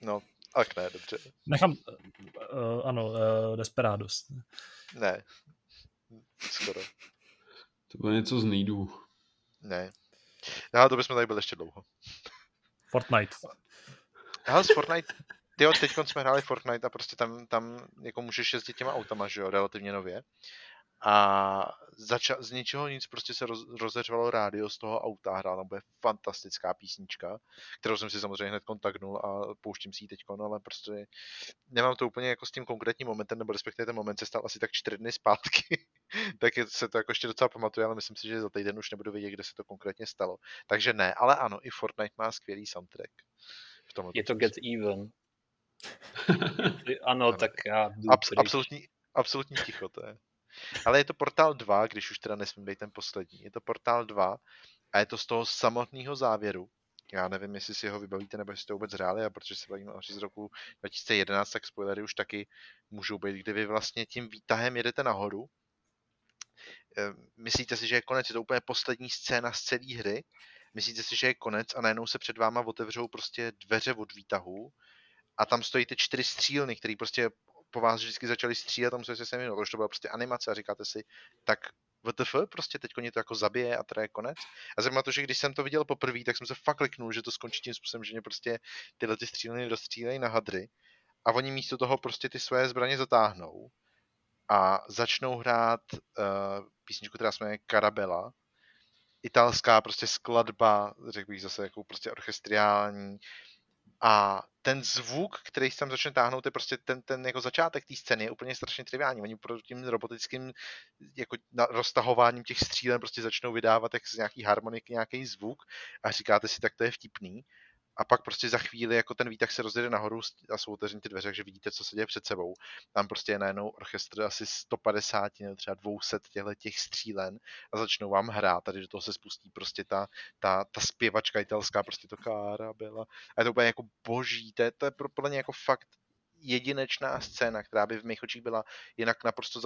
No, tak ne, dobře. nechám, uh, ano, uh, Desperados. Ne. Skoro. To bylo něco z nejdů. Ne. No, to bychom tady byli ještě dlouho. Fortnite. Ale z Fortnite, tyjo, teď jsme hráli Fortnite a prostě tam, tam jako můžeš jezdit těma autama, že jo, relativně nově. A zača- z ničeho nic prostě se roz- rozeřvalo rádio z toho auta, hrála tam bude fantastická písnička, kterou jsem si samozřejmě hned kontaktnul a pouštím si ji teď, ale prostě nemám to úplně jako s tím konkrétním momentem, nebo respektive ten moment se stal asi tak čtyři dny zpátky, tak se to jako ještě docela pamatuje, ale myslím si, že za týden už nebudu vědět, kde se to konkrétně stalo. Takže ne, ale ano, i Fortnite má skvělý soundtrack. V tomhle Je to. Get Even. ano, Ano. tak já Abs- absolutní, absolutní ticho to je. Ale je to Portál 2, když už teda nesmím být ten poslední. Je to Portál 2 a je to z toho samotného závěru. Já nevím, jestli si ho vybavíte, nebo jestli to vůbec hráli, a protože se bavíme až z roku 2011, tak spoilery už taky můžou být, kdy vy vlastně tím výtahem jedete nahoru. Eh, Myslíte si, že je konec, je to úplně poslední scéna z celé hry. Myslíte si, že je konec a najednou se před váma otevřou prostě dveře od výtahu a tam stojí ty čtyři střílny, který prostě po vás vždycky začali střílet a museli se sem jenom, to byla prostě animace a říkáte si, tak WTF, prostě teď mě to jako zabije a teda je konec. A zajímavé to, že když jsem to viděl poprvé, tak jsem se fakt kliknul, že to skončí tím způsobem, že mě prostě tyhle ty střílny dostřílejí na hadry a oni místo toho prostě ty svoje zbraně zatáhnou a začnou hrát uh, písničku, která se jmenuje Carabela. Italská prostě skladba, řekl bych zase jako prostě orchestriální, a ten zvuk, který se tam začne táhnout, je prostě ten, ten jako začátek té scény je úplně strašně triviální. Oni pro tím robotickým jako roztahováním těch střílen prostě začnou vydávat jak z nějaký harmonik nějaký zvuk a říkáte si, tak to je vtipný a pak prostě za chvíli jako ten výtah se rozjede nahoru a jsou otevřeny ty dveře, že vidíte, co se děje před sebou. Tam prostě je najednou orchestr asi 150 nebo třeba 200 těchto těch střílen a začnou vám hrát. Tady do toho se spustí prostě ta, ta, ta zpěvačka italská, prostě to kára byla. A je to úplně jako boží, to je, to je podle mě jako fakt jedinečná scéna, která by v mých očích byla jinak naprosto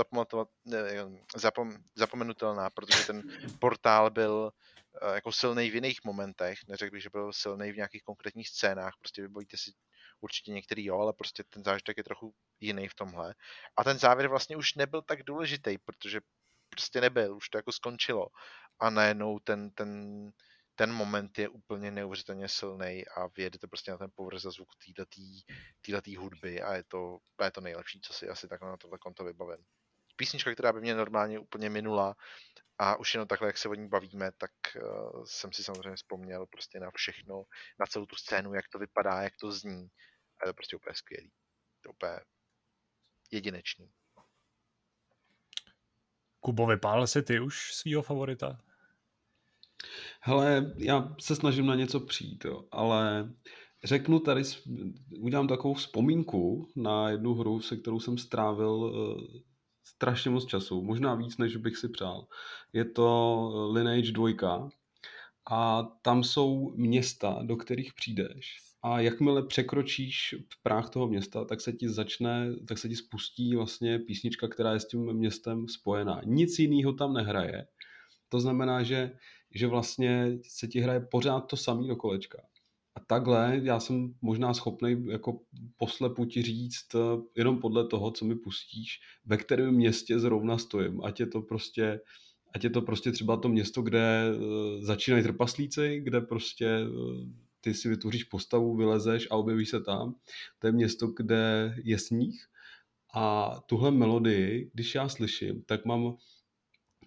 zapom, zapomenutelná, protože ten portál byl Eh, jako silný v jiných momentech, neřekl bych, že byl silný v nějakých konkrétních scénách, prostě vybavíte si určitě některý jo, ale prostě ten zážitek je trochu jiný v tomhle. A ten závěr vlastně už nebyl tak důležitý, protože prostě nebyl, už to jako skončilo. A najednou ten, ten, ten moment je úplně neuvěřitelně silný a vyjedete prostě na ten povrch za zvuk této hudby a je to, a je to nejlepší, co si asi takhle na tohle konto vybavím. Písnička, která by mě normálně úplně minula, a už jenom takhle, jak se o ní bavíme, tak uh, jsem si samozřejmě vzpomněl prostě na všechno, na celou tu scénu, jak to vypadá, jak to zní. A je to prostě úplně skvělý. To úplně jedinečný. Kubo, vypál si ty už svýho favorita? Hele, já se snažím na něco přijít, jo, ale řeknu tady, udělám takovou vzpomínku na jednu hru, se kterou jsem strávil eh, strašně moc času, možná víc, než bych si přál. Je to Lineage 2 a tam jsou města, do kterých přijdeš a jakmile překročíš práh toho města, tak se ti začne, tak se ti spustí vlastně písnička, která je s tím městem spojená. Nic jiného tam nehraje. To znamená, že, že vlastně se ti hraje pořád to samý do kolečka. A takhle já jsem možná schopný jako poslepu ti říct eh, jenom podle toho, co mi pustíš, ve kterém městě zrovna stojím. Ať je to prostě, ať je to prostě třeba to město, kde eh, začínají trpaslíci, kde prostě eh, ty si vytvoříš postavu, vylezeš a objevíš se tam. To je město, kde je sníh. A tuhle melodii, když já slyším, tak mám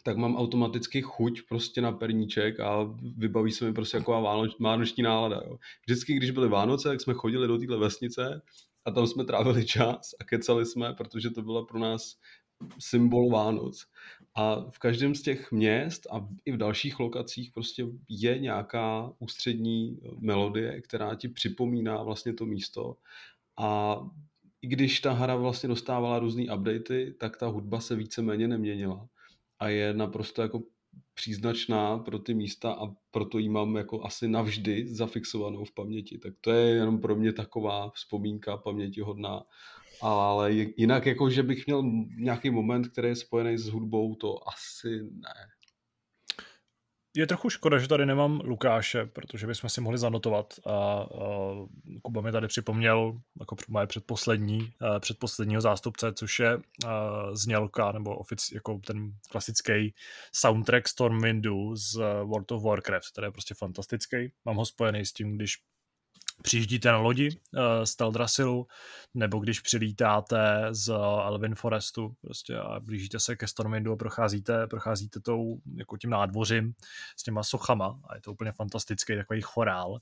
tak mám automaticky chuť prostě na perníček a vybaví se mi prostě jako vánoč, vánoční nálada. Jo. Vždycky, když byly Vánoce, tak jsme chodili do téhle vesnice a tam jsme trávili čas a kecali jsme, protože to byla pro nás symbol Vánoc. A v každém z těch měst a i v dalších lokacích prostě je nějaká ústřední melodie, která ti připomíná vlastně to místo. A i když ta hra vlastně dostávala různé updaty, tak ta hudba se víceméně neměnila a je naprosto jako příznačná pro ty místa a proto ji mám jako asi navždy zafixovanou v paměti. Tak to je jenom pro mě taková vzpomínka pamětihodná. Ale jinak jako, že bych měl nějaký moment, který je spojený s hudbou, to asi ne je trochu škoda, že tady nemám Lukáše, protože bychom si mohli zanotovat a, a Kuba mi tady připomněl jako moje předposlední, předposledního zástupce, což je a, znělka nebo ofic, jako ten klasický soundtrack Stormwindu z World of Warcraft, který je prostě fantastický. Mám ho spojený s tím, když přijíždíte na lodi uh, z Teldrasilu, nebo když přilítáte z Elvin Forestu prostě a blížíte se ke Stormwindu a procházíte, procházíte tou, jako tím nádvořím s těma sochama a je to úplně fantastický takový chorál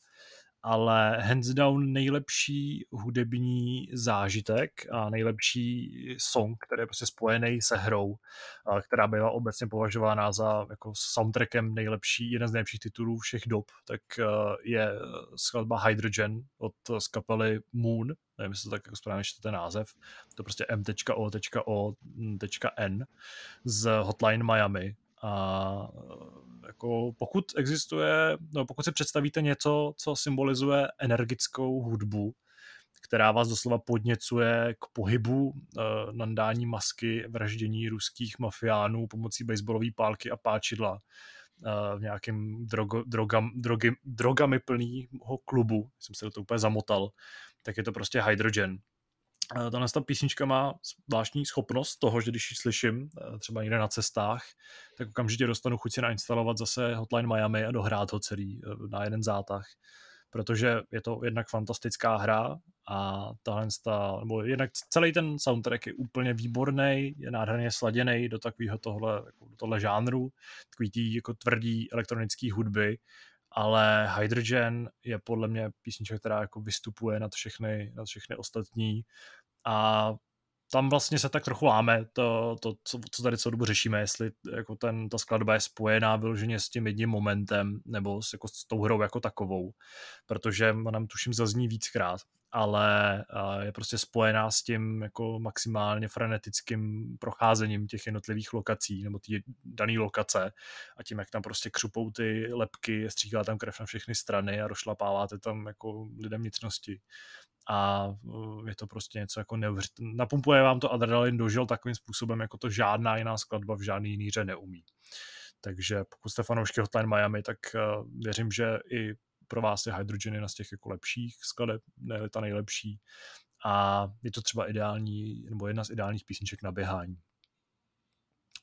ale hands down nejlepší hudební zážitek a nejlepší song, který je prostě spojený se hrou, která byla obecně považována za jako soundtrackem nejlepší, jeden z nejlepších titulů všech dob, tak je skladba Hydrogen od z kapely Moon, nevím, jestli to tak jako správně ten název, to prostě m.o.o.n z Hotline Miami. A jako pokud existuje, no pokud si představíte něco, co symbolizuje energickou hudbu, která vás doslova podněcuje k pohybu, eh, nandání masky, vraždění ruských mafiánů pomocí baseballové pálky a páčidla eh, v nějakém drogo, drogam, drogy, drogami plného klubu, jsem se do toho úplně zamotal, tak je to prostě Hydrogen. Tahle ta písnička má zvláštní schopnost toho, že když ji slyším eh, třeba někde na cestách, tak okamžitě dostanu chuť si nainstalovat zase Hotline Miami a dohrát ho celý eh, na jeden zátah. Protože je to jednak fantastická hra a tahle, ta, nebo jednak celý ten soundtrack je úplně výborný, je nádherně sladěný do takového tohle, jako do tohle žánru, takový tý jako tvrdý elektronický hudby, ale Hydrogen je podle mě písnička, která jako vystupuje nad všechny, nad všechny ostatní. A tam vlastně se tak trochu láme to, to co, co tady celou dobu řešíme, jestli jako ten, ta skladba je spojená vyloženě s tím jedním momentem nebo s, jako s tou hrou jako takovou, protože nám tuším zazní víckrát, ale je prostě spojená s tím jako maximálně frenetickým procházením těch jednotlivých lokací nebo ty dané lokace a tím, jak tam prostě křupou ty lepky, stříká tam krev na všechny strany a rošlapáváte tam jako lidem vnitřnosti a je to prostě něco jako neuvěřitelné. Napumpuje vám to adrenalin dožil takovým způsobem, jako to žádná jiná skladba v žádný jiný hře neumí. Takže pokud jste fanoušky Hotline Miami, tak věřím, že i pro vás je Hydrogen jedna z těch jako lepších skladeb, ne ta nejlepší. A je to třeba ideální, nebo jedna z ideálních písniček na běhání.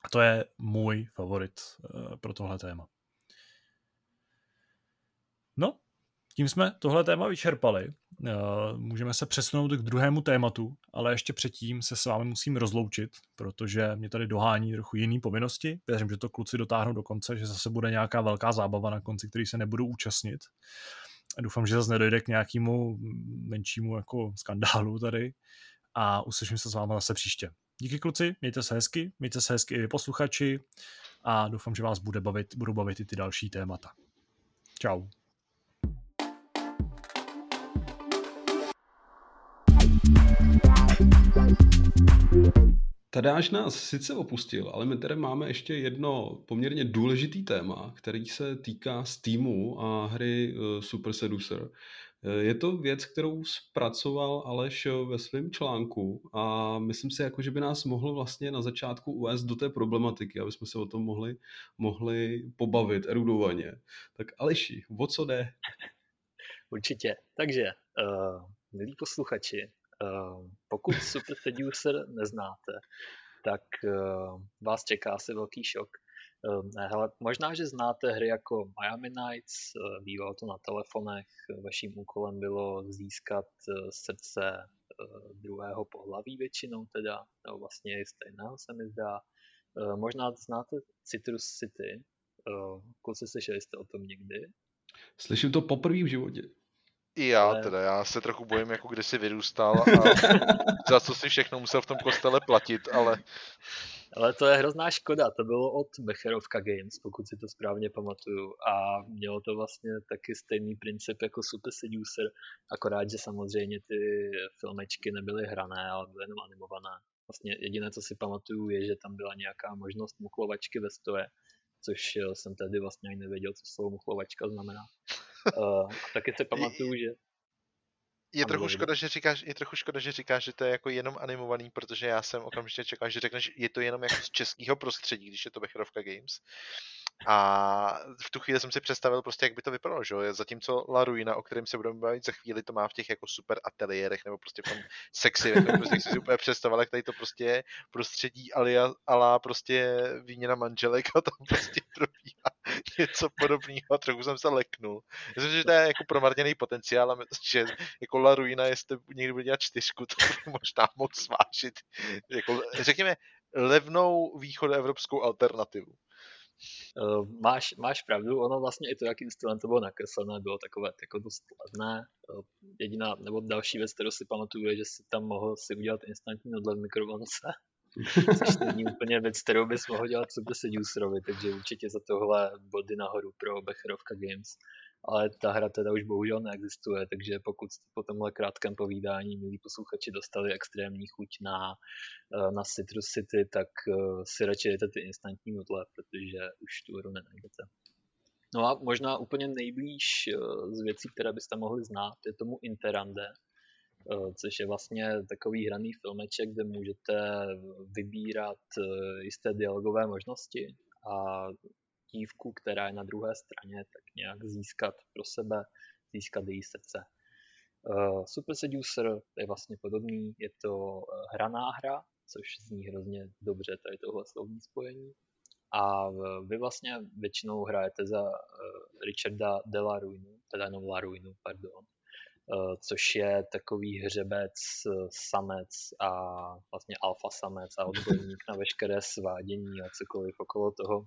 A to je můj favorit pro tohle téma. No, tím jsme tohle téma vyčerpali. Eh, můžeme se přesunout k druhému tématu, ale ještě předtím se s vámi musím rozloučit, protože mě tady dohání trochu jiný povinnosti. Věřím, že to kluci dotáhnou do konce, že zase bude nějaká velká zábava na konci, který se nebudu účastnit. A doufám, že zase nedojde k nějakému menšímu jako skandálu tady a uslyším se s vámi zase příště. Díky kluci, mějte se hezky, mějte se hezky i vy posluchači a doufám, že vás bude bavit, budou bavit i ty další témata. Ciao. Tadáš nás sice opustil, ale my tady máme ještě jedno poměrně důležitý téma, který se týká Steamu a hry eh, Super Seducer. Eh, je to věc, kterou zpracoval Aleš ve svém článku a myslím si, jako, že by nás mohl vlastně na začátku uvést do té problematiky, aby jsme se o tom mohli, mohli pobavit erudovaně. Tak Aleši, o co jde? Určitě. Takže, uh, milí posluchači, pokud Super Seducer neznáte, tak ehm, vás čeká asi velký šok. Ehm, hele, možná, že znáte hry jako Miami Nights, bývalo to na telefonech, vaším úkolem bylo získat srdce druhého pohlaví většinou teda, nebo vlastně i stejného se mi zdá. Možná znáte Citrus City, kluci slyšeli jste o tom někdy? Slyším to poprvé v životě. I já ale... teda, já se trochu bojím, jako kde jsi vyrůstal a za co si všechno musel v tom kostele platit, ale... Ale to je hrozná škoda, to bylo od Becherovka Games, pokud si to správně pamatuju a mělo to vlastně taky stejný princip jako Super Seducer, akorát, že samozřejmě ty filmečky nebyly hrané, ale byly jenom animované. Vlastně jediné, co si pamatuju, je, že tam byla nějaká možnost muklovačky ve stoje, což jsem tedy vlastně ani nevěděl, co slovo muchlovačka znamená. Uh, taky si pamatuju, že je trochu, škoda, že říkáš, je trochu škoda, že říkáš, že to je jako jenom animovaný, protože já jsem okamžitě čekal, že řekneš, že je to jenom jako z českého prostředí, když je to Becherovka Games. A v tu chvíli jsem si představil prostě, jak by to vypadalo, že Zatímco La Ruina, o kterém se budeme bavit za chvíli, to má v těch jako super ateliérech nebo prostě v tom sexy, jako prostě si úplně představil, jak tady to prostě prostředí alia, ala prostě výměna manželek a tam prostě probíhá něco podobného trochu jsem se leknul. Myslím, že to je jako promarněný potenciál a že jako La Ruina, jestli někdy bude dělat čtyřku, to by možná mohl svážit. Jako, řekněme, levnou východoevropskou alternativu. Uh, máš, máš pravdu, ono vlastně i to, jak instrument to bylo nakreslené, bylo takové jako dost levné. Uh, jediná, nebo další věc, kterou si pamatuju, je, že si tam mohl si udělat instantní odlev mikrovlnce, což není úplně věc, kterou bys mohl dělat super seducerovi, takže určitě za tohle body nahoru pro Becherovka Games ale ta hra teda už bohužel neexistuje, takže pokud jste po tomhle krátkém povídání, milí posluchači, dostali extrémní chuť na, eh, na Citrus City, tak eh, si radši dejte ty instantní nudle, protože už tu hru nenajdete. No a možná úplně nejblíž eh, z věcí, které byste mohli znát, je tomu Interande, což je vlastně takový hraný filmeček, kde můžete vybírat jisté dialogové možnosti a dívku, která je na druhé straně, tak nějak získat pro sebe, získat její srdce. Uh, Super Seducer je vlastně podobný, je to hraná hra, což zní hrozně dobře, tady tohle slovní spojení. A vy vlastně většinou hrajete za Richarda de la Ruinu, teda jenom la Ruinu, pardon, což je takový hřebec, samec a vlastně alfa samec a odborník na veškeré svádění a cokoliv okolo toho.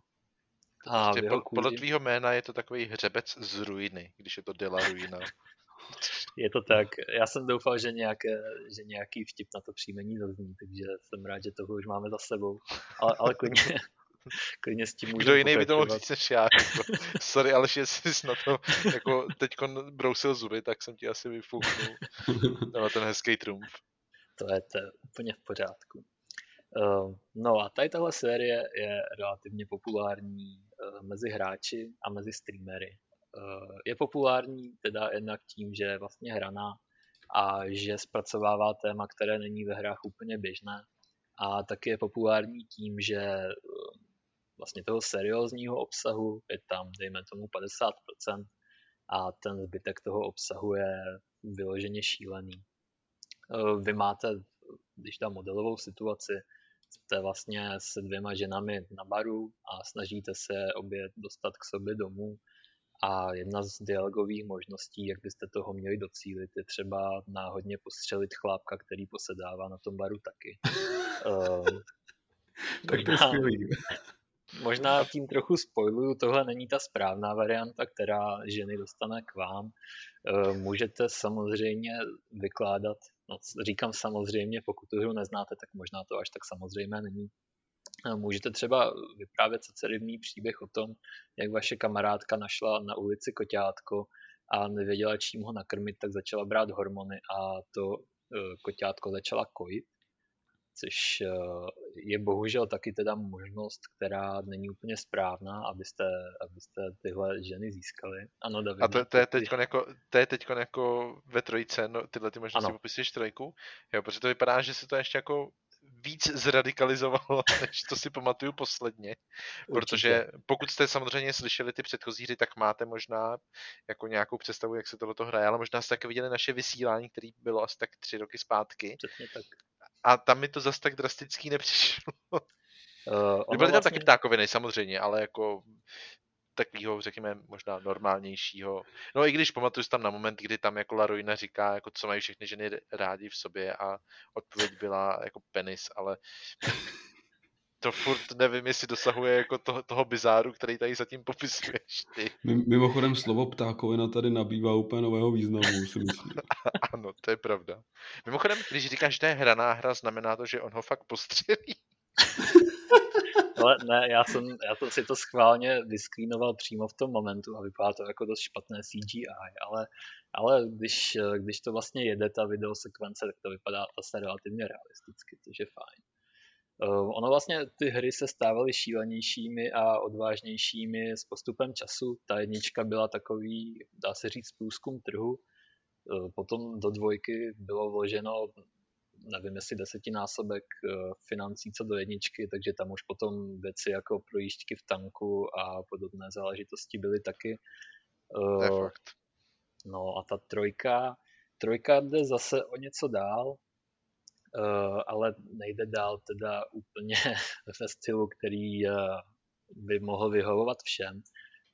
A prostě pod, podle tvýho jména je to takový hřebec z ruiny, když je to Dela Ruina. je to tak. Já jsem doufal, že, nějaké, že nějaký vtip na to příjmení zazní, takže jsem rád, že toho už máme za sebou. Ale, ale klidně, klidně s tím Kdo jiný by to mohl říct než já. Jako. Sorry, ale jestli jsi na to jako teď brousil zuby, tak jsem ti asi vyfouknul na ten hezký trumf. To je to úplně v pořádku. Uh, no a tady tahle série je relativně populární uh, mezi hráči a mezi streamery. Uh, je populární teda jednak tím, že je vlastně hraná a že zpracovává téma, které není ve hrách úplně běžné. A taky je populární tím, že vlastně toho seriózního obsahu je tam, dejme tomu, 50% a ten zbytek toho obsahu je vyloženě šílený. Vy máte, když dám modelovou situaci, jste vlastně se dvěma ženami na baru a snažíte se obě dostat k sobě domů a jedna z dialogových možností, jak byste toho měli docílit, je třeba náhodně postřelit chlápka, který posedává na tom baru taky. uh, tak to je skvělý. Možná tím trochu spoiluju, tohle není ta správná varianta, která ženy dostane k vám. Eh, můžete samozřejmě vykládat, no říkám samozřejmě, pokud tu hru neznáte, tak možná to až tak samozřejmě není. Eh, můžete třeba vyprávět celý příběh o tom, jak vaše kamarádka našla na ulici koťátko a nevěděla, čím ho nakrmit, tak začala brát hormony a to eh, koťátko začala kojit což je bohužel taky teda možnost, která není úplně správná, abyste, abyste tyhle ženy získali. Ano, David. A to, to je teď jako, to je teď jako ve trojce, no, tyhle ty možnosti popisuješ trojku, jo, protože to vypadá, že se to ještě jako víc zradikalizovalo, než to si pamatuju posledně. Určitě. Protože pokud jste samozřejmě slyšeli ty předchozí hry, tak máte možná jako nějakou představu, jak se tohle hraje, ale možná jste také viděli naše vysílání, které bylo asi tak tři roky zpátky. Přesně tak a tam mi to zase tak drastický nepřišlo. Uh, Byly tam vlastně... taky ptákoviny samozřejmě, ale jako takového, řekněme, možná normálnějšího. No i když pamatuju tam na moment, kdy tam jako Laroina říká, jako co mají všechny ženy rádi v sobě a odpověď byla jako penis, ale to furt nevím, jestli dosahuje jako toho, toho bizáru, který tady zatím popisuješ ty. Mimochodem slovo ptákovina tady nabývá úplně nového významu, si myslím. ano, to je pravda. Mimochodem, když říkáš, že to je hraná hra, znamená to, že on ho fakt postřelí. Ale ne, já jsem, já jsem si to schválně vysklínoval přímo v tom momentu a vypadá to jako dost špatné CGI, ale, ale když, když to vlastně jede ta videosekvence, tak to vypadá zase relativně realisticky, což je fajn. Ehm, ono vlastně ty hry se stávaly šílenějšími a odvážnějšími s postupem času. Ta jednička byla takový, dá se říct, průzkum trhu. Ehm, potom do dvojky bylo vloženo, nevím jestli desetinásobek ehm, financí co do jedničky, takže tam už potom věci jako projížďky v tanku a podobné záležitosti byly taky. No a ta trojka, trojka jde zase o něco dál, Eh, ale nejde dál teda úplně ve stylu, který eh, by mohl vyhovovat všem.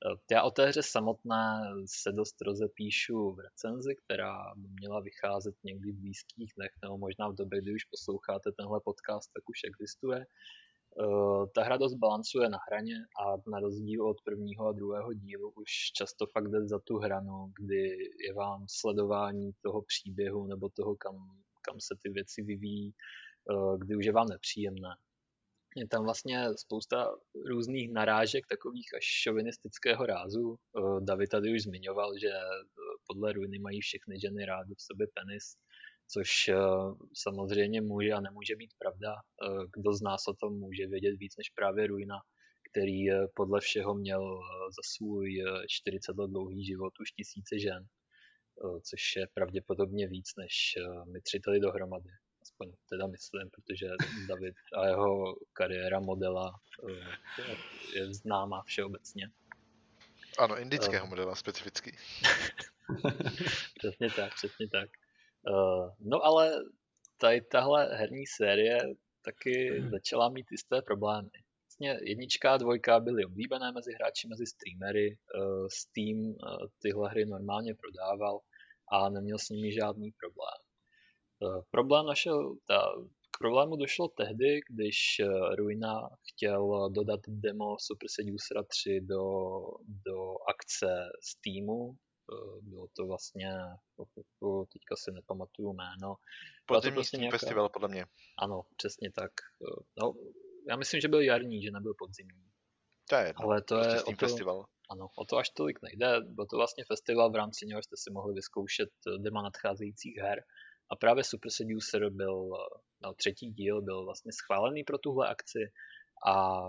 Eh, já o té hře samotné se dost rozepíšu v recenzi, která by měla vycházet někdy v blízkých dnech, nebo možná v době, kdy už posloucháte tenhle podcast, tak už existuje. Ta hra dost balancuje na hraně a na rozdíl od prvního a druhého dílu už často fakt jde za tu hranu, kdy je vám sledování toho příběhu nebo toho, kam kam se ty věci vyvíjí, eh, kdy už je vám nepříjemné. Je tam vlastně spousta různých narážek takových až šovinistického rázu. Eh, David tady už zmiňoval, že eh, podle ruiny mají všechny ženy rády v sobě penis, což samozřejmě může a nemůže být pravda. Kdo z nás o tom může vědět víc než právě ruina, který podle všeho měl za svůj 40 let dlouhý život už tisíce žen. Eh, což je pravděpodobně víc než eh, my tři tady dohromady. Aspoň teda myslím, protože David a jeho kariéra modela eh, je známá všeobecně. Ano, indického uh, modela specificky. přesně tak, přesně tak. Uh, no ale tady tahle herní série taky začala mít jisté problémy. Vlastně jednička a dvojka byly oblíbené mezi hráči, mezi streamery. Steam tyhle hry normálně prodával a neměl s nimi žádný problém. Problém našel, ta, k problému došlo tehdy, když Ruina chtěl dodat demo Super Seducer 3 do, do akce Steamu, Eh, bylo to vlastně, teďka si nepamatuju jméno. Podzimní prostě nějaká... festival, podle mě. Ano, přesně tak. No, já myslím, že byl jarní, že nebyl podzimní. To je Ale to prostě je o to, festival. Ano, o to až tolik nejde. Byl to vlastně festival, v rámci něho jste si mohli vyzkoušet eh, dema nadcházejících her. A právě Super Seducer byl, no, třetí díl byl vlastně schválený pro tuhle akci a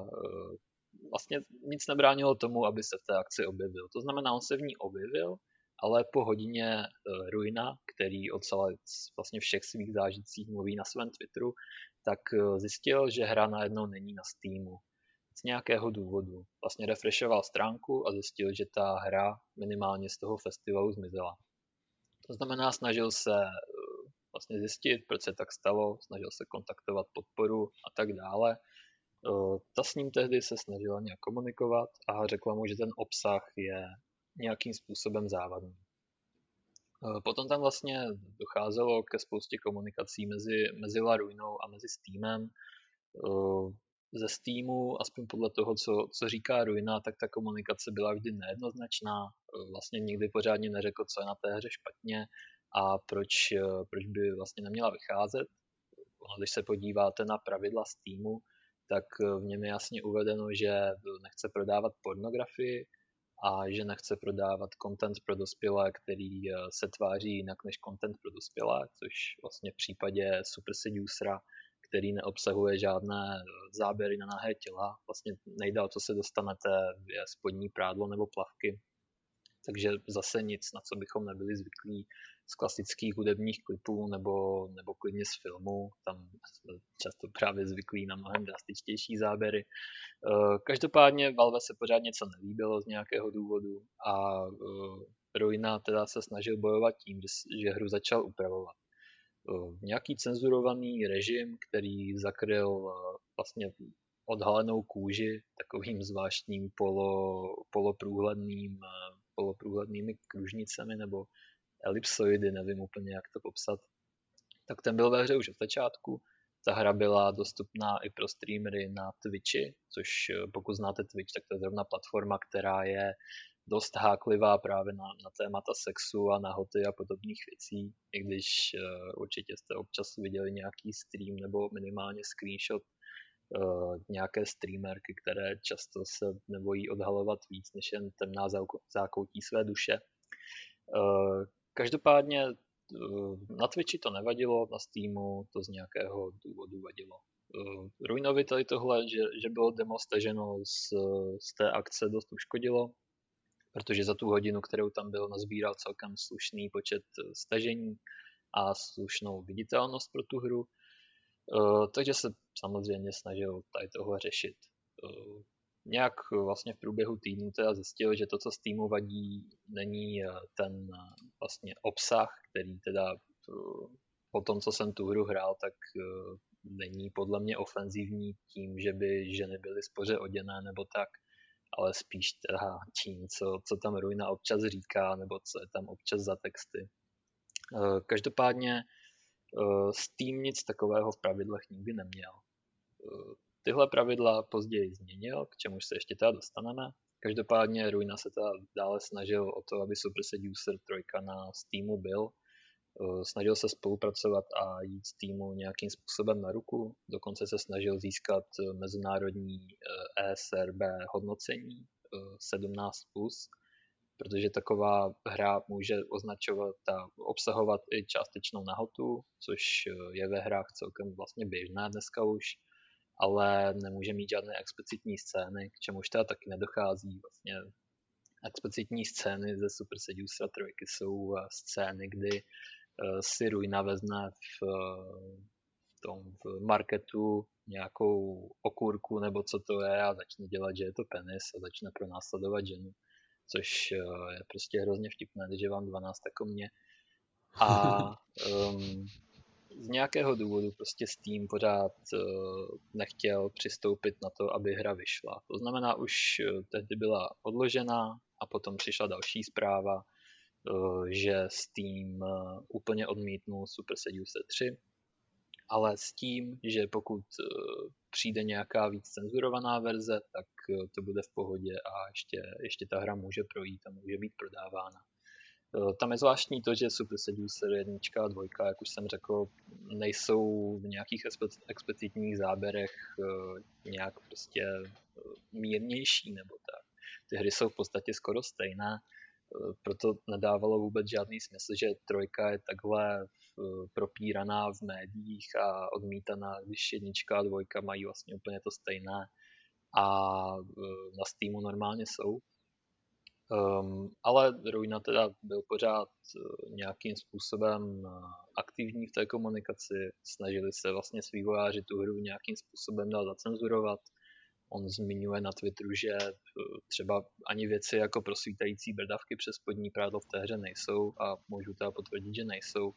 vlastně nic nebránilo tomu, aby se v té akci objevil. To znamená, on se v ní objevil, ale po hodině Ruina, který o celé vlastně všech svých zážitcích mluví na svém Twitteru, tak zjistil, že hra najednou není na Steamu. Z nějakého důvodu. Vlastně refreshoval stránku a zjistil, že ta hra minimálně z toho festivalu zmizela. To znamená, snažil se uh, vlastně zjistit, proč se tak stalo, snažil se kontaktovat podporu a tak dále ta s ním tehdy se snažila nějak komunikovat a řekla mu, že ten obsah je nějakým způsobem závadný. Potom tam vlastně docházelo ke spoustě komunikací mezi, mezi Laruinou a mezi Steamem. Ze Steamu, aspoň podle toho, co, co říká Ruina, tak ta komunikace byla vždy nejednoznačná. Vlastně nikdy pořádně neřekl, co je na té hře špatně a proč, proč by vlastně neměla vycházet. Když se podíváte na pravidla Steamu, tak eh, v něm je jasně uvedeno, že nechce prodávat pornografii a že nechce prodávat content pro dospělé, který eh, se tváří jinak než content pro dospělé, což vlastně v případě Super Seducera, který neobsahuje žádné záběry na nahé těla, vlastně nejde o co se dostanete, je spodní prádlo nebo plavky, takže zase nic, na co bychom nebyli zvyklí z klasických hudebních klipů nebo, nebo klidně z filmu. Tam jsme často právě zvyklí na mnohem drastičtější záběry. Eh, každopádně Valve se pořád něco nelíbilo z nějakého důvodu a eh, Ruina teda se snažil bojovat tím, že hru začal upravovat. Eh, nějaký cenzurovaný režim, který zakryl vlastně odhalenou kůži takovým zvláštním polo, poloprůhledným, poloprůhlednými kružnicemi nebo elipsoidy, nevím úplně, jak to popsat, tak ten byl ve hře už od začátku. Ta hra byla dostupná i pro streamery na Twitchi, což eh, pokud znáte Twitch, tak to je zrovna platforma, která je dost háklivá právě na, na témata sexu a nahoty a podobných věcí, i když uh, určitě jste občas viděli nějaký stream nebo minimálně screenshot uh, nějaké streamerky, které často se nebojí odhalovat víc než jen temná zákoutí své duše. Uh, Každopádně na Twitchi to nevadilo, na Steamu to z nějakého důvodu vadilo. Ruinovi tady tohle, že, že bylo demo staženo z, z té akce dost uškodilo, protože za tu hodinu, kterou tam byl, nazbíral celkem slušný počet eh, stažení a slušnou viditelnost pro tu hru. Takže se samozřejmě snažil tady toho řešit nějak vlastně v průběhu týdnu teda zjistil, že to, co Steamu vadí, není eh, ten eh, vlastně obsah, který teda eh, po tom, co jsem tu hru hrál, tak není podle mě ofenzivní tím, že by ženy byly spoře oděné nebo tak, ale spíš teda tím, co, co tam Ruina občas říká, nebo co je tam občas za texty. Každopádně Steam nic takového v pravidlech nikdy neměl. Tyhle pravidla později změnil, k čemuž se ještě teda dostaneme. Každopádně Ruina se teda dále snažil o to, aby Super Seducer 3 na Steamu byl. Eh, snažil se spolupracovat a jít Steamu nějakým způsobem na ruku. Dokonce se snažil získat mezinárodní ESRB eh, e hodnocení 17+, eh, protože taková hra může označovat a obsahovat i částečnou nahotu, což je ve hrách celkem vlastně běžné dneska už ale nemůže mít žádné explicitní scény, k čemuž teda taky nedochází. Vlastně explicitní scény ze Super Seducer 3 jsou eh, scény, kdy eh, si Ruina vezme v, v tom v marketu nějakou okurku nebo co to je a začne dělat, že je to penis a začne pronásledovat ženu, což eh, je prostě hrozně vtipné, když je vám 12 jako mě. A um, z nějakého důvodu prostě Steam pořád nechtěl přistoupit na to, aby hra vyšla. To znamená, už tehdy byla odložena a potom přišla další zpráva, že Steam úplně odmítnul Super Seduce 3 ale s tím, že pokud eh, přijde nějaká víc cenzurovaná verze, tak eh, to bude v pohodě a ještě, ještě ta hra může projít a může být prodávána. Eh, tam je zvláštní to, že Super Seducer 1 a 2, jak už jsem řekl, nejsou v nějakých explicitních záběrech nějak prostě mírnější nebo tak. Ty hry jsou v podstatě skoro stejné, proto nedávalo vůbec žádný smysl, že trojka je takhle propíraná v médiích a odmítaná, když jednička a dvojka mají vlastně úplně to stejné a e, na Steamu normálně jsou. Um, ale Ruina teda byl pořád nějakým způsobem aktivní v té komunikaci, snažili se vlastně s vývojáři tu hru nějakým způsobem dál zacenzurovat, On zmiňuje na Twitteru, že eh, třeba ani věci jako prosvítající brdavky přes spodní prádlo v té hře nejsou a můžu teda potvrdit, že nejsou.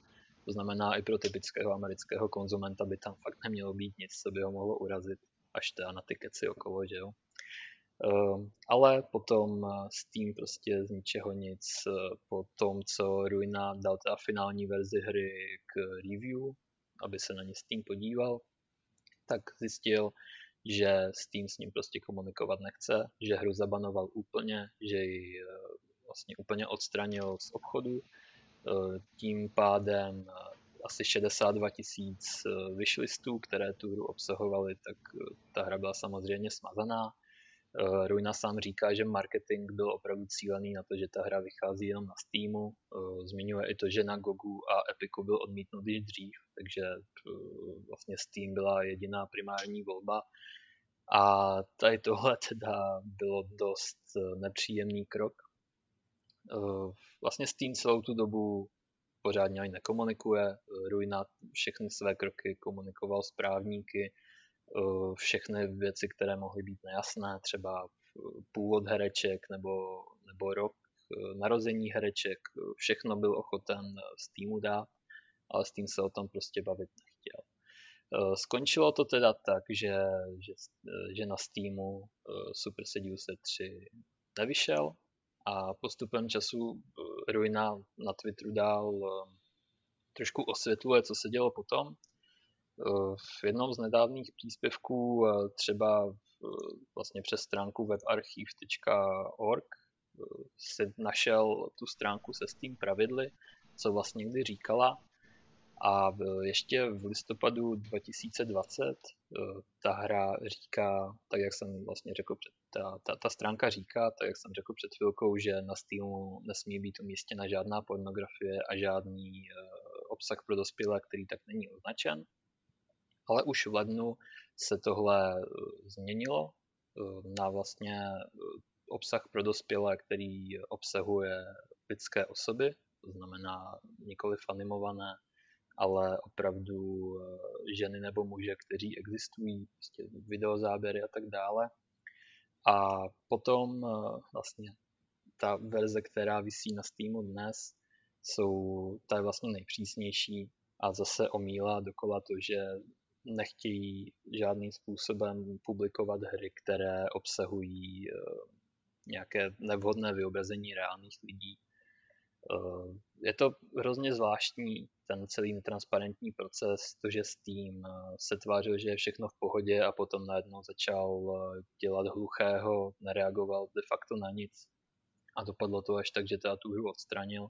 To znamená, i pro typického amerického konzumenta by tam fakt nemělo být nic, co by ho mohlo urazit, až teda na ty keci okolo, že jo. Uh, ale potom eh, Steam prostě z ničeho nic po tom, co Ruina dal teda finální verzi hry k review, aby se na ně Steam podíval, tak zjistil, že Steam s ním prostě komunikovat nechce, že hru zabanoval úplně, že ji eh, vlastně úplně odstranil z obchodu. Eh, tím pádem eh, asi 62 tisíc wishlistů, které tu hru obsahovaly, tak ta hra byla samozřejmě smazaná. Ruina sám říká, že marketing byl opravdu cílený na to, že ta hra vychází jenom na Steamu. Zmiňuje i to, že na Gogu a Epiku byl odmítnut již dřív, takže vlastně Steam byla jediná primární volba. A tady tohle teda bylo dost eh, nepříjemný krok. Eh, vlastně Steam celou tu dobu pořádně ani nekomunikuje. Ruina všechny své kroky komunikoval s právníky, eh, všechny věci, které mohly být nejasné, třeba původ hereček nebo, nebo rok narození hereček, všechno byl ochoten Steamu dát, ale Steam se o tom prostě bavit nechtěl. Skončilo to teda tak, že, že, že na Steamu Super Seduce 3 nevyšel a postupem času Ruina na Twitteru dál trošku osvětluje, co se dělo potom. V jednom z nedávných příspěvků třeba vlastně přes stránku webarchiv.org si našel tu stránku se Steam pravidly, co vlastně kdy říkala a ještě v listopadu 2020 eh, ta hra říká, tak jak jsem vlastně řekl, ta, ta, ta stránka říká, tak jak jsem řekl před chvilkou, že na Steamu nesmí být umístěna žádná pornografie a žádný obsah pro dospělé, který tak není označen. Ale už v lednu se tohle uh, změnilo uh, na vlastně obsah pro dospělé, který obsahuje lidské osoby, to znamená nikoli animované ale opravdu eh, ženy nebo muže, kteří existují, prostě videozáběry a tak dále. A potom eh, vlastně ta verze, která visí na Steamu dnes, jsou, ta je vlastně nejpřísnější a zase omílá dokola to, že nechtějí žádným způsobem publikovat hry, které obsahují eh, nějaké nevhodné vyobrazení reálných lidí. Je to hrozně zvláštní, ten celý netransparentní proces, to, že Steam eh, se tvářil, že je všechno v pohodě a potom najednou začal eh, dělat hluchého, nereagoval de facto na nic a dopadlo to až tak, že teda tu hru odstranil.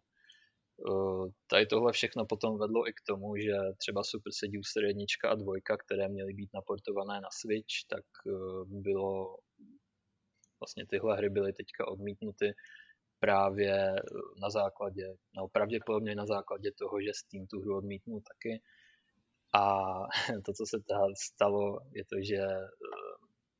Eh, tady tohle všechno potom vedlo i k tomu, že třeba Super Seducer 1 a 2, které měly být naportované na Switch, tak bylo vlastně tyhle hry byly teďka odmítnuty právě eh, na základě, no pravděpodobně na základě toho, že Steam tu hru odmítnul taky. A to, co se teda stalo, je to, že eh,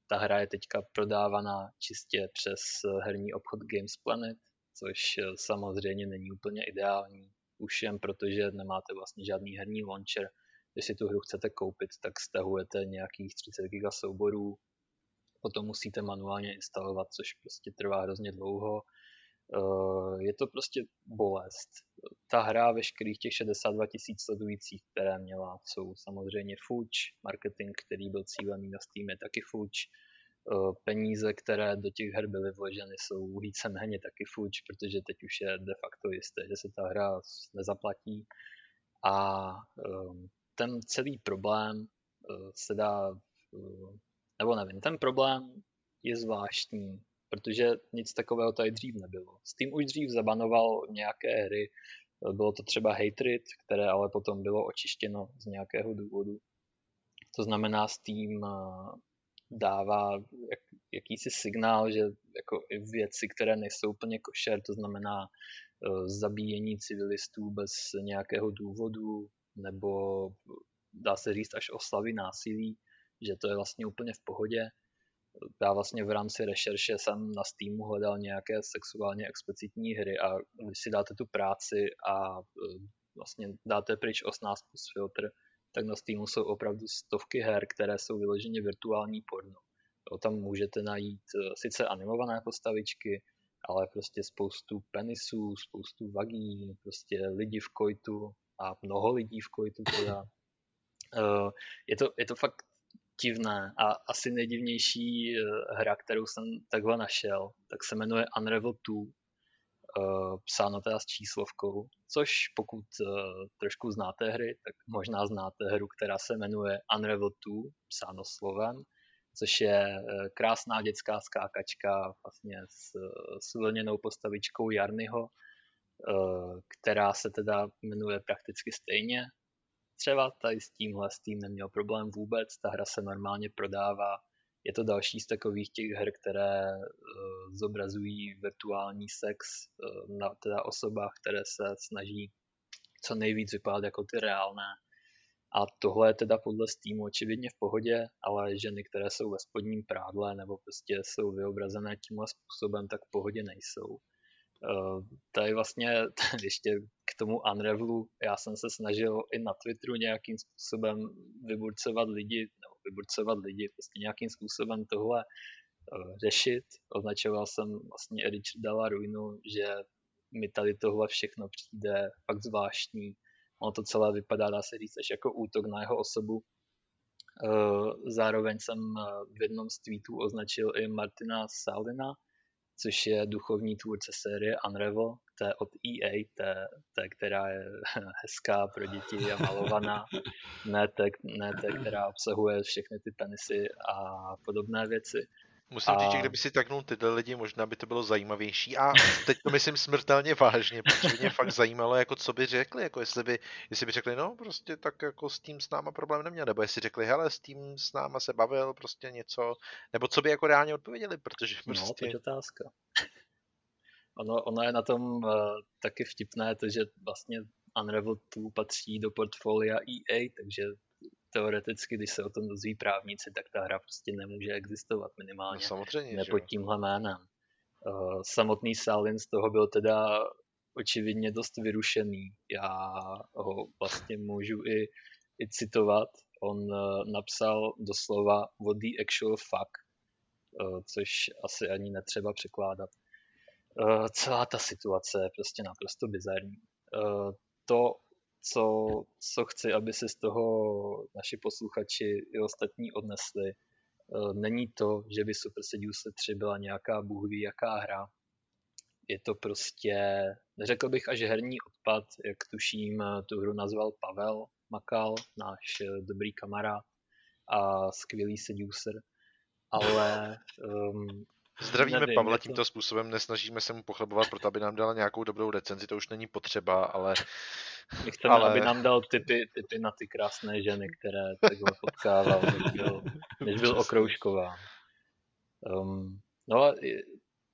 ta hra je teďka prodávaná čistě přes eh, herní obchod Games Planet, což samozřejmě není úplně ideální. Už jen protože nemáte vlastně žádný herní launcher. Když si tu hru chcete koupit, tak stahujete nějakých 30 GB souborů, potom musíte manuálně instalovat, což prostě trvá hrozně dlouho Uh, je to prostě bolest. Ta hra, veškerých těch 62 tisíc sledujících, které měla, jsou samozřejmě fuč, marketing, který byl cílený na Steam, je taky fuč, peníze, které do těch her byly vloženy, jsou víceméně taky fuč, protože teď už je de facto jisté, že se ta hra nezaplatí. A um, ten celý problém uh, se dá, uh, nebo nevím, ten problém je zvláštní, protože nic takového tady dřív nebylo. Steam už dřív zabanoval nějaké hry, bylo to třeba Hatred, které ale potom bylo očištěno z nějakého důvodu. To znamená, Steam dává jak, jakýsi signál, že jako i věci, které nejsou úplně košer, to znamená uh, zabíjení civilistů bez nějakého důvodu, nebo dá se říct až oslavy násilí, že to je vlastně úplně v pohodě. Já vlastně v rámci rešerše jsem na Steamu hledal nějaké sexuálně explicitní hry a když si dáte tu práci a uh, vlastně dáte pryč 18 plus filtr, tak na Steamu jsou opravdu stovky her, které jsou vyloženě virtuální porno. Jo, tam můžete najít eh, sice animované postavičky, ale prostě spoustu penisů, spoustu vagí, prostě lidi v kojtu a mnoho lidí v kojtu teda. Eh, je to, je to fakt divné a asi nejdivnější eh, hra, kterou jsem takhle našel, tak se jmenuje Unravel 2, psáno teda s číslovkou, což pokud trošku znáte hry, tak možná znáte hru, která se jmenuje Unravel 2, psáno slovem, což je eh, krásná dětská skákačka vlastně s, s vlněnou postavičkou Jarnyho, eh, která se teda jmenuje prakticky stejně. Třeba tady s tímhle s tím neměl problém vůbec, ta hra se normálně prodává. Je to další z takových těch her, které uh, zobrazují virtuální sex uh, na teda osobách, které se snaží co nejvíc vypadat jako ty reálné. A tohle je teda podle Steamu očividně v pohodě, ale ženy, které jsou ve spodním prádle nebo prostě jsou vyobrazené tímhle způsobem, tak v pohodě nejsou. Uh, tady vlastně ještě k tomu Unravelu, já jsem se snažil i na Twitteru nějakým způsobem vyburcovat lidi, nebo vyburcovat lidi, prostě nějakým způsobem tohle uh, řešit. Označoval jsem vlastně Richarda Ruinu, že mi tady tohle všechno přijde fakt zvláštní, Ono to celé vypadá, dá se říct, až jako útok na jeho osobu. Eh, zároveň jsem eh, v jednom z tweetů označil i Martina Salina, což je duchovní tvůrce série Unravel, to je od EA, té, té, která je hezká pro děti a malovaná, ne té, ne té, která obsahuje všechny ty penisy a podobné věci. Musím a... říct, že kdyby si taknul tyhle lidi, možná by to bylo zajímavější. A teď to myslím smrtelně vážně, protože mě fakt zajímalo, jako co by řekli, jako jestli by, jestli by řekli, no prostě tak jako s tím s náma problém neměl, nebo jestli řekli, hele, s tím s náma se bavil, prostě něco, nebo co by jako reálně odpověděli, protože prostě... No, to je otázka. Ono, ono je na tom uh, taky vtipné, to, že vlastně Unravel 2 patří do portfolia EA, takže teoreticky, když se o tom dozví právníci, tak ta hra prostě nemůže existovat minimálně. No, samozřejmě, ne pod tímhle jménem. Uh, samotný Salin z toho byl teda očividně dost vyrušený. Já ho vlastně můžu i, i citovat. On uh, napsal doslova what the actual fuck, uh, což asi ani netřeba překládat. Uh, celá ta situace je prostě naprosto bizarní. Uh, to, co, co chci, aby si z toho naši posluchači i ostatní odnesli, eh, není to, že by Super Seduce 3 byla nějaká bůh ví jaká hra. Je to prostě, neřekl bych až herní odpad, jak tuším, tu hru nazval Pavel Makal, náš eh, dobrý kamarád a skvělý seducer, ale um, Zdravíme Nevím, Pavla tímto to... způsobem, nesnažíme se mu pochlebovat, proto aby nám dala nějakou dobrou recenzi, to už není potřeba, ale... My chceme, ale... aby nám dal typy, typy na ty krásné ženy, které takhle potkával, než byl, než byl okroušková. Um, no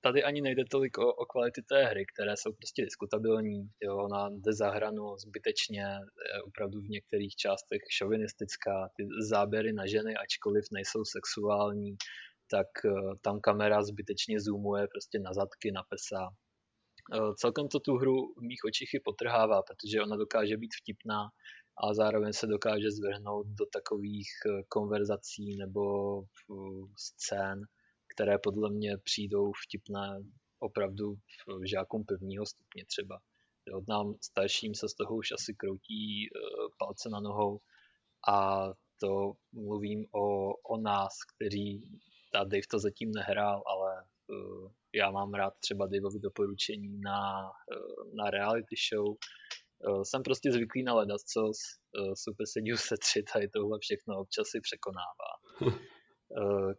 tady ani nejde tolik o, o kvality té hry, které jsou prostě diskutabilní. Jo, ona jde za hranu zbytečně, je opravdu v některých částech šovinistická. Ty záběry na ženy, ačkoliv nejsou sexuální, tak eh, tam kamera zbytečně zoomuje prostě na zadky, na pesa. Eh, celkem to tu hru v mých očích i potrhává, protože ona dokáže být vtipná a zároveň se dokáže zvrhnout do takových eh, konverzací nebo scén, které podle mě přijdou vtipné opravdu žákům prvního stupně třeba. Jo, nám starším se z toho už asi kroutí palce na nohou a to mluvím o, o nás, kteří, ta Dave to zatím nehrál, ale já mám rád třeba Daveovi doporučení na, uh, na reality show. Uh, jsem prostě zvyklý na ledacos, uh, Super se 3 tady tohle všechno občas si překonává.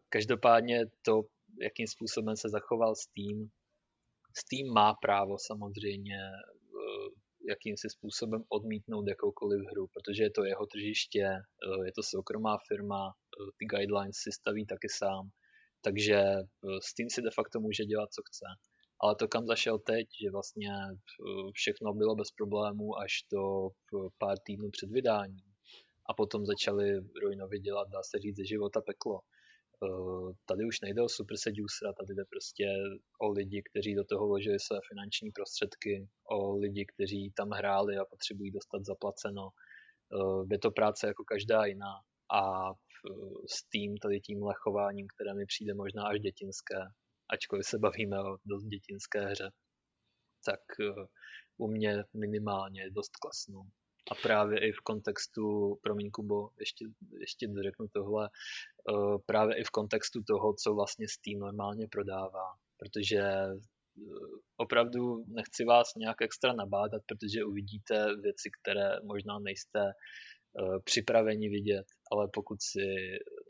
Každopádně to, jakým způsobem se zachoval Steam, Steam má právo samozřejmě jakýmsi způsobem odmítnout jakoukoliv hru, protože je to jeho tržiště, eh, je to soukromá firma, eh, ty guidelines si staví taky sám, takže eh, Steam si de facto může dělat, co chce. Ale to, kam zašel teď, že vlastně všechno bylo bez problémů až do pár týdnů před vydáním. A potom začali Ruinovi dělat, dá se říct, ze života peklo. Eh, tady už nejde o super seducera, tady jde prostě o lidi, kteří do toho vložili své finanční prostředky, o lidi, kteří tam hráli a potřebují dostat zaplaceno. Eh, je to práce jako každá jiná a s tím tady tímhle chováním, které mi přijde možná až dětinské, ačkoliv se bavíme o dost dětinské hře, tak eh, u mě minimálně dost klasnou. A právě i v kontextu, promiň Kubo, ještě, ještě dořeknu tohle, eh, právě i v kontextu toho, co vlastně Steam normálně prodává. Protože eh, opravdu nechci vás nějak extra nabádat, protože uvidíte věci, které možná nejste připraveni vidět, ale pokud si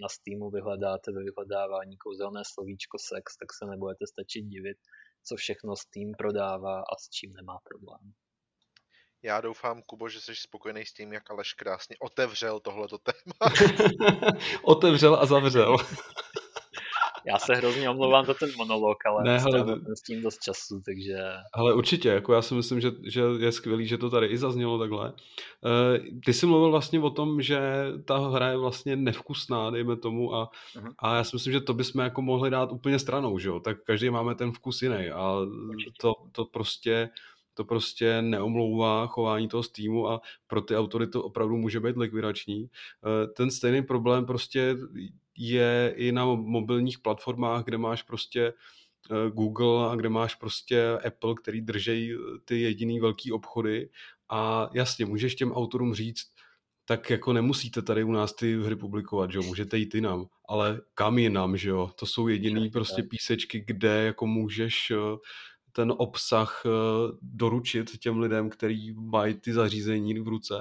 na Steamu vyhledáte ve vyhledávání kouzelné slovíčko sex, tak se nebudete stačit divit, co všechno Steam prodává a s čím nemá problém. Já doufám, Kubo, že jsi spokojený s tím, jak Aleš krásně otevřel tohleto téma. otevřel a zavřel. Já se hrozně omlouvám za ten monolog, ale ne, hele, s tím dost času, takže... Ale určitě, jako já si myslím, že, že je skvělý, že to tady i zaznělo takhle. Eh, ty jsi mluvil vlastně o tom, že ta hra je vlastně nevkusná, dejme tomu, a, uh-huh. a já si myslím, že to bychom jako mohli dát úplně stranou, že jo? Tak každý máme ten vkus jiný a to, to prostě to prostě neomlouvá chování toho Steamu a pro ty autory to opravdu může být likvidační. Eh, ten stejný problém prostě je i na mobilních platformách, kde máš prostě eh, Google a kde máš prostě Apple, který drží eh, ty jediný velký obchody. A jasně, můžeš těm autorům říct, tak jako nemusíte tady u nás ty hry publikovat, že jo, můžete jít jinam, ale kam jinam, že jo, to jsou jediný prostě písečky, kde jako můžeš ten obsah eh, doručit těm lidem, kteří mají ty zařízení v ruce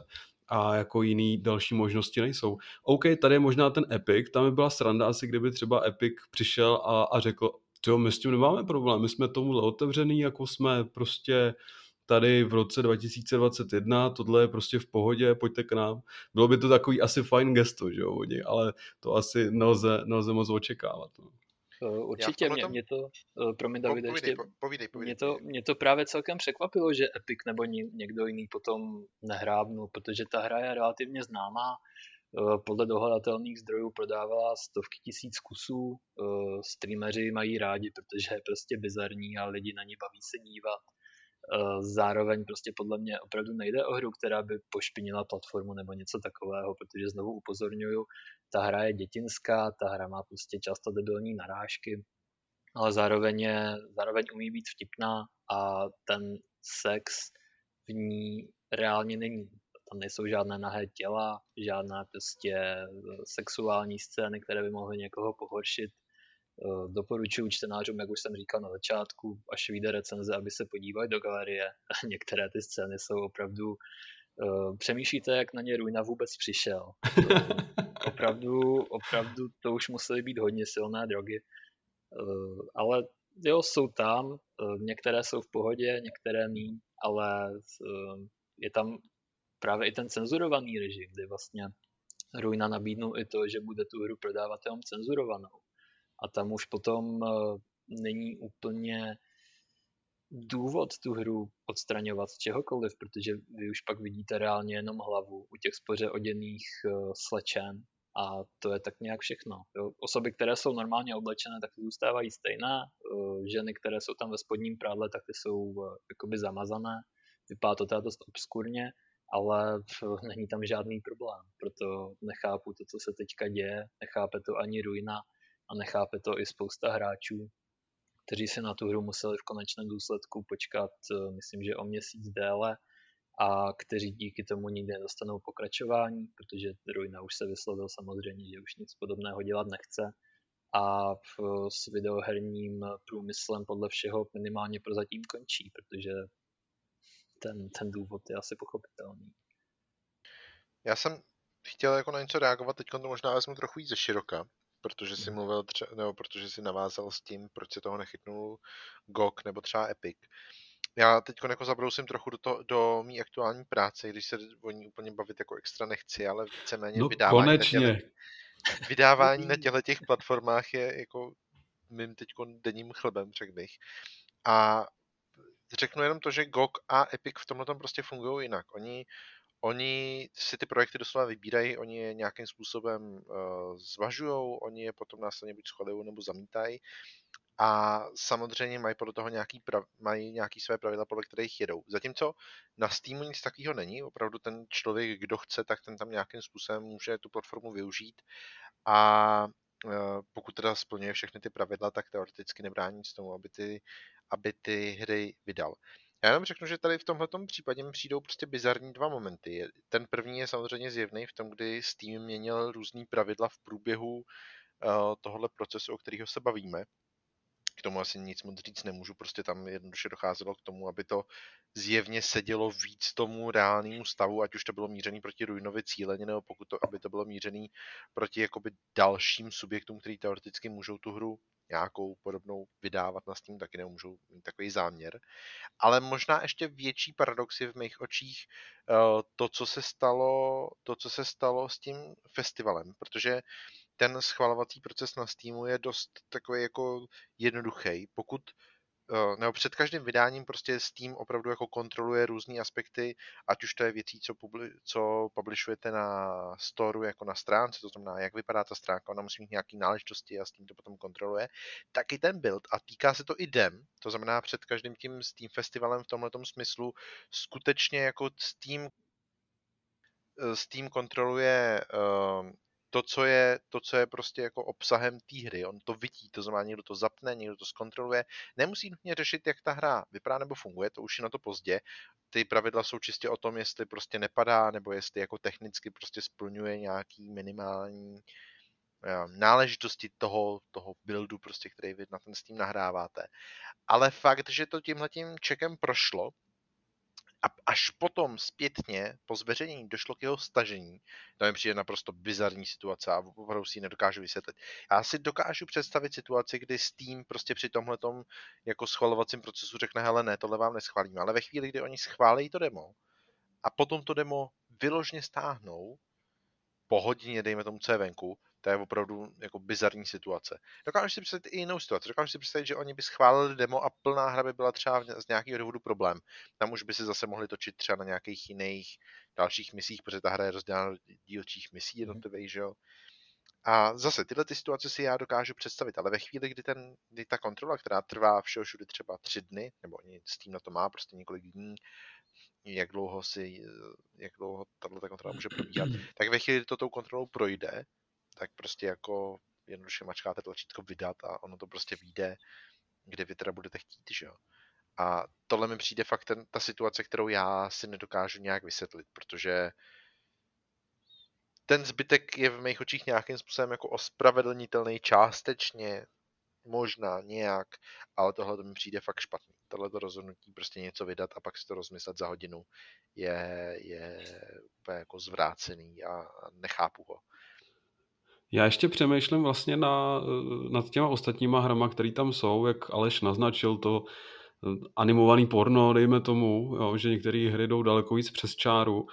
a jako jiný další možnosti nejsou. OK, tady je možná ten Epic, tam by byla sranda asi, kdyby třeba Epic přišel a, a řekl, jo, my s tím nemáme problém, my jsme tomuhle otevřený, jako jsme prostě tady v roce 2021, tohle je prostě v pohodě, pojďte k nám. Bylo by to takový asi fajn gesto, že jo, ale to asi nelze, nelze moc očekávat. No. Eh, určitě mě, mě to, uh, promiň Davide, ještě, povídej, povídej, mě, to, mě to právě celkem překvapilo, že Epic nebo někdo jiný potom nehrábnul, protože ta hra je relativně známá, uh, podle dohledatelných zdrojů prodávala stovky tisíc kusů, streameři mají rádi, protože je prostě bizarní a lidi na ní baví se dívat. Zároveň prostě podle mě opravdu nejde o hru, která by pošpinila platformu nebo něco takového, protože znovu upozorňuju, ta hra je dětinská, ta hra má prostě často debilní narážky, ale zároveň, je, zároveň umí být vtipná a ten sex v ní reálně není. Tam nejsou žádné nahé těla, žádné prostě sexuální scény, které by mohly někoho pohoršit. Eh, doporučuji čtenářům, jak už jsem říkal na začátku, až vyjde recenze, aby se podívali do galerie. Některé ty scény jsou opravdu uh, přemýšlíte, jak na ně Ruina vůbec přišel. opravdu, opravdu to už musely být hodně silné drogy. Ale jo, jsou tam, některé jsou v pohodě, některé mí, ale je tam právě i ten cenzurovaný režim, kdy vlastně Ruina nabídnul i to, že bude tu hru prodávat jenom cenzurovanou a tam už potom eh, není úplně důvod tu hru odstraňovat z čehokoliv, protože vy už pak vidíte reálně jenom hlavu u těch spoře oděných eh, slečen a to je tak nějak všechno. Jo. Osoby, které jsou normálně oblečené, tak zůstávají stejné. Eh, ženy, které jsou tam ve spodním prádle, tak ty jsou jakoby zamazané. Vypadá to teda dost obskurně, ale není tam žádný problém. Proto nechápu to, co se teďka děje, nechápe to ani Ruina, nechápe to i spousta hráčů. kteří si na tu hru museli v konečném důsledku počkat, eh, myslím, že o měsíc déle a kteří díky tomu nikdy nedostanou pokračování, protože Ruina už se vyslovil samozřejmě, že už nic podobného dělat nechce a v, s videoherním průmyslem podle všeho minimálně prozatím končí, protože ten, ten důvod je asi pochopitelný. Já jsem chtěl jako na něco reagovat, teď to možná vezmu trochu víc ze široka, protože si mhm. mluvil třeba, nebo protože si navázal s tím, proč se toho nechytnul GOG nebo třeba Epic. Já teď jako zabrousím trochu do, to, do mý aktuální práce, když se o ní úplně bavit jako extra nechci, ale víceméně no, vydávání, konečně. Na těle, vydávání na těchto těch platformách je jako mým teď denním chlebem, řekl bych. A řeknu jenom to, že GOG a Epic v tomhle prostě fungují jinak. Oni Oni si ty projekty doslova vybírají, oni je nějakým způsobem uh, zvažují, oni je potom následně buď schvalují nebo zamítají a samozřejmě mají podle toho nějaký, prav, mají nějaký své pravidla, podle kterých jedou. Zatímco na Steamu nic takového není, opravdu ten člověk, kdo chce, tak ten tam nějakým způsobem může tu platformu využít a uh, pokud teda splňuje všechny ty pravidla, tak teoreticky nebrání nic tomu, aby ty, aby ty hry vydal. Já jenom řeknu, že tady v tomhle případě mi přijdou prostě bizarní dva momenty. Ten první je samozřejmě zjevný v tom, kdy Steam měnil různý pravidla v průběhu uh, tohohle procesu, o kterého se bavíme. K tomu asi nic moc říct nemůžu, prostě tam jednoduše docházelo k tomu, aby to zjevně sedělo víc tomu reálnému stavu, ať už to bylo mířený proti Ruinovi cíleně, nebo pokud to, aby to bylo mířený proti jakoby dalším subjektům, který teoreticky můžou tu hru nějakou podobnou vydávat na Steam, taky nemůžou mít takový záměr. Ale možná ještě větší paradox je v mých očích uh, to, co se stalo, to, co se stalo s tím festivalem, protože ten schvalovací proces na Steamu je dost takový jako jednoduchý. Pokud Eh, nebo před každým vydáním prostě Steam opravdu jako kontroluje různé aspekty, ať už to je věcí, co, publi- co publishujete na storu jako na stránce, to znamená, jak vypadá ta stránka, ona musí mít nějaké náležitosti a Steam to potom kontroluje, tak i ten build a týká se to i dem, to znamená před každým tím Steam festivalem v tomhle smyslu skutečně jako Steam eh, Steam kontroluje uh, to, co je, to, co je prostě jako obsahem té hry. On to vidí, to znamená, někdo to zapne, někdo to zkontroluje. Nemusí nutně řešit, jak ta hra vypadá nebo funguje, to už je na to pozdě. Ty pravidla jsou čistě o tom, jestli prostě nepadá, nebo jestli jako technicky prostě splňuje nějaký minimální eh, náležitosti toho, toho buildu, prostě, který vy na ten Steam nahráváte. Ale fakt, že to tímhletím čekem prošlo, a až potom zpětně po zveřejnění došlo k jeho stažení, to mi přijde naprosto bizarní situace a opravdu si ji nedokážu vysvětlit. Já si dokážu představit situaci, kdy Steam prostě při tomhle jako schvalovacím procesu řekne, hele ne, tohle vám neschválíme, ale ve chvíli, kdy oni schválí to demo a potom to demo vyložně stáhnou, po hodině, dejme tomu, co je venku, to je opravdu jako bizarní situace. Dokážu si představit i jinou situaci. Dokážu si představit, že oni by schválili demo a plná hra by byla třeba z nějakého důvodu problém. Tam už by si zase mohli točit třeba na nějakých jiných dalších misích, protože ta hra je rozdělena do dílčích misí mhm. jednotlivých, že jo. A zase tyhle ty situace si já dokážu představit, ale ve chvíli, kdy, ten, kdy ta kontrola, která trvá všeho všude třeba tři dny, nebo oni s tím na to má prostě několik dní, jak dlouho si, jak dlouho tato kontrola může probíhat, tak ve chvíli, kdy to tou kontrolou projde, tak prostě jako jednoduše mačkáte tlačítko vydat a ono to prostě vyjde, kde vy teda budete chtít, že jo. A tohle mi přijde fakt ten, ta situace, kterou já si nedokážu nějak vysvětlit, protože ten zbytek je v mých očích nějakým způsobem jako ospravedlnitelný částečně, možná nějak, ale tohle to mi přijde fakt špatný. Tohle to rozhodnutí prostě něco vydat a pak si to rozmyslet za hodinu je, je úplně jako zvrácený a nechápu ho. Já ještě přemýšlím vlastně na, nad těma ostatníma hrama, které tam jsou, jak Aleš naznačil to eh, animovaný porno, dejme tomu, jo, že některé hry jdou daleko víc přes čáru.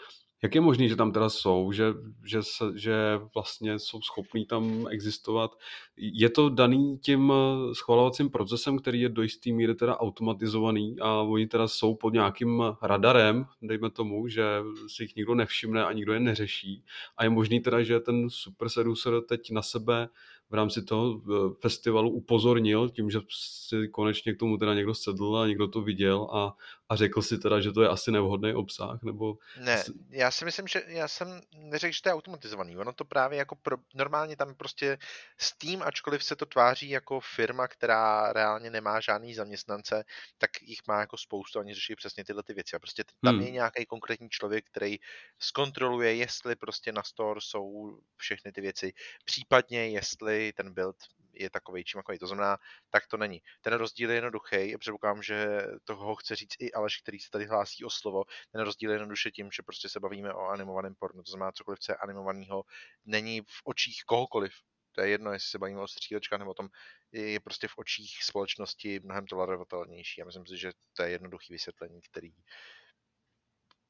Jak je možné, že tam teda jsou, že, že, se, že vlastně jsou schopní tam existovat? Je to daný tím eh, schvalovacím procesem, který je do jistý míry teda automatizovaný a oni teda jsou pod nějakým radarem, dejme tomu, že si jich nikdo nevšimne a nikdo je neřeší. A je možný teda, že ten Super Seducer teď na sebe v rámci toho eh, festivalu upozornil tím, že si konečně k tomu teda někdo sedl a někdo to viděl a, a řekl si teda, že to je asi nevhodný obsah, nebo... Ne, já si myslím, že já jsem neřekl, že to je automatizovaný. Ono to právě jako pro, normálně tam prostě Steam, ačkoliv se to tváří jako firma, která reálně nemá žádný zaměstnance, tak jich má jako spoustu, oni řeší přesně tyhle ty věci. A prostě tam hmm. je nějaký konkrétní člověk, který zkontroluje, jestli prostě na store jsou všechny ty věci, případně jestli ten build je takový čím To znamená, tak to není. Ten rozdíl je jednoduchý. Předpokládám, že toho chce říct i Aleš, který se tady hlásí o slovo. Ten rozdíl je jednoduše tím, že prostě se bavíme o animovaném pornu. To znamená, cokoliv, co je animovaného, není v očích kohokoliv. To je jedno, jestli se bavíme o střílečkách nebo o tom, je prostě v očích společnosti mnohem tolerovatelnější. Já myslím si, že to je jednoduchý vysvětlení, který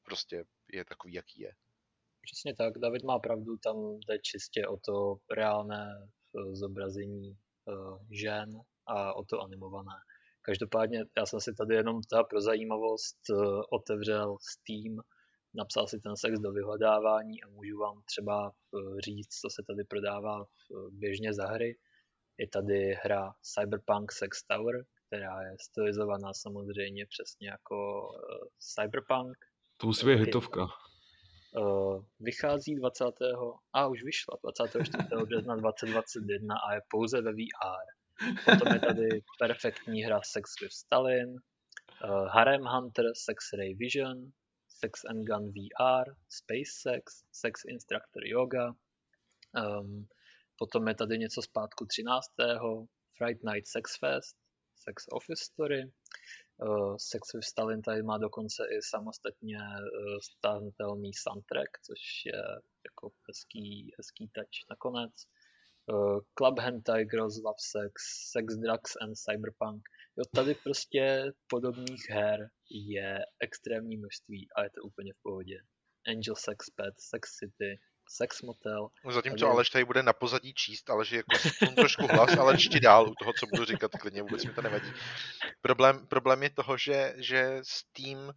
prostě je takový, jaký je. Přesně tak, David má pravdu, tam jde čistě o to reálné zobrazení eh, žen a o to animované. Každopádně já jsem si tady jenom ta pro zajímavost eh, otevřel Steam, napsal si ten sex do vyhledávání a můžu vám třeba říct, co se tady prodává běžně za hry. Je tady hra Cyberpunk Sex Tower, která je stylizovaná samozřejmě přesně jako Cyberpunk. To musí být hitovka. Uh, vychází 20. a už vyšla 24. března 2021 a je pouze ve VR. Potom je tady perfektní hra Sex with Stalin, uh, Harem Hunter, Sex Ray Vision, Sex and Gun VR, Space Sex, Sex Instructor Yoga. Um, potom je tady něco zpátku 13. Fright Night Sex Fest, Sex Office Story, Uh, Sex with Stalin tady má dokonce i samostatně uh, stáhnutelný soundtrack, což je jako hezký, hezký touch nakonec. Club Hentai, Girls Love Sex, Sex, Drugs and Cyberpunk. Jo, tady prostě podobných her je extrémní množství a je to úplně v pohodě. Angel Sex Pet, Sex City, Sex Motel. No zatímco tady... Aleš tady bude na pozadí číst, ale že jako trošku hlas, ale čti dál u toho, co budu říkat, klidně vůbec mi to nevadí. Problém, problém je toho, že, že Steam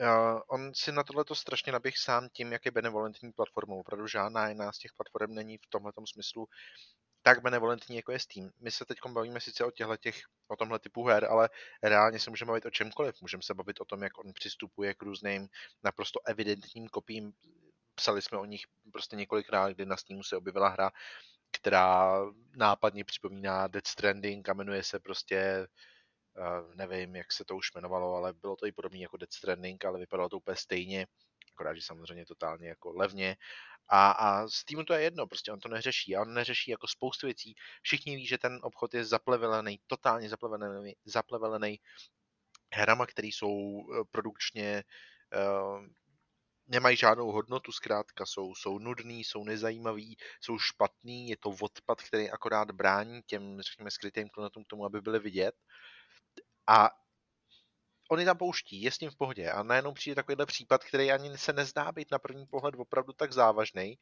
Uh, on si na tohle to strašně naběh sám tím, jak je benevolentní platformou. Opravdu žádná jiná z těch platform není v tomhle smyslu tak benevolentní, jako je Steam. My se teď bavíme sice o těchto těch, o tomhle typu her, ale reálně se můžeme bavit o čemkoliv. Můžeme se bavit o tom, jak on přistupuje k různým naprosto evidentním kopím psali jsme o nich prostě několikrát, kdy na Steamu se objevila hra, která nápadně připomíná Dead Stranding a jmenuje se prostě uh, nevím, jak se to už jmenovalo, ale bylo to i podobné jako Dead Stranding, ale vypadalo to úplně stejně, akorát, že samozřejmě totálně jako levně. A, a s týmu to je jedno, prostě on to neřeší. A on neřeší jako spoustu věcí. Všichni ví, že ten obchod je zaplevelený, totálně zaplevelený, zaplevelený hrama, které jsou eh, produkčně uh, nemají žádnou hodnotu, zkrátka jsou, jsou nudný, jsou nezajímavý, jsou špatný, je to odpad, který akorát brání těm, řekněme, skrytým klenotům k tomu, aby byly vidět. A on je tam pouští, je s tím v pohodě a najednou přijde takovýhle případ, který ani se nezdá být na první pohled opravdu tak závažný.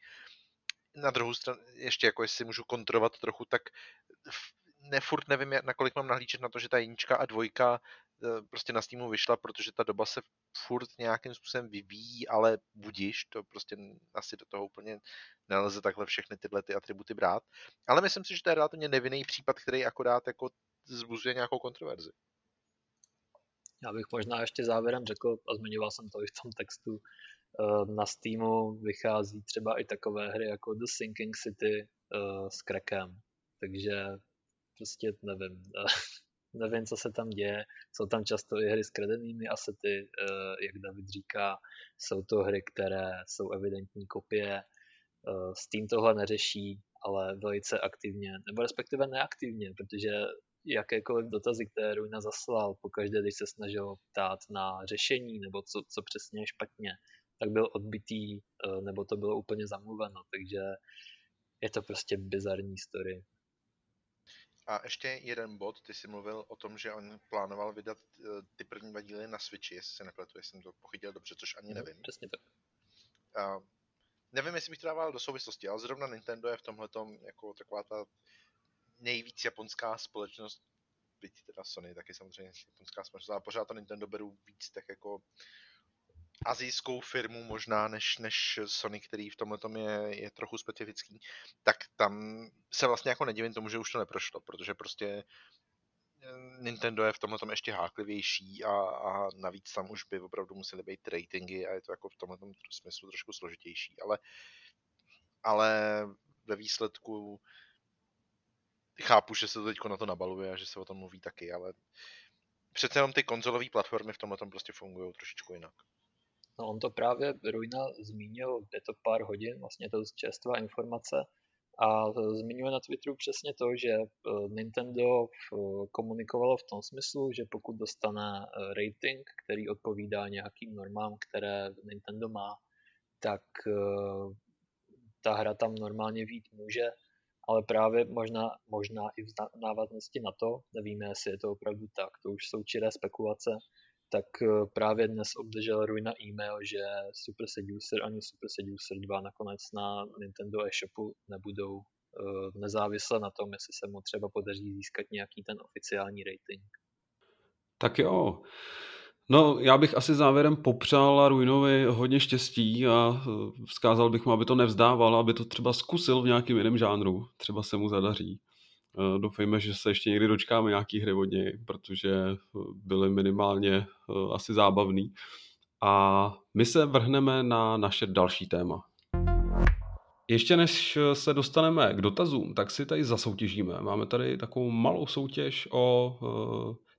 Na druhou stranu, ještě jako jestli můžu kontrolovat trochu, tak ne, furt nevím, nakolik mám nahlíčet na to, že ta jednička a dvojka prostě na Steamu vyšla, protože ta doba se furt nějakým způsobem vyvíjí, ale budíš, to prostě asi do toho úplně nelze takhle všechny tyhle ty atributy brát. Ale myslím si, že to je relativně nevinný případ, který akorát jako zbuzuje nějakou kontroverzi. Já bych možná ještě závěrem řekl, a zmiňoval jsem to i v tom textu, e, na Steamu vychází třeba i takové hry jako The Sinking City e, s Crackem. Takže prostě nevím, nevím, co se tam děje. Jsou tam často i hry s kradenými asety, eh, jak David říká, jsou to hry, které jsou evidentní kopie. Eh, Steam tohle neřeší, ale velice aktivně, nebo respektive neaktivně, protože jakékoliv dotazy, které Rujna zaslal, pokaždé, když se snažil ptát na řešení nebo co, co přesně je špatně, tak byl odbitý eh, nebo to bylo úplně zamluveno, takže je to prostě bizarní story. A ještě jeden bod, ty jsi mluvil o tom, že on plánoval vydat eh, ty první dva díly na Switchi, jestli se nepletu, jestli jsem to pochytil dobře, což ani mhm, nevím. Přesně tak. A nevím, jestli bych to dával do souvislosti, ale zrovna Nintendo je v tomhle jako taková ta nejvíc japonská společnost, byť teda Sony taky samozřejmě japonská společnost, ale pořád to Nintendo beru víc tak jako azijskou firmu možná než, než Sony, který v tomhle je, je trochu specifický, tak tam se vlastně jako nedivím tomu, že už to neprošlo, protože prostě Nintendo je v tomhle tom ještě háklivější a, a navíc tam už by opravdu musely být ratingy a je to jako v tomhle smyslu trošku složitější, ale, ale ve výsledku chápu, že se to teď na to nabaluje a že se o tom mluví taky, ale přece jenom ty konzolové platformy v tomhle tom prostě fungují trošičku jinak. No on to právě Ruina zmínil, je to pár hodin, vlastně to čerstvá informace, a zmiňuje na Twitteru přesně to, že eh, Nintendo komunikovalo v tom smyslu, že pokud dostane rating, který odpovídá nějakým normám, které Nintendo má, tak ta hra tam normálně vít může, ale právě možná, možná i v návaznosti na to, nevíme, jestli je to opravdu tak, to už jsou čiré spekulace, tak eh, právě dnes obdržel Ruina e-mail, že Super Seducer ani Super Seducer 2 nakonec na Nintendo e-shopu nebudou eh, nezávisle na tom, jestli se mu třeba podaří získat nějaký ten oficiální rating. Tak jo. No, já bych asi závěrem popřál Ruinovi hodně štěstí a eh, vzkázal bych mu, aby to nevzdával, aby to třeba zkusil v nějakém jiném žánru. Třeba se mu zadaří. Eh, doufejme, že se ještě někdy dočkáme nějaký hry od něj, protože eh, byly minimálně asi zábavný. A my se vrhneme na naše další téma. Ještě než se dostaneme k dotazům, tak si tady zasoutěžíme. Máme tady takovou malou soutěž o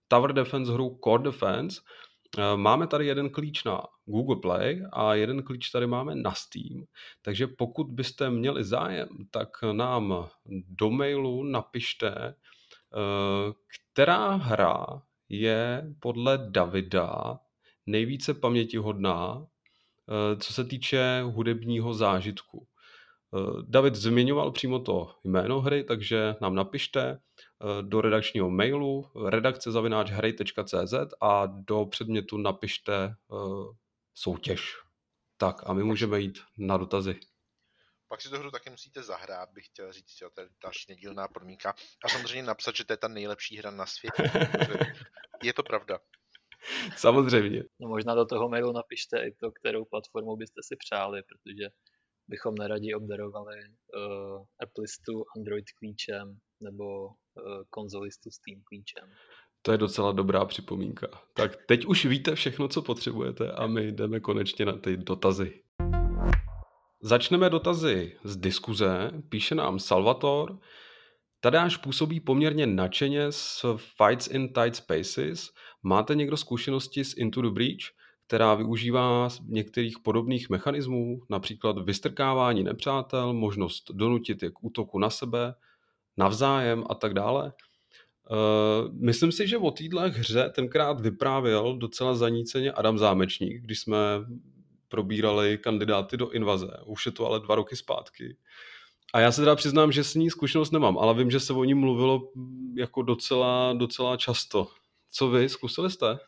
Tower Defense hru Core Defense, Eh, máme tady jeden klíč na Google Play a jeden klíč tady máme na Steam, takže pokud byste měli zájem, tak nám do mailu napište, eh, která hra je podle Davida nejvíce pamětihodná, eh, co se týče hudebního zážitku. David zmiňoval přímo to jméno hry, takže nám napište, Eh, do redakčního mailu redakce.hrej.cz a do předmětu napište uh, soutěž. Tak a my můžeme jít na dotazy. Pak si tu hru taky musíte zahrát, bych chtěl říct, jo, to je další nedílná podmínka. A samozřejmě napsat, že to je ta nejlepší hra na světě. je to pravda. Samozřejmě. No možná do toho mailu napište i to, kterou platformu byste si přáli, protože bychom neradi obdarovali uh, Appleistu Android klíčem nebo uh, konzolistu s tím klíčem. To je docela dobrá připomínka. Tak teď už víte všechno, co potřebujete a my jdeme konečně na ty dotazy. Začneme dotazy z diskuze. Píše nám Salvator. Tadáš působí poměrně nadšeně s Fights in Tight Spaces. Máte někdo zkušenosti s Into the Breach? Která využívá některých podobných mechanismů, například vystrkávání nepřátel, možnost donutit je k útoku na sebe, navzájem a tak dále. Uh, myslím si, že o téhle hře tenkrát vyprávěl docela zaníceně Adam Zámečník, když jsme probírali kandidáty do invaze. Už je to ale dva roky zpátky. A já se teda přiznám, že s ní zkušenost nemám, ale vím, že se o ní mluvilo jako docela, docela často. Co vy, zkusili jste?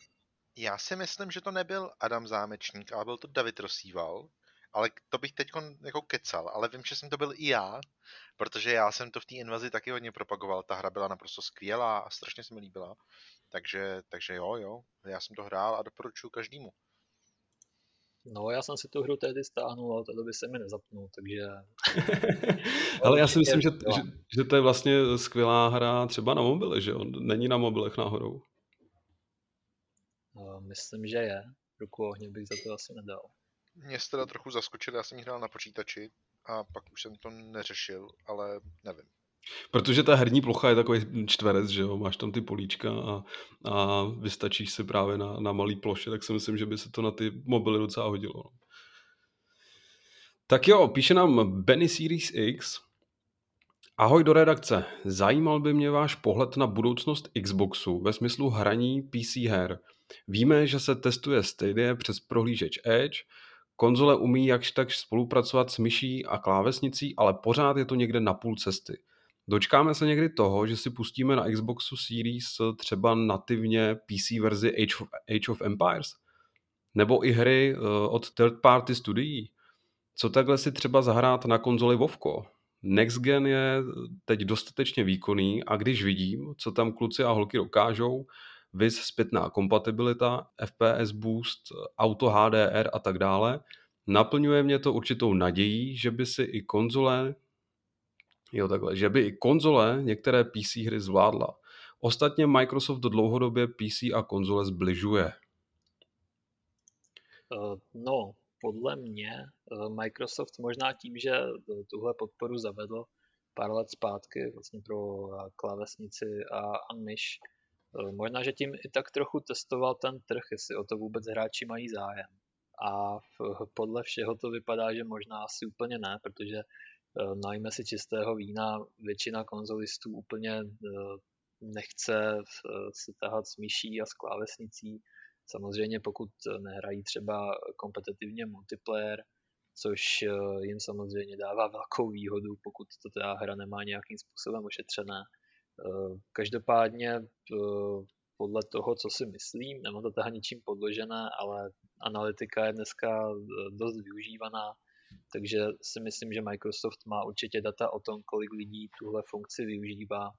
Já si myslím, že to nebyl Adam Zámečník, ale byl to David Rosíval. Ale to bych teď jako kecal, ale vím, že jsem to byl i já, protože já jsem to v té invazi taky hodně propagoval. Ta hra byla naprosto skvělá a strašně se mi líbila. Takže, takže jo, jo, já jsem to hrál a doporučuji každému. No, já jsem si tu hru tehdy stáhnul, ale to by se mi nezapnul, takže... ale já si myslím, že, že, že to je vlastně skvělá hra třeba na mobile, že jo? Není na mobilech náhodou. Myslím, že je. Ruku ohně bych za to asi nedal. Mě jste teda trochu zaskočil, já jsem ji hrál na počítači a pak už jsem to neřešil, ale nevím. Protože ta herní plocha je takový čtverec, že jo, máš tam ty políčka a, a vystačíš si právě na, na malý ploše, tak si myslím, že by se to na ty mobily docela hodilo. No. Tak jo, píše nám Benny Series X. Ahoj do redakce. Zajímal by mě váš pohled na budoucnost Xboxu ve smyslu hraní PC her. Víme, že se testuje Stadia přes prohlížeč Edge, konzole umí jakž tak spolupracovat s myší a klávesnicí, ale pořád je to někde na půl cesty. Dočkáme se někdy toho, že si pustíme na Xboxu Series třeba nativně PC verzi Age of, Age of Empires? Nebo i hry uh, od third party studií? Co takhle si třeba zahrát na konzoli Vovko? Next Gen je teď dostatečně výkonný a když vidím, co tam kluci a holky dokážou, vis zpětná kompatibilita, FPS boost, auto HDR a tak dále, naplňuje mě to určitou nadějí, že by si i konzole Jo, takhle, že by i konzole některé PC hry zvládla. Ostatně Microsoft dlouhodobě PC a konzole zbližuje. No, podle mě Microsoft možná tím, že tuhle podporu zavedl pár let zpátky vlastně pro klávesnici a, a myš, možná, že tím i tak trochu testoval ten trh, jestli o to vůbec hráči mají zájem. A podle všeho to vypadá, že možná asi úplně ne, protože najme si čistého vína, většina konzolistů úplně nechce se tahat s myší a s klávesnicí. Samozřejmě pokud nehrají třeba kompetitivně multiplayer, což jim samozřejmě dává velkou výhodu, pokud to teda hra nemá nějakým způsobem ošetřené. Každopádně podle toho, co si myslím, nemám to teda ničím podložené, ale analytika je dneska dost využívaná, takže si myslím, že Microsoft má určitě data o tom, kolik lidí tuhle funkci využívá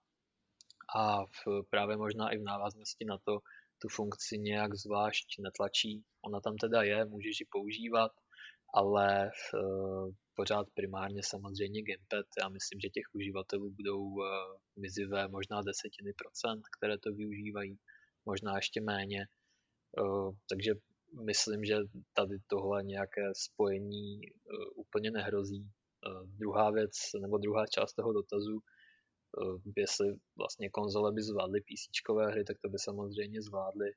a v, právě možná i v návaznosti na to tu funkci nějak zvlášť netlačí. Ona tam teda je, můžeš ji používat, ale eh, pořád primárně samozřejmě Gamepad. Já myslím, že těch uživatelů budou uh, mizivé možná desetiny procent, které to využívají, možná ještě méně. Uh, takže myslím, že tady tohle nějaké spojení uh, úplně nehrozí. Uh, druhá věc, nebo druhá část toho dotazu, jestli vlastně konzole by zvládly PC hry, tak to by samozřejmě zvládly,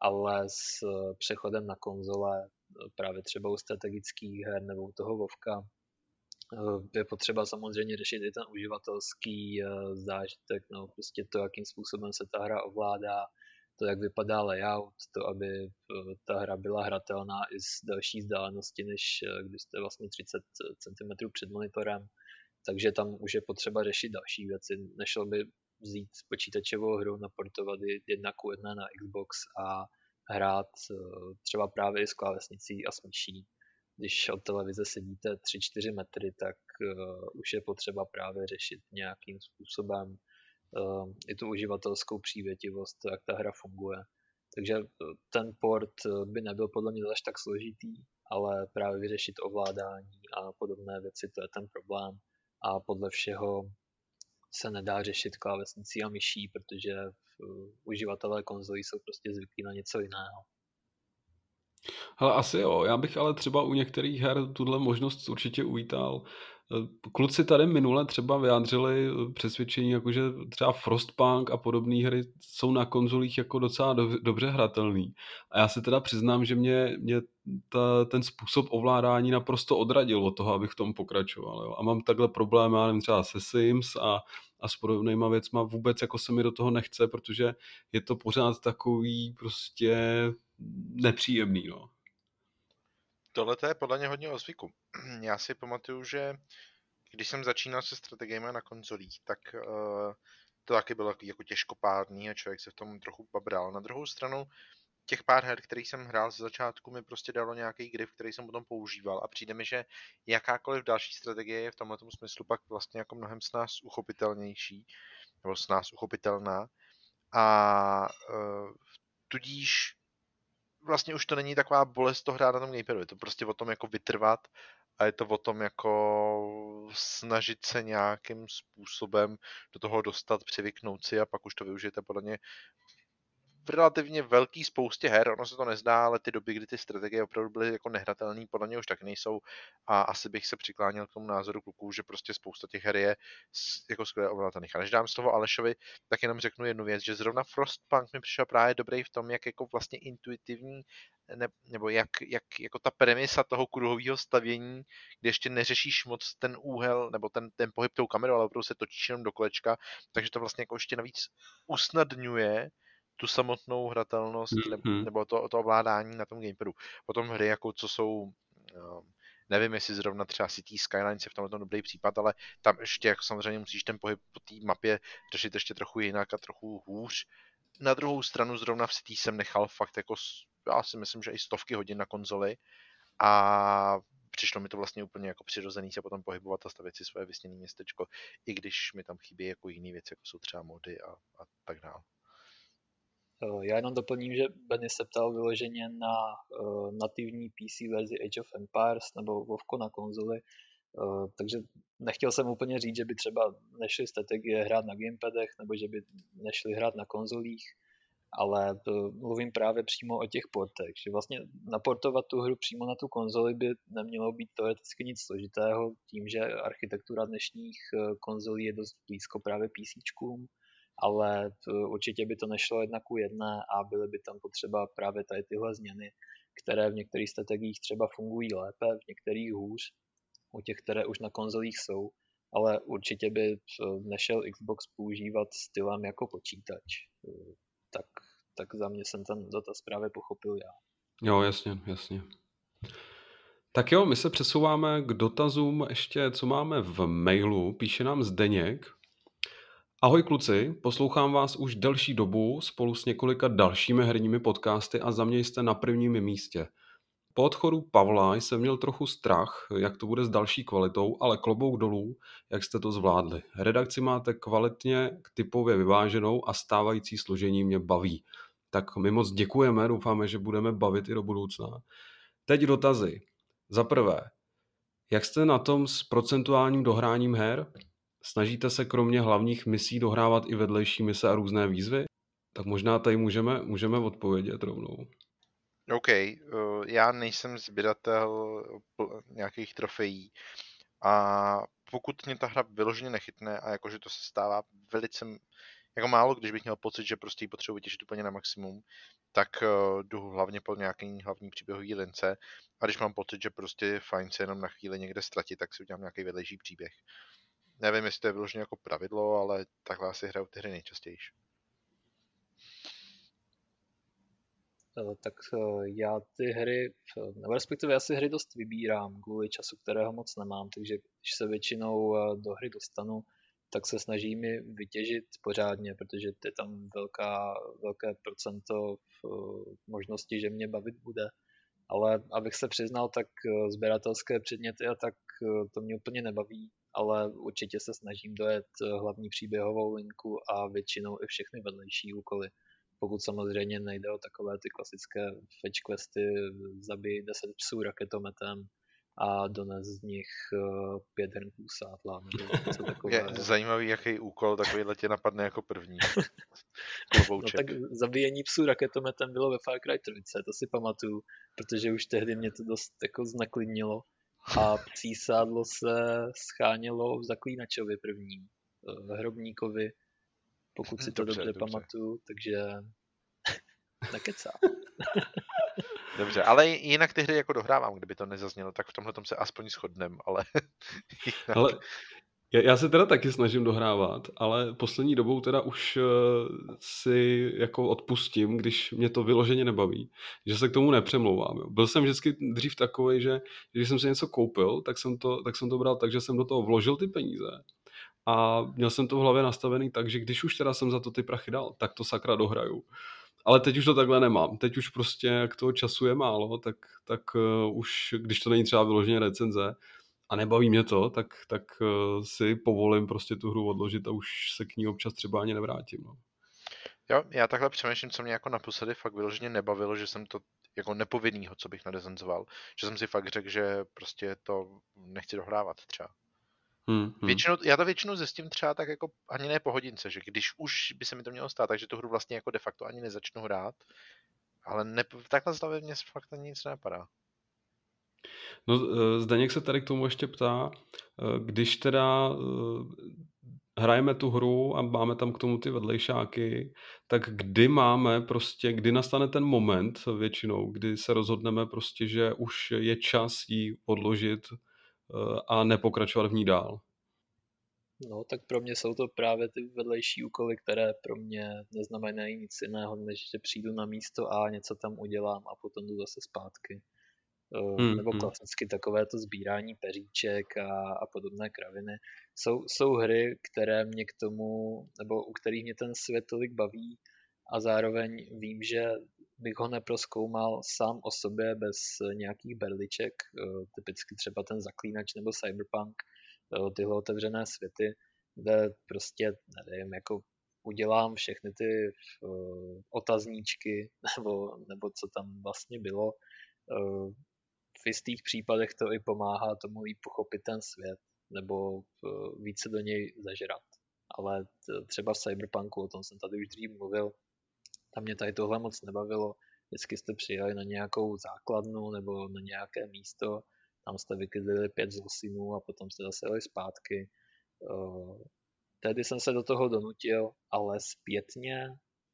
ale s přechodem na konzole, právě třeba u strategických her nebo u toho Vovka, je potřeba samozřejmě řešit i ten uživatelský zážitek, no prostě to, jakým způsobem se ta hra ovládá, to, jak vypadá layout, to, aby eh, ta hra byla hratelná i z další vzdálenosti, než eh, když jste vlastně 30 cm před monitorem. Takže tam už je potřeba řešit další věci. Nešlo by vzít počítačovou hru, naportovat jedna ku jedné na Xbox a hrát eh, třeba právě i s klávesnicí a s myší. Když od televize sedíte 3-4 metry, tak už je potřeba právě řešit nějakým způsobem Ehm, i tu uživatelskou přívětivost, jak ta hra funguje. Takže eh, ten port by nebyl podle mě až tak složitý, ale právě vyřešit ovládání a podobné věci, to je ten problém. A podle všeho se nedá řešit klávesnicí a myší, protože eh, uživatelé konzolí jsou prostě zvyklí na něco jiného. Ale asi jo, já bych ale třeba u některých her tuhle možnost určitě uvítal. Kluci tady minule třeba vyjádřili přesvědčení, jako že třeba Frostpunk a podobné hry jsou na konzolích jako docela do, dobře hratelný. A já se teda přiznám, že mě, mě ta, ten způsob ovládání naprosto odradil od toho, abych v tom pokračoval. Jo. A mám takhle problém, já nevím, třeba se Sims a, a s podobnýma věcma vůbec jako se mi do toho nechce, protože je to pořád takový prostě nepříjemný. No. Tohle je podle mě hodně o zvyku. Já si pamatuju, že když jsem začínal se strategiemi na konzolích, tak uh, to taky bylo jako těžkopádný a člověk se v tom trochu babral. Na druhou stranu, těch pár her, který jsem hrál ze začátku, mi prostě dalo nějaký grip, který jsem potom používal. A přijde mi, že jakákoliv další strategie je v tomhle smyslu pak vlastně jako mnohem s nás uchopitelnější, nebo s nás uchopitelná. A uh, tudíž vlastně už to není taková bolest to hrát na tom gamepadu, je to prostě o tom jako vytrvat a je to o tom jako snažit se nějakým způsobem do toho dostat, přivyknout si a pak už to využijete podle mě v relativně velký spoustě her, ono se to nezdá, ale ty doby, kdy ty strategie opravdu byly jako nehratelné, podle mě už tak nejsou a asi bych se přikláněl k tomu názoru kluků, že prostě spousta těch her je jako skvěle ovládatelných. A než dám toho Alešovi, tak jenom řeknu jednu věc, že zrovna Frostpunk mi přišel právě dobrý v tom, jak jako vlastně intuitivní ne, nebo jak, jak jako ta premisa toho kruhového stavění, kde ještě neřešíš moc ten úhel nebo ten, ten pohyb tou kamerou, ale opravdu se točíš jenom do kolečka, takže to vlastně jako ještě navíc usnadňuje tu samotnou hratelnost mm-hmm. nebo to, to ovládání na tom gamepadu. Potom hry, jako co jsou, um, nevím, jestli zrovna třeba City Skylines je v tomhle dobrý případ, ale tam ještě jako samozřejmě musíš ten pohyb po té mapě řešit ještě trochu jinak a trochu hůř. Na druhou stranu zrovna v City jsem nechal fakt jako, já si myslím, že i stovky hodin na konzoli a přišlo mi to vlastně úplně jako přirozený se potom pohybovat a stavět si svoje vysněné městečko, i když mi tam chybí jako jiné věci, jako jsou třeba mody a, a tak dále. Eh, já jenom doplním, že Benny se ptal vyloženě na uh, nativní PC verzi Age of Empires nebo Vovko na konzoli. takže nechtěl jsem úplně říct, že by třeba nešli strategie hrát na gamepadech nebo že by nešli hrát na konzolích, ale mluvím právě přímo o těch portech, že vlastně naportovat tu hru přímo na tu konzoli by nemělo být teoreticky nic složitého, tím, že architektura dnešních eh, konzolí je dost blízko právě PC, ale určitě by to nešlo jedna ku jedné a byly by tam potřeba právě tady tyhle změny, které v některých strategiích třeba fungují lépe, v některých hůř, u těch, které už na konzolích jsou, ale určitě by nešel Xbox používat stylem jako počítač. Tak, tak za mě jsem ten dotaz právě pochopil já. Jo, jasně, jasně. Tak jo, my se přesouváme k dotazům ještě, co máme v mailu. Píše nám Zdeněk. Ahoj kluci, poslouchám vás už delší dobu spolu s několika dalšími herními podcasty a za mě jste na prvním místě. Po odchodu Pavla jsem měl trochu strach, jak to bude s další kvalitou, ale klobouk dolů, jak jste to zvládli. Redakci máte kvalitně typově vyváženou a stávající složení mě baví. Tak my moc děkujeme, doufáme, že budeme bavit i do budoucna. Teď dotazy. Za prvé, jak jste na tom s procentuálním dohráním her? Snažíte se kromě hlavních misí dohrávat i vedlejší mise a různé výzvy? Tak možná tady můžeme, můžeme odpovědět rovnou. OK, eh, já nejsem sběratel nějakých trofejí a pokud mě ta hra vyloženě nechytne a jakože to se stává velice jako málo, když bych měl pocit, že prostě ji potřebuji těžit úplně na maximum, tak uh, jdu hlavně po nějaký hlavní příběhový lince a když mám pocit, že prostě fajn se jenom na chvíli někde ztratit, tak si udělám nějaký vedlejší příběh. Nevím, jestli to je vyloženě jako pravidlo, ale takhle asi hraju ty hry nejčastěji. Eh, tak eh, já ty hry, eh, nebo respektive já si hry dost vybírám kvůli času, kterého moc nemám, takže když se většinou do hry dostanu, tak se snažím mi vytěžit pořádně, protože je tam velká, velké procento možnosti, že mě bavit bude. Ale abych se přiznal, tak sběratelské předměty a tak to mě úplně nebaví, ale určitě se snažím dojet hlavní příběhovou linku a většinou i všechny vedlejší úkoly pokud samozřejmě nejde o takové ty klasické fetch questy, zabij 10 psů raketometem a dones z nich uh, pět hrnků sátla nebo něco takového. Je zajímavý, jaký úkol takovýhle tě napadne jako první. no tak zabíjení psů raketometem bylo ve Far Cry 3, to si pamatuju, protože už tehdy mě to dost jako znaklidnilo a psí sádlo se schánělo v zaklínačovi prvním, v eh, hrobníkovi, pokud si to dobře, dobře, dobře. pamatuju, takže nekecá. Dobře, ale jinak ty hry jako dohrávám, kdyby to nezaznělo, tak v tomhle tom se aspoň shodnem, ale... jinak... ale já, já se teda taky snažím dohrávat, ale poslední dobou teda už uh, si jako odpustím, když mě to vyloženě nebaví, že se k tomu nepřemlouvám. Jo. Byl jsem vždycky dřív takový, že když jsem si něco koupil, tak jsem to, tak jsem to bral tak, že jsem do toho vložil ty peníze a měl jsem to v hlavě nastavený tak, že když už teda jsem za to ty prachy dal, tak to sakra dohraju. Ale teď už to takhle nemám. Teď už prostě, jak toho času je málo, tak, tak uh, už, když to není třeba vyloženě recenze a nebaví mě to, tak, tak uh, si povolím prostě tu hru odložit a už se k ní občas třeba ani nevrátím. No. Jo, já takhle přemýšlím, co mě jako naposledy fakt vyloženě nebavilo, že jsem to jako nepovinnýho, co bych nadezenzoval, že jsem si fakt řekl, že prostě to nechci dohrávat třeba. Hmm, hmm. Většinou, já to většinou zjistím třeba tak jako ani ne po hodince, že když už by se mi to mělo stát, takže tu hru vlastně jako de facto ani nezačnu hrát, ale ne, takhle stavě mě fakt ani nic nenapadá. No, e, Zdeněk se tady k tomu ještě ptá, e, když teda e, hrajeme tu hru a máme tam k tomu ty vedlejšáky, tak kdy máme prostě, kdy nastane ten moment většinou, kdy se rozhodneme prostě, že už je čas ji odložit a nepokračovat v ní dál. No, tak pro mě jsou to právě ty vedlejší úkoly, které pro mě neznamenají nic jiného, než že přijdu na místo a něco tam udělám a potom jdu zase zpátky. Eh, hmm, nebo hmm. klasicky takové to sbírání peříček a, a podobné kraviny. Jsou, jsou hry, které mě k tomu, nebo u kterých mě ten svět tolik baví a zároveň vím, že bych ho neproskoumal sám o sobě bez nějakých berliček, eh, typicky třeba ten zaklínač nebo cyberpunk, eh, tyhle otevřené světy, kde prostě, nevím, jako udělám všechny ty uh, otazníčky, nebo, nebo co tam vlastně bylo, v jistých případech to i pomáhá tomu líp pochopit ten svět, nebo více do něj zažrat. Ale třeba v Cyberpunku, o tom jsem tady už dřív mluvil, tam mě tady tohle moc nebavilo. Vždycky jste přijeli na nějakou základnu nebo na nějaké místo, tam jste vykydlili pět zlosinů a potom jste zase jeli zpátky. Tehdy jsem se do toho donutil, ale zpětně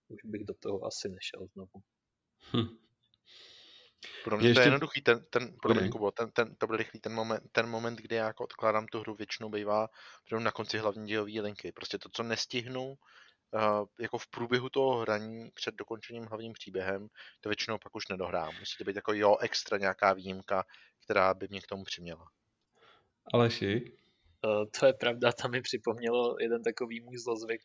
už bych do toho asi nešel znovu. Hm. Pro mě Ještě... to je jednoduchý, ten, ten, promiň, Kubo, ten, ten, to byl rychlý, ten moment, ten moment, kdy já jako odkládám tu hru, většinou bývá na konci hlavní dějové linky. Prostě to, co nestihnu, uh, jako v průběhu toho hraní před dokončením hlavním příběhem, to většinou pak už nedohrám. Musí to být jako jo, extra nějaká výjimka, která by mě k tomu přiměla. Aleši? Uh, to je pravda, tam mi připomnělo jeden takový můj zlozvyk,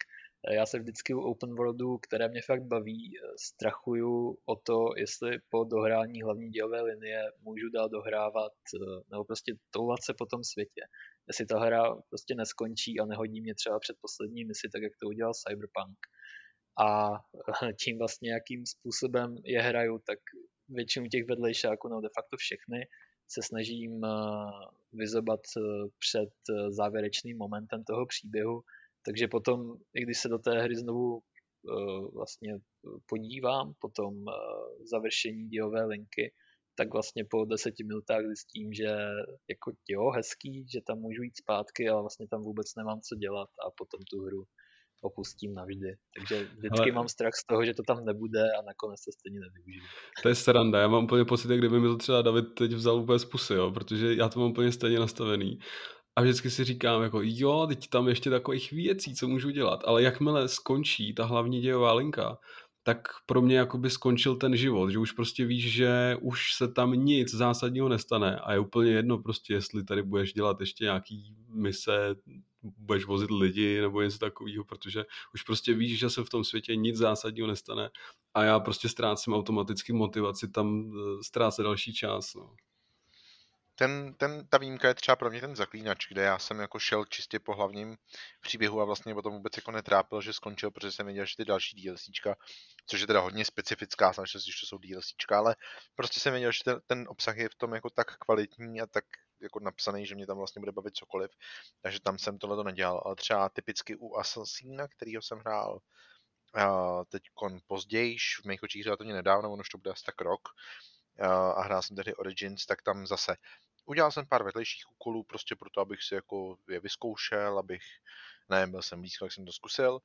já se vždycky u open worldu, které mě fakt baví, eh, strachuju o to, jestli po dohrání hlavní dělové linie můžu dál dohrávat, eh, nebo prostě toulat se po tom světě. Jestli ta hra prostě neskončí a nehodí mě třeba před poslední misi, tak jak to udělal Cyberpunk. A eh, tím vlastně, jakým způsobem je hraju, tak většinu těch vedlejšáků, nebo de facto všechny, se snažím vyzobat před závěrečným momentem toho příběhu, takže potom, i když se do té hry znovu vlastně podívám po tom završení dílové linky, tak vlastně po deseti minutách zjistím, že jako jo, hezký, že tam můžu jít zpátky, ale vlastně tam vůbec nemám co dělat a potom tu hru opustím navždy. Takže vždycky Ale... mám strach z toho, že to tam nebude a nakonec to stejně nevyužiju. To je sranda, já mám úplně pocit, kdyby mi to třeba David teď vzal úplně z pusy, jo? protože já to mám úplně stejně nastavený. A vždycky si říkám, jako jo, teď tam ještě takových věcí, co můžu dělat, ale jakmile skončí ta hlavní dějová linka, tak pro mě jakoby skončil ten život, že už prostě víš, že už se tam nic zásadního nestane a je úplně jedno prostě, jestli tady budeš dělat ještě nějaký mise, budeš vozit lidi nebo něco takového, protože už prostě víš, že se v tom světě nic zásadního nestane a já prostě ztrácím automaticky motivaci tam eh, ztrácet další čas. No ten, ten, ta výjimka je třeba pro mě ten zaklínač, kde já jsem jako šel čistě po hlavním příběhu a vlastně potom vůbec jako netrápil, že skončil, protože jsem věděl, že ty další DLCčka, což je teda hodně specifická, samozřejmě, že to jsou DLCčka, ale prostě jsem věděl, že ten, ten obsah je v tom jako tak kvalitní a tak jako napsaný, že mě tam vlastně bude bavit cokoliv, takže tam jsem tohle to nedělal, ale třeba typicky u Assassina, kterýho jsem hrál uh, teď později, v mých očích relativně nedávno, ono už to bude asi tak rok, a hrál jsem tehdy Origins, tak tam zase udělal jsem pár vedlejších úkolů prostě proto, abych si jako je vyzkoušel, abych, ne, byl jsem blízko, jak jsem to zkusil,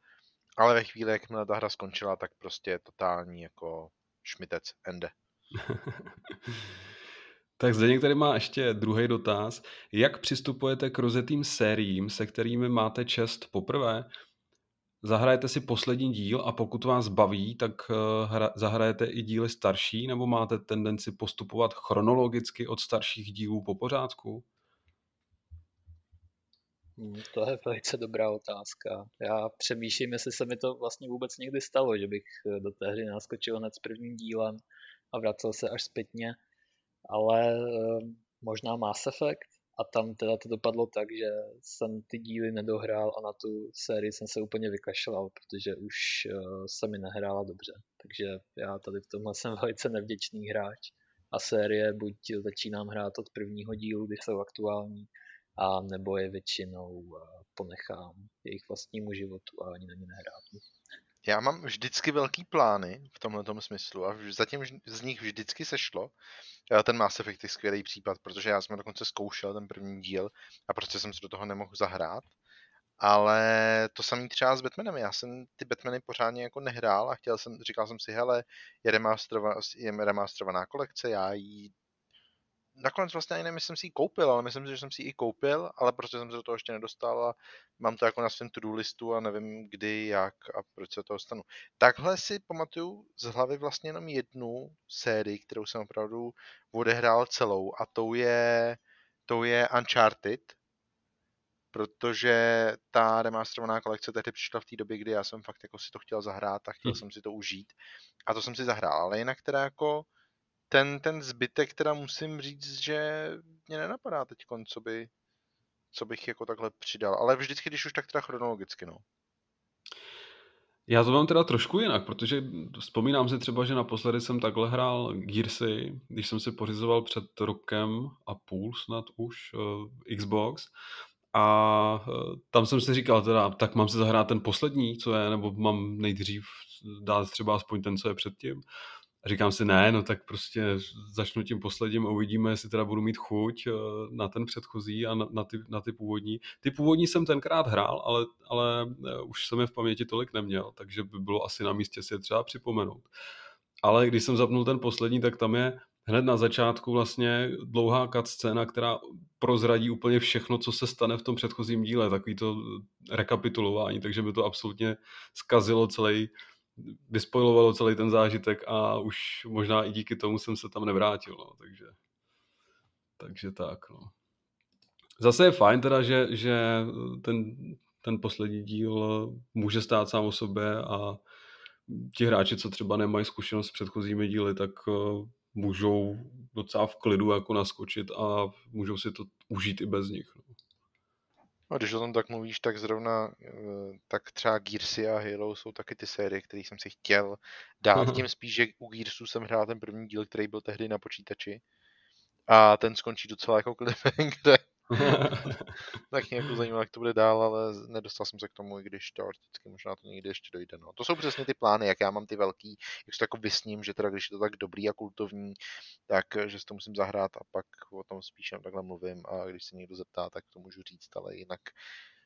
ale ve chvíli, jak ta hra skončila, tak prostě totální jako šmitec, ende. tak Zdeněk tady má ještě druhý dotaz. Jak přistupujete k rozetým sériím, se kterými máte čest poprvé? Zahrajete si poslední díl a pokud vás baví, tak eh, hra, zahrajete i díly starší, nebo máte tendenci postupovat chronologicky od starších dílů po pořádku? Hmm, to je velice dobrá otázka. Já přemýšlím, jestli se mi to vlastně vůbec někdy stalo, že bych eh, do té hry naskočil hned s prvním dílem a vracel se až zpětně, ale eh, možná Mass Effect, a tam teda to dopadlo tak, že jsem ty díly nedohrál a na tu sérii jsem se úplně vykašlal, protože už uh, se mi nehrála dobře. Takže já tady v tomhle jsem velice nevděčný hráč a série buď začínám hrát od prvního dílu, když jsou aktuální, a nebo je většinou uh, ponechám jejich vlastnímu životu a ani na ně nehrát. Já mám vždycky velký plány v tomhle smyslu a zatím z nich vždycky sešlo. Ten Mass Effect je skvělý případ, protože já jsem dokonce zkoušel ten první díl a prostě jsem se do toho nemohl zahrát. Ale to samý třeba s Batmanem. Já jsem ty Batmany pořádně jako nehrál a chtěl jsem, říkal jsem si, hele, je, remasterova, je remasterovaná kolekce, já ji nakonec vlastně ani jsem si ji koupil, ale myslím si, že jsem si ji koupil, ale prostě jsem se do toho ještě nedostal a mám to jako na svém to-do listu a nevím kdy, jak a proč se toho stanu. Takhle si pamatuju z hlavy vlastně jenom jednu sérii, kterou jsem opravdu odehrál celou a tou je, tou je Uncharted, protože ta remasterovaná kolekce tehdy přišla v té době, kdy já jsem fakt jako si to chtěl zahrát a chtěl hm. jsem si to užít a to jsem si zahrál, ale jinak teda jako ten, ten zbytek teda musím říct, že mě nenapadá teď, co, by, co bych jako takhle přidal. Ale vždycky, když už tak teda chronologicky, no. Já to mám teda trošku jinak, protože vzpomínám si třeba, že naposledy jsem takhle hrál Gearsy, když jsem si pořizoval před rokem a půl snad už uh, Xbox a uh, tam jsem si říkal teda, tak mám si zahrát ten poslední, co je, nebo mám nejdřív dát třeba aspoň ten, co je předtím. A říkám si, ne, no tak prostě začnu tím posledním a uvidíme, jestli teda budu mít chuť eh, na ten předchozí a na, na, ty, na ty původní. Ty původní jsem tenkrát hrál, ale, ale eh, už jsem je v paměti tolik neměl, takže by bylo asi na místě si je třeba připomenout. Ale když jsem zapnul ten poslední, tak tam je hned na začátku vlastně dlouhá scéna, která prozradí úplně všechno, co se stane v tom předchozím díle, takový to rekapitulování, takže by to absolutně zkazilo celý, vyspojovalo celý ten zážitek a už možná i díky tomu jsem se tam nevrátil, no, takže, takže tak, no. Zase je fajn teda, že, že ten, ten poslední díl může stát sám o sobě a ti hráči, co třeba nemají zkušenost s předchozími díly, tak eh, můžou docela v klidu jako naskočit a můžou si to užít i bez nich. No. A když o tom tak mluvíš, tak zrovna eh, tak třeba Gearsy a Halo jsou taky ty série, které jsem si chtěl dát. Tím spíš, že u Gearsů jsem hrál ten první díl, který byl tehdy na počítači. A ten skončí docela jako kde tak mě jako zajímalo, jak to bude dál, ale nedostal jsem se k tomu, i když teoreticky možná to někdy ještě dojde. No. To jsou přesně ty plány, jak já mám ty velký, jak se to jako vysním, že teda když je to tak dobrý a kultovní, tak že si to musím zahrát a pak o tom spíš jen takhle mluvím a když se někdo zeptá, tak to můžu říct, ale jinak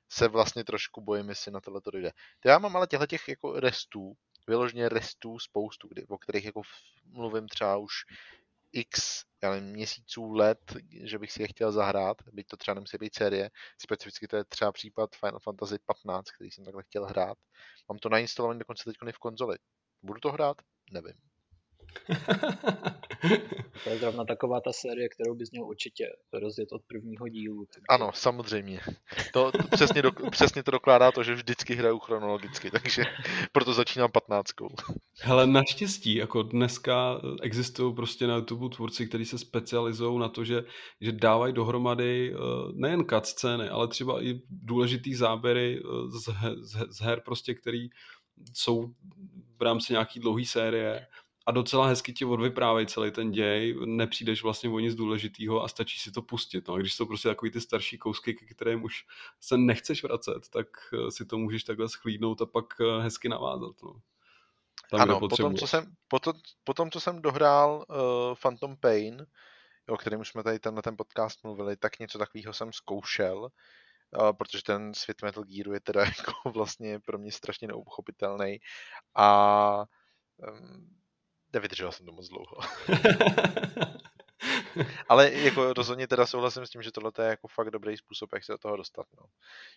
se vlastně trošku bojím, jestli na tohle to dojde. Já mám ale těchto těch jako restů, vyloženě restů spoustu, kdy, o kterých jako mluvím třeba už x já nevím, měsíců, let, že bych si je chtěl zahrát, byť to třeba nemusí být série. Specificky to je třeba případ Final Fantasy 15, který jsem takhle chtěl hrát. Mám to nainstalované dokonce teď v konzoli. Budu to hrát? Nevím. to je zrovna taková ta série, kterou bys měl určitě rozjet od prvního dílu. Takže... Ano, samozřejmě. To, to přesně, do, přesně to dokládá to, že vždycky hraju chronologicky, takže proto začínám patnáctkou. Hele, naštěstí, jako dneska existují prostě na YouTube tvůrci, kteří se specializují na to, že, že dávají dohromady eh, nejen cutscény, ale třeba i důležitý záběry eh, z, z, z her prostě, který jsou v rámci nějaký dlouhé série a docela hezky ti odvyprávají celý ten děj, nepřijdeš vlastně o nic důležitého a stačí si to pustit. No. A když jsou prostě takový ty starší kousky, ke kterým už se nechceš vracet, tak eh, si to můžeš takhle schlídnout a pak eh, hezky navázat. No. Tam, ano, potom co, jsem, potom, potom, co jsem dohrál uh, Phantom Pain, o kterém už jsme tady ten, na ten podcast mluvili, tak něco takového jsem zkoušel, uh, protože ten svět Metal Gearu je teda jako vlastně pro mě strašně neuchopitelný a um, Nevydržel jsem to moc dlouho. Ale jako rozhodně teda souhlasím s tím, že tohle je jako fakt dobrý způsob, jak se do toho dostat. No.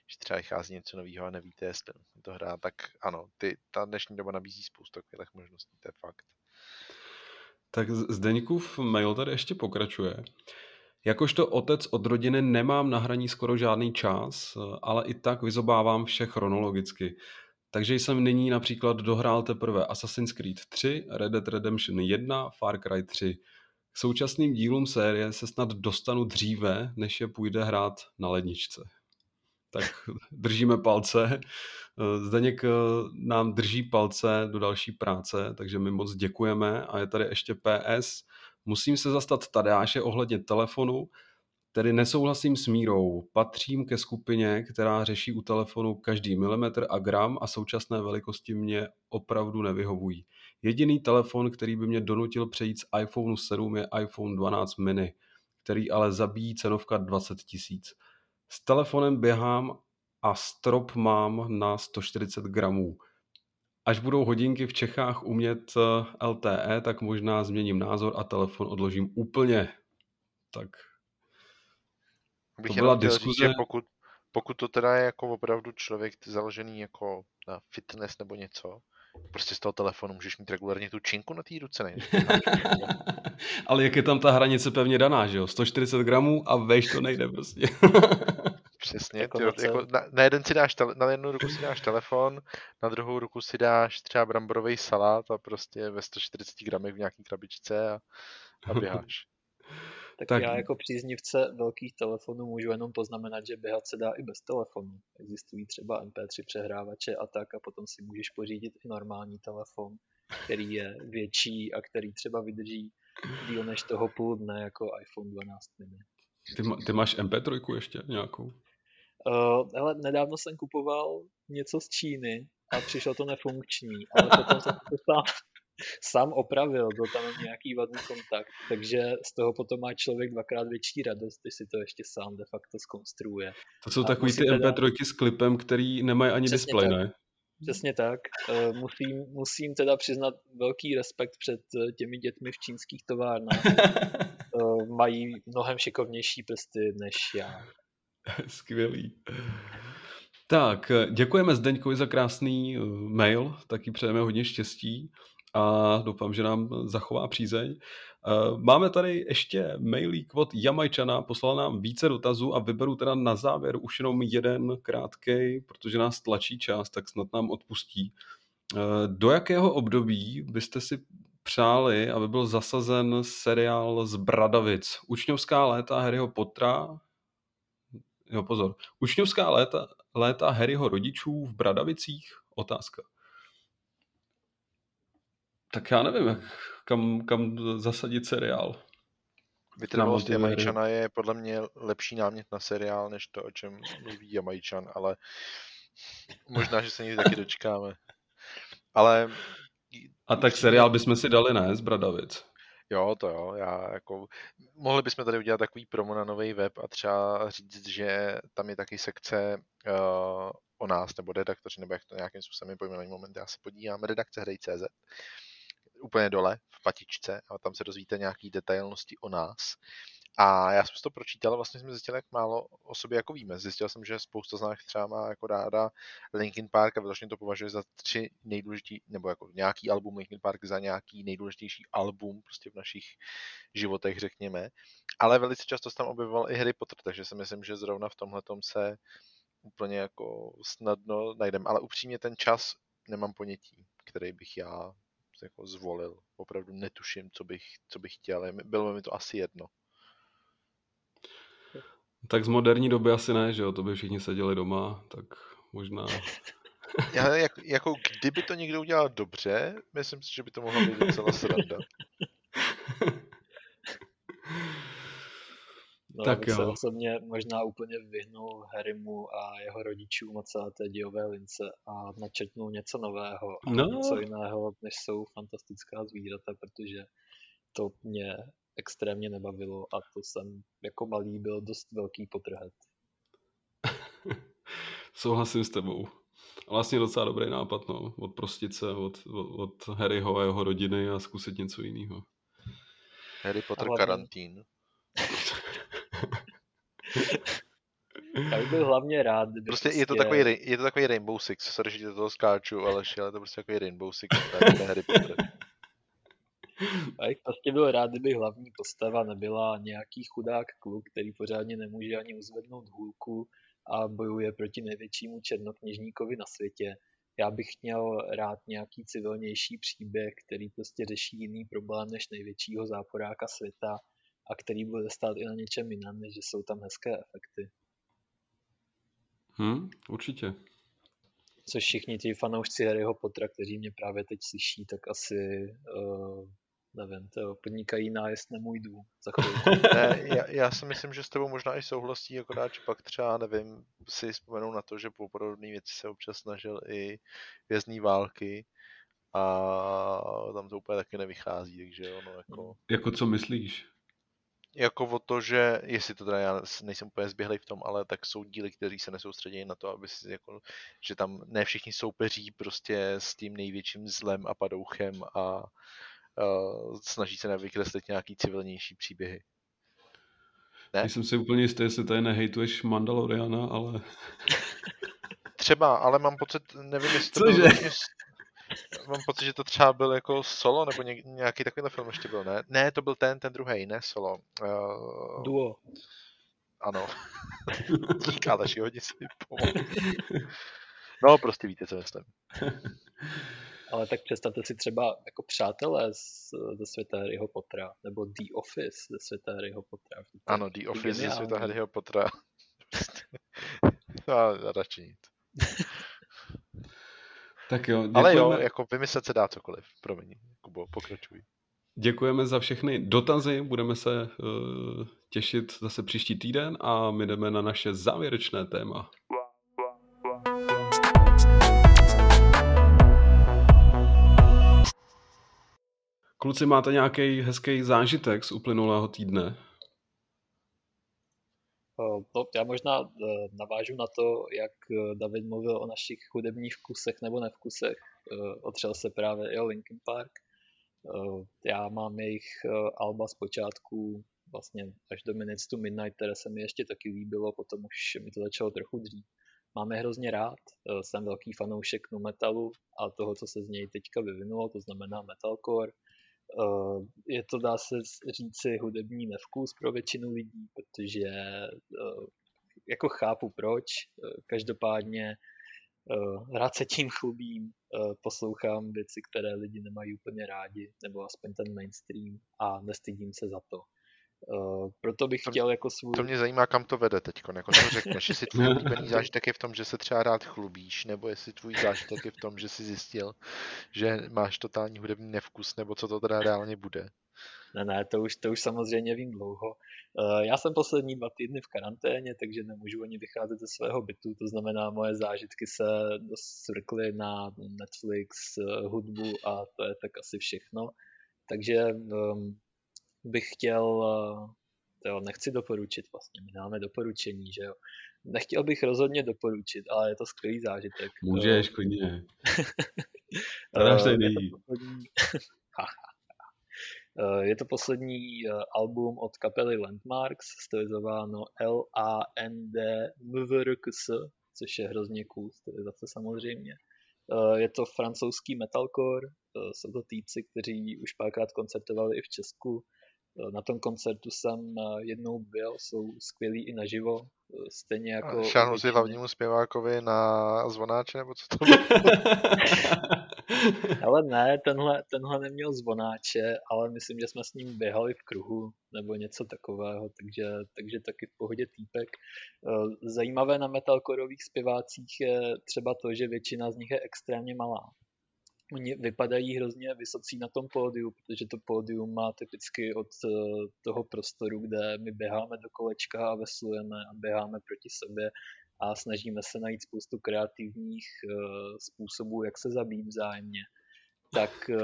Když třeba vychází něco nového a nevíte, jestli to hrá, tak ano, ty, ta dnešní doba nabízí spoustu takových možností, to je fakt. Tak Zdeňkův mail tady ještě pokračuje. Jakožto otec od rodiny nemám na hraní skoro žádný čas, ale i tak vyzobávám vše chronologicky. Takže jsem nyní například dohrál teprve Assassin's Creed 3, Red Dead Redemption 1, Far Cry 3. K současným dílům série se snad dostanu dříve, než je půjde hrát na ledničce. Tak držíme palce. Zdeněk eh, nám drží palce do další práce, takže my moc děkujeme. A je tady ještě PS. Musím se zastat Tadeáše ohledně telefonu. Tedy nesouhlasím s mírou. Patřím ke skupině, která řeší u telefonu každý milimetr a gram a současné velikosti mě opravdu nevyhovují. Jediný telefon, který by mě donutil přejít z iPhone 7 je iPhone 12 mini, který ale zabíjí cenovka 20 tisíc. S telefonem běhám a strop mám na 140 gramů. Až budou hodinky v Čechách umět eh, LTE, tak možná změním názor a telefon odložím úplně. Tak Bych to byla diskuze. Říct, pokud, pokud to teda je jako opravdu člověk založený jako na fitness nebo něco, prostě z toho telefonu můžeš mít regulárně tu činku na té ruce, ne? Ale jak je tam ta hranice pevně daná, že jo? 140 gramů a veš to nejde prostě. Přesně, jako, tyjo, jako na, na, jeden si dáš tele, na jednu ruku si dáš telefon, na druhou ruku si dáš třeba bramborový salát a prostě ve 140 gramech v nějaký krabičce a, a běháš. Tak, tak já jako příznivce velkých telefonů můžu jenom poznamenat, že běhat se dá i bez telefonu. Existují třeba MP3 přehrávače a tak a potom si můžeš pořídit i normální telefon, který je větší a který třeba vydrží díl než toho půl dne jako iPhone 12 mini. Ty, ty máš MP3 ještě nějakou? Uh, nedávno jsem kupoval něco z Číny a přišlo to nefunkční, ale potom jsem to sám, sám opravil, byl tam nějaký vadný kontakt, takže z toho potom má člověk dvakrát větší radost, když si to ještě sám de facto skonstruuje. To jsou takový ty teda... MP3 s klipem, který nemají ani Přesně display, tak. ne? Přesně tak. Eh, musím, musím teda přiznat velký respekt před eh, těmi dětmi v čínských továrnách. Eh, mají mnohem šikovnější prsty než já. Skvělý. Tak, děkujeme Zdeňkovi za krásný mail, taky přejeme hodně štěstí a doufám, že nám zachová přízeň. Eh, máme tady ještě mailík od Jamajčana, poslal nám více dotazů a vyberu teda na závěr už jenom jeden krátkej, protože nás tlačí čas, tak snad nám odpustí. Eh, do jakého období byste si přáli, aby byl zasazen seriál z Bradavic? Učňovská léta Harryho Pottera? Jo, pozor. Učňovská léta, léta Harryho rodičů v Bradavicích? Otázka. Tak já nevím, jak, kam, kam zasadit seriál. Vytrvalost Jamajčana je podle mě lepší námět na seriál, než to, o čem mluví Jamajčan, ale možná, že se někdy taky dočkáme. Ale... A tak seriál bychom si dali, ne, z Bradavic? Jo, to jo, já jako, mohli bychom tady udělat takový promo na nový web a třeba říct, že tam je taky sekce uh, o nás, nebo redaktoři, nebo jak to nějakým způsobem pojmenovaný moment, já se podívám, redakce hrej.cz úplně dole v patičce a tam se dozvíte nějaký detailnosti o nás. A já jsem to pročítal vlastně jsem zjistil, jak málo o sobě jako víme. Zjistil jsem, že spousta z nás třeba má jako ráda Linkin Park a vyloženě to považuje za tři nejdůležitější, nebo jako nějaký album Linkin Park za nějaký nejdůležitější album prostě v našich životech, řekněme. Ale velice často se tam objevoval i Harry Potter, takže si myslím, že zrovna v tomhle se úplně jako snadno najdem. Ale upřímně ten čas nemám ponětí, který bych já jako zvolil. Opravdu netuším, co bych, co bych chtěl. Bylo mi to asi jedno. Tak z moderní doby asi ne, že jo? To by všichni seděli doma, tak možná... Já, jak, jako kdyby to někdo udělal dobře, myslím si, že by to mohlo být docela sranda. No, tak jo. se osobně možná úplně vyhnul Harrymu a jeho rodičům a celé té dílové lince a načetnul něco nového a no. něco jiného, než jsou fantastická zvířata, protože to mě extrémně nebavilo a to jsem jako malý byl dost velký potrhet. Souhlasím s tebou. Vlastně docela dobrý nápad, no. Odprostit se od, od, od Harryho a jeho rodiny a zkusit něco jiného. Harry Potter hlavně... karantín. Já bych byl hlavně rád, kdyby prostě, prostě... Je, to prostě- takový, je to takový Rainbow Six, sorry, že to toho skáču, ale ale to je prostě takový Rainbow Six, tak Harry Potter. Já bych prostě byl rád, kdyby hlavní postava nebyla nějaký chudák kluk, který pořádně nemůže ani uzvednout hůlku a bojuje proti největšímu černokněžníkovi na světě. Já bych měl rád nějaký civilnější příběh, který prostě řeší jiný problém než největšího záporáka světa a který bude stát i na něčem jiném, než že jsou tam hezké efekty. Hmm, určitě. Což všichni ti fanoušci Harryho Pottera, kteří mě právě teď slyší, tak asi uh, nevím, to podnikají nájezd na můj dům za ne, já, já, si myslím, že s tebou možná i souhlasí, akorát, že pak třeba, nevím, si vzpomenou na to, že po podobné věci se občas snažil i vězný války a tam to úplně taky nevychází, takže ono jako... Jako co myslíš? Jako o to, že, jestli to teda já nejsem úplně zběhlý v tom, ale tak jsou díly, kteří se nesoustředí na to, aby si jako, že tam ne všichni soupeří prostě s tím největším zlem a padouchem a uh, snaží se nevykreslit nějaký civilnější příběhy. Ne? Nejsem si úplně jistý, jestli tady nehejtuješ Mandaloriana, ale... Třeba, ale mám pocit, nevím, jestli to bylo vlastně mám pocit, že to třeba byl jako solo, nebo ně, nějaký takovýhle film ještě byl, ne? Ne, to byl ten, ten druhý, ne solo. Uh, Duo. Ano. Dík, Aleši, hodně si pomohl. No, prostě víte, co myslím. Ale tak představte si třeba jako přátelé z, ze světa Harryho Pottera, nebo The Office ze světa Harryho Pottera. Ano, The Office ze světa Harryho Pottera. no, radši nic. Tak jo, děkujeme. Ale jo, jako vymyslet se dá cokoliv. Promiň, Kubo, pokračuj. Děkujeme za všechny dotazy, budeme se uh, těšit zase příští týden a my jdeme na naše závěrečné téma. Kluci, máte nějaký hezký zážitek z uplynulého týdne? No, já možná e, navážu na to, jak e, David mluvil o našich hudebních vkusech nebo nevkusech. Otřel se právě i o Linkin Park. Já mám jejich alba z počátku vlastně až do Minutes to Midnight, které se mi ještě taky líbilo, potom už mi to začalo trochu dřív. Máme hrozně rád, jsem velký fanoušek nu metalu a toho, co se z něj teďka vyvinulo, to znamená metalcore Eh, je to, dá se říci, hudební nevkus pro většinu lidí, protože eh, jako chápu proč, eh, každopádně rád se tím chlubím, poslouchám věci, které lidi nemají úplně rádi, nebo aspoň ten mainstream a nestydím se za to. Uh, proto bych to, chtěl jako svůj... To mě zajímá, kam to vede teď. Jako to řekneš, jestli tvůj oblíbený zážitek je v tom, že se třeba rád chlubíš, nebo jestli tvůj zážitek je v tom, že jsi zjistil, že máš totální hudební nevkus, nebo co to teda reálně bude. Ne, ne, to už, to už samozřejmě vím dlouho. Uh, já jsem poslední dva týdny v karanténě, takže nemůžu ani vycházet ze svého bytu, to znamená, moje zážitky se svrkly na Netflix, uh, hudbu a to je tak asi všechno. Takže um, bych chtěl, eh, jo, nechci doporučit vlastně, my máme doporučení, že jo. Nechtěl bych rozhodně doporučit, ale je to skvělý zážitek. Můžeš, klidně. to je, eh, je to poslední eh, album od kapely Landmarks, stylizováno L-A-N-D-M-V-R-K-S, což je hrozně cool stylizace samozřejmě. Je to francouzský metalcore, jsou to týci, kteří už párkrát koncertovali i v Česku, na tom koncertu jsem eh, jednou byl, jsou skvělí i naživo, eh, stejně jako... Šáhnu si hlavnímu zpěvákovi na zvonáče, nebo co to Ale ne, tenhle, tenhle neměl zvonáče, ale myslím, že jsme s ním běhali v kruhu nebo něco takového, takže, takže taky v pohodě týpek. Eh, zajímavé na metalcoreových zpěvácích je třeba to, že většina z nich je extrémně malá oni vypadají hrozně vysocí na tom pódiu, protože to pódium má typicky od eh, toho prostoru, kde my běháme do kolečka a veslujeme a běháme proti sobě a snažíme se najít spoustu kreativních eh, způsobů, jak se zabít vzájemně. Tak eh,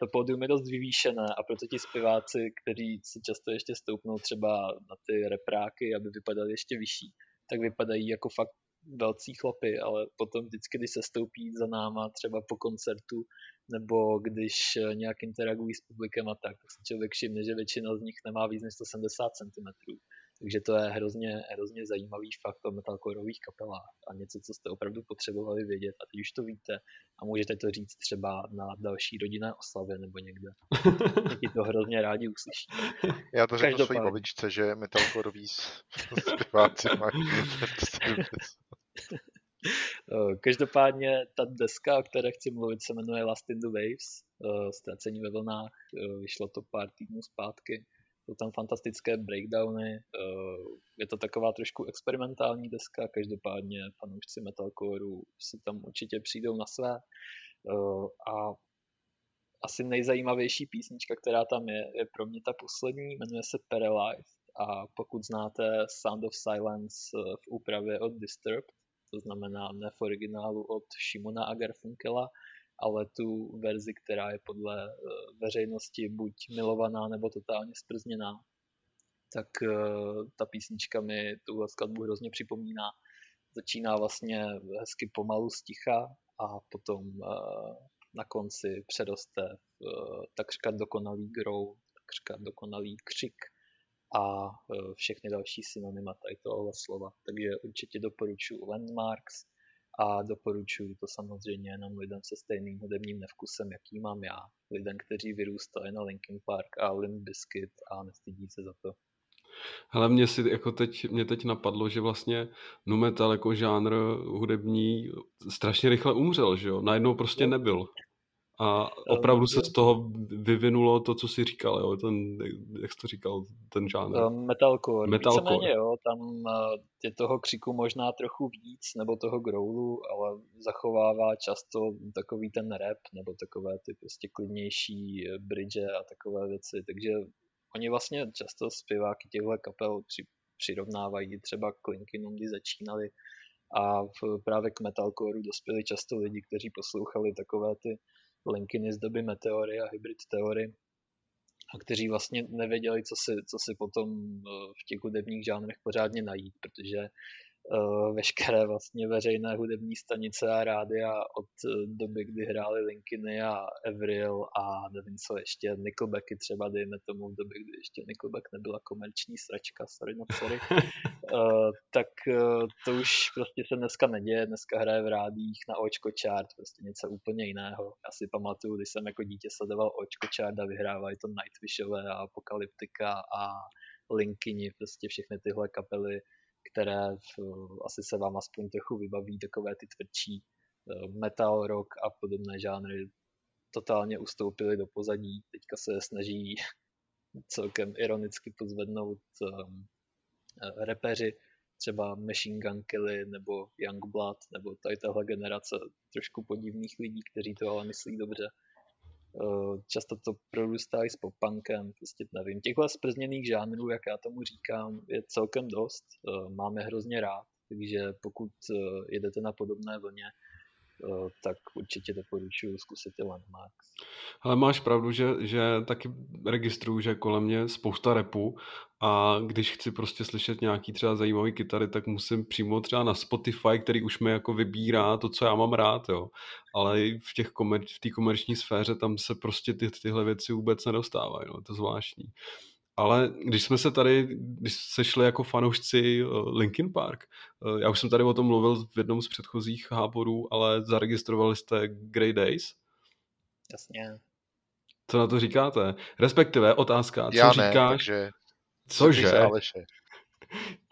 to pódium je dost vyvýšené a proto ti zpěváci, kteří si často ještě stoupnou třeba na ty repráky, aby vypadali ještě vyšší, tak vypadají jako fakt velcí chlapy, ale potom vždycky, když se stoupí za náma třeba po koncertu, nebo když eh, nějak interagují s publikem a tak, tak si člověk všimne, že většina z nich nemá víc než 170 cm. Takže to je hrozně, hrozně zajímavý fakt o metalcoreových kapelách a něco, co jste opravdu potřebovali vědět a teď už to víte a můžete to říct třeba na další rodinné oslavě nebo někde. Ti to hrozně rádi uslyší. Já to řeknu svojí babičce, že metalcoreoví zpěváci mají každopádně ta deska, o které chci mluvit, se jmenuje Last in the Waves, eh, ztracení ve vlnách, eh, vyšlo to pár týdnů zpátky. Jsou tam fantastické breakdowny, je to taková trošku experimentální deska, každopádně fanoušci metalcoreu si tam určitě přijdou na své. A asi nejzajímavější písnička, která tam je, je pro mě ta poslední, jmenuje se Paralyzed a pokud znáte Sound of Silence v úpravě od Disturbed, to znamená ne v originálu od Shimona a Garfunkela, ale tu verzi, která je podle eh, veřejnosti buď milovaná nebo totálně sprzněná, tak eh, ta písnička mi tuhle skladbu hrozně připomíná. Začíná vlastně hezky pomalu sticha a potom eh, na konci přeroste v takřka dokonalý grow, takřka dokonalý křik a e, všechny další synonyma tady tohohle slova. Takže určitě doporučuji Landmarks a doporučuji to samozřejmě jenom lidem se stejným hudebním nevkusem, jaký mám já. Lidem, kteří vyrůstali na Linkin Park a Limp Bizkit a nestydí se za to. Hele, mě, si, jako teď, mě teď napadlo, že vlastně nu metal jako žánr hudební strašně rychle umřel, že jo? Najednou prostě nebyl. A opravdu se z toho vyvinulo to, co jsi říkal, jo? Ten, jak jsi to říkal, ten žánr? Metalcore. Metalcore. Víceméně, jo, tam je toho křiku možná trochu víc, nebo toho growlu, ale zachovává často takový ten rap, nebo takové ty prostě klidnější bridge a takové věci, takže oni vlastně často zpěváky těchto kapel při, přirovnávají třeba k Linkinům, kdy začínali a v, právě k metalcoreu dospěli často lidi, kteří poslouchali takové ty Linkiny z doby Meteory a Hybrid Theory a kteří vlastně nevěděli, co si, co si potom eh, v těch hudebních žánrech pořádně najít, protože veškeré vlastně veřejné hudební stanice a rádia od eh, doby, kdy hráli Linkiny a Avril a nevím co ještě, Nickelbacky třeba dejme tomu v době, kdy ještě Nickelback nebyla komerční sračka, sorry no sorry, uh, tak uh, to už prostě se dneska neděje, dneska hraje v rádích na Očko chart, prostě něco úplně jiného. Já si pamatuju, když jsem jako dítě sledoval Očko chart a vyhrávají to Nightwishové a Apokalyptika a Linkini, prostě všechny tyhle kapely které v, asi se vám aspoň trochu vybaví, takové ty tvrdší eh, metal, rock a podobné žánry totálně ustoupily do pozadí. Teďka se snaží celkem ironicky pozvednout um, repeři, třeba Machine Gun Kelly nebo Youngblood, nebo tady tahle generace trošku podivných lidí, kteří to ale myslí dobře. Eh, často to prorůstá i s pop-punkem, prostě nevím. Těchhle sprzněných žánrů, jak já tomu říkám, je celkem dost. Eh, máme hrozně rád, takže pokud eh, jedete na podobné vlně, tak určitě doporučuji zkusit ty Landmarks. Ale máš pravdu, že, že taky registruju, že kolem mě spousta repu a když chci prostě slyšet nějaký třeba zajímavý kytary, tak musím přímo třeba na Spotify, který už mi jako vybírá to, co já mám rád, jo. Ale v těch komer- v té komerční sféře tam se prostě ty, tyhle věci vůbec nedostávají, no. to je zvláštní. Ale když jsme se tady, když sešli jako fanoušci uh, Linkin Park, uh, já už jsem tady o tom mluvil v jednom z předchozích háborů, ale zaregistrovali jste Grey Days? Jasně. Co na to říkáte? Respektive otázka, co já říkáš? Ne, takže... Cože?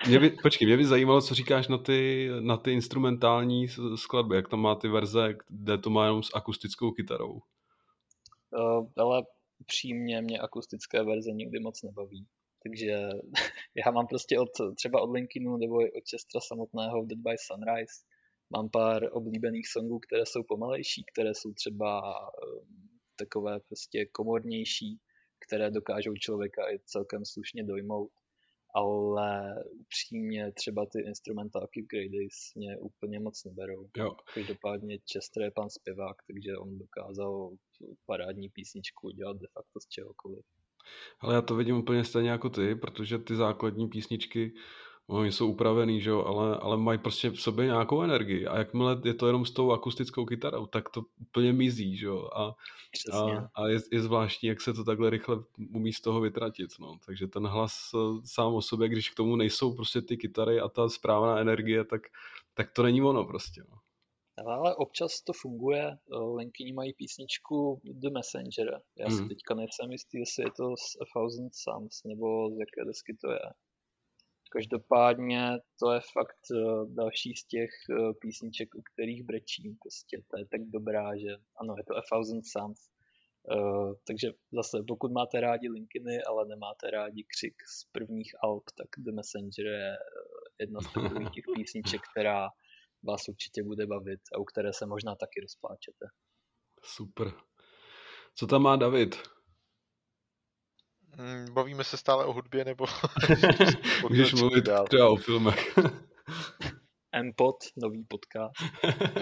Mě by, počkej, mě by zajímalo, co říkáš na ty, na ty instrumentální skladby, jak tam má ty verze, kde to má jenom s akustickou kytarou. Uh, ale upřímně mě akustické verze nikdy moc nebaví. Takže já mám prostě od, třeba od Linkinu nebo od Chestra samotného Dead by Sunrise mám pár oblíbených songů, které jsou pomalejší, které jsou třeba um, takové prostě komornější, které dokážou člověka i celkem slušně dojmout ale upřímně třeba ty instrumentálky Days mě úplně moc neberou. Jo. Každopádně Chester je pan zpěvák, takže on dokázal parádní písničku dělat de facto z čehokoliv. Ale já to vidím úplně stejně jako ty, protože ty základní písničky Oni jsou upravený, že jo, ale, ale mají prostě v sobě nějakou energii a jakmile je to jenom s tou akustickou kytarou, tak to úplně mizí, že jo, a, a, a je, je zvláštní, jak se to takhle rychle umí z toho vytratit, no, takže ten hlas eh, sám o sobě, když k tomu nejsou prostě ty kytary a ta správná energie, tak, tak to není ono prostě, no. Ale občas to funguje. Eh, Linkyni mají písničku The Messenger. Já si hmm. teďka nejsem jistý, jestli je to z A Thousand Suns, nebo z jaké desky to je. Každopádně to je fakt uh, další z těch uh, písniček, u kterých brečím. Prostě to je tak dobrá, že ano, je to A Thousand Suns. Uh, takže zase, pokud máte rádi Linkiny, ale nemáte rádi křik z prvních alb, tak The Messenger je jedna z takových těch písniček, která vás určitě bude bavit a u které se možná taky rozpláčete. Super. Co tam má David? Mm, bavíme se stále o hudbě, nebo... Můžeš mluvit dál. třeba o filmech. M-Pod, nový podcast.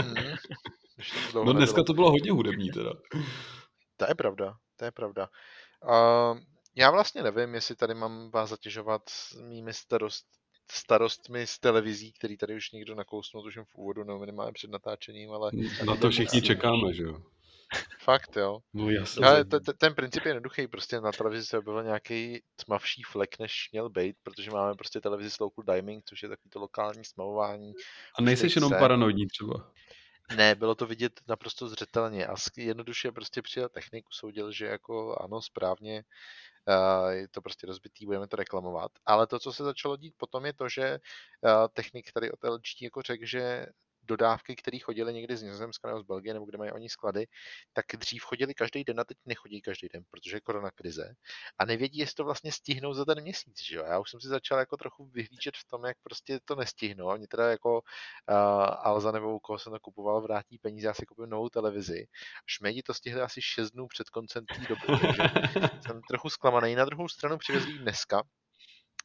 Mm, no dneska to bylo hodně hudební teda. To je pravda, to je pravda. Uh, já vlastně nevím, jestli tady mám vás zatěžovat s mými starost, starostmi z televizí, který tady už někdo nakousnul, tuším v úvodu, nebo minimálně před natáčením, ale... Na to všichni čekáme, že jo? Fakt, jo. No jasně. Ale t- t- ten princip je jednoduchý, prostě na televizi se objevil nějaký tmavší flek, než měl být, protože máme prostě televizi s local diming, což je takový to lokální smovování. A nejsi jenom paranoidní třeba? Ne, bylo to vidět naprosto zřetelně a jednoduše prostě přijel technik, usoudil, že jako ano, správně, uh, je to prostě rozbitý, budeme to reklamovat. Ale to, co se začalo dít potom, je to, že uh, technik tady od LG jako řekl, že dodávky, které chodily někdy z Nizozemska nebo z Belgie, nebo kde mají oni sklady, tak dřív chodili každý den a teď nechodí každý den, protože je korona krize. A nevědí, jestli to vlastně stihnou za ten měsíc. Že jo? Já už jsem si začal jako trochu vyhlížet v tom, jak prostě to nestihnou. Oni teda jako uh, Alza nebo u koho jsem to kupoval, vrátí peníze, já si koupím novou televizi. Šmejdi to stihli asi 6 dnů před koncem té doby, takže jsem trochu zklamaný. Na druhou stranu přivezli dneska,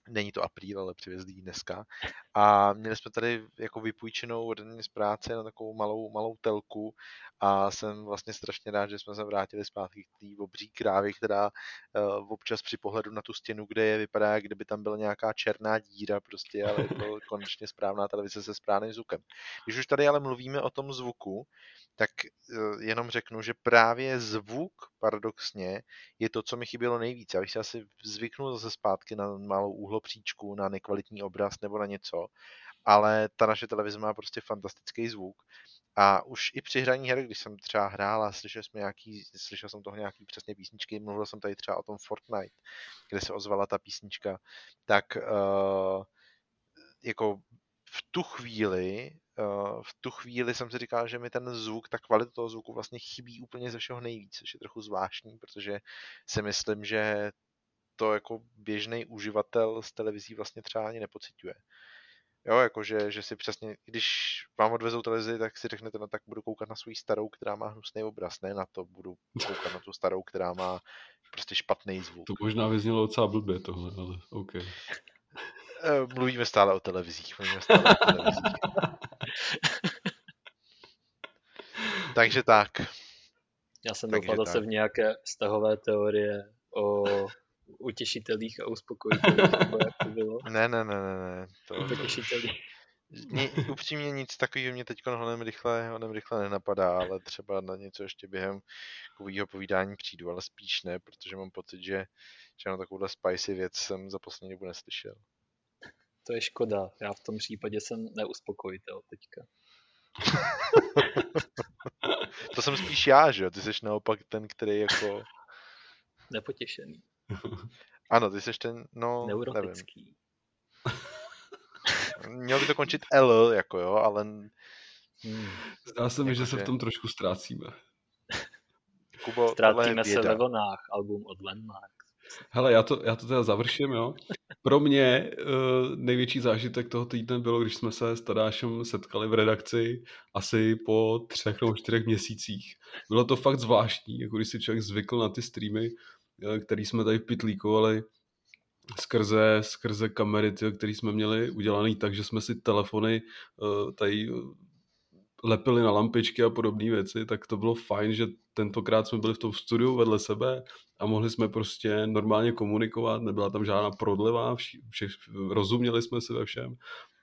není to apríl, ale přivezli ji dneska. A měli jsme tady jako vypůjčenou mě z práce na takovou malou, malou telku a jsem vlastně strašně rád, že jsme se vrátili zpátky k té obří krávy, která uh, občas při pohledu na tu stěnu, kde je, vypadá, jak kdyby tam byla nějaká černá díra prostě, ale je to konečně správná televize se správným zvukem. Když už tady ale mluvíme o tom zvuku, tak uh, jenom řeknu, že právě zvuk paradoxně je to, co mi chybělo nejvíc. Já bych si asi zvyknul zase zpátky na malou úhlopříčku, na nekvalitní obraz nebo na něco, ale ta naše televize má prostě fantastický zvuk a už i při hraní her, když jsem třeba hrál a slyšel, jsme nějaký, slyšel jsem toho nějaký přesně písničky, mluvil jsem tady třeba o tom Fortnite, kde se ozvala ta písnička, tak uh, jako v tu chvíli, v tu chvíli jsem si říkal, že mi ten zvuk, ta kvalita toho zvuku vlastně chybí úplně ze všeho nejvíc, což je trochu zvláštní, protože si myslím, že to jako běžný uživatel z televizí vlastně třeba ani nepociťuje. Jo, jakože, že si přesně, když vám odvezou televizi, tak si řeknete, no tak budu koukat na svou starou, která má hnusný obraz, ne na to, budu koukat na tu starou, která má prostě špatný zvuk. To možná vyznělo docela blbě tohle, ale OK. Eh, mluvíme stále o televizích. Mluvíme stále o televizích. Takže tak. Já jsem dopadl se v nějaké vztahové teorie o utěšitelích a uspokojitelích, nebo jak to bylo? Ne, ne, ne, ne, ne. To, Potěšitelí. Ni, upřímně nic takového mě teď honem rychle, honem rychle nenapadá, ale třeba na něco ještě během takového povídání přijdu, ale spíš ne, protože mám pocit, že, že na takovouhle spicy věc jsem za poslední dobu neslyšel. To je škoda, já v tom případě jsem neuspokojitel teďka. to jsem spíš já, že jo? Ty jsi naopak ten, který jako... Nepotěšený. Ano, ty jsi ten, no, Neurotický. Nevím. Mělo by to končit L, jako jo, ale... Hmm. Zdá se mi, že se v tom trošku ztrácíme. Kubo, Ztrácíme se ve vlnách, album od Landmark. Hele, já to, já to teda završím, jo. Pro mě uh, největší zážitek toho týdne bylo, když jsme se s Tadášem setkali v redakci asi po třech nebo čtyřech měsících. Bylo to fakt zvláštní, jako když si člověk zvykl na ty streamy, eh, který jsme tady pitlíkovali skrze, skrze kamery, které jsme měli udělané tak, že jsme si telefony uh, tady lepili na lampičky a podobné věci, tak to bylo fajn, že tentokrát jsme byli v tom studiu vedle sebe a mohli jsme prostě normálně komunikovat, nebyla tam žádná prodleva, vši, vši, rozuměli jsme se ve všem.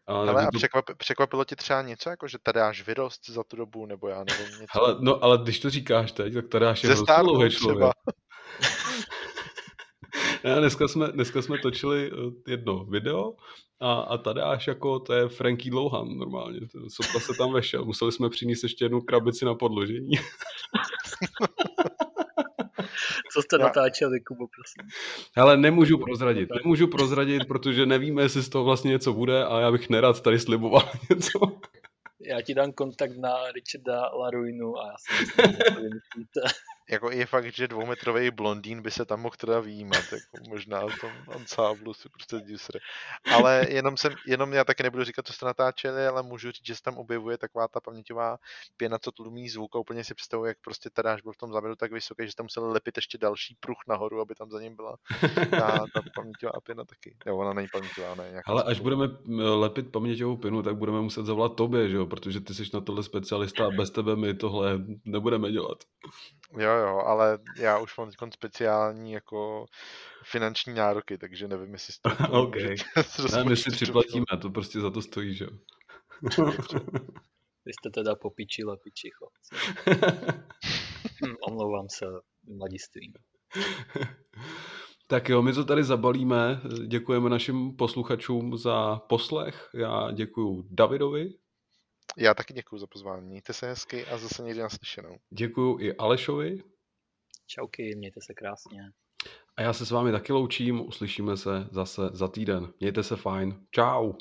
A, ale a to... překvap, překvapilo ti třeba něco, jako že tady až vyrost za tu dobu, nebo já nevím něco? Hele, no ale když to říkáš teď, tak tady až je hrozně člověk. Ne, dneska, jsme, dneska jsme točili eh, jedno video a, a tady až jako to je Frankie Dlouhan normálně. Sotva se tam vešel. Museli jsme přinést ještě jednu krabici na podložení. Co jste natáčeli, Kubo, prosím? Ale nemůžu prozradit. Nemůžu prozradit, protože nevíme, jestli z toho vlastně něco bude a já bych nerad tady sliboval něco. Já ti dám kontakt na Richarda Laruinu a já si myslím, že to vymyslíte jako je fakt, že dvoumetrový blondýn by se tam mohl teda výjímat, jako možná v tom ansáblu si prostě disre. Ale jenom, jsem, jenom já taky nebudu říkat, co jste natáčeli, ale můžu říct, že se tam objevuje taková ta paměťová pěna, co tlumí zvuk a úplně si představuji, jak prostě teda až byl v tom závěru tak vysoký, že tam musel lepit ještě další pruh nahoru, aby tam za ním byla ta, ta paměťová pěna taky. Jo, ona není paměťová, ne. Ale až budeme lepit paměťovou pěnu, tak budeme muset zavolat tobě, že jo? protože ty jsi na tohle specialista a bez tebe my tohle nebudeme dělat. Jo, jo, ale já už mám teď speciální jako finanční nároky, takže nevím, jestli z toho OK. ne, my si připlatíme, to prostě za to stojí, že jo. Vy jste teda popiči lepiči, chlapci. hm, omlouvám se mladistvím. Tak jo, my to tady zabalíme. Děkujeme našim posluchačům za poslech. Já děkuji Davidovi. Já taky děkuji za pozvání. Mějte se hezky a zase někdy naslyšenou. Děkuji i Alešovi. Čauky, mějte se krásně. A já se s vámi taky loučím, uslyšíme se zase za týden. Mějte se fajn. Čau.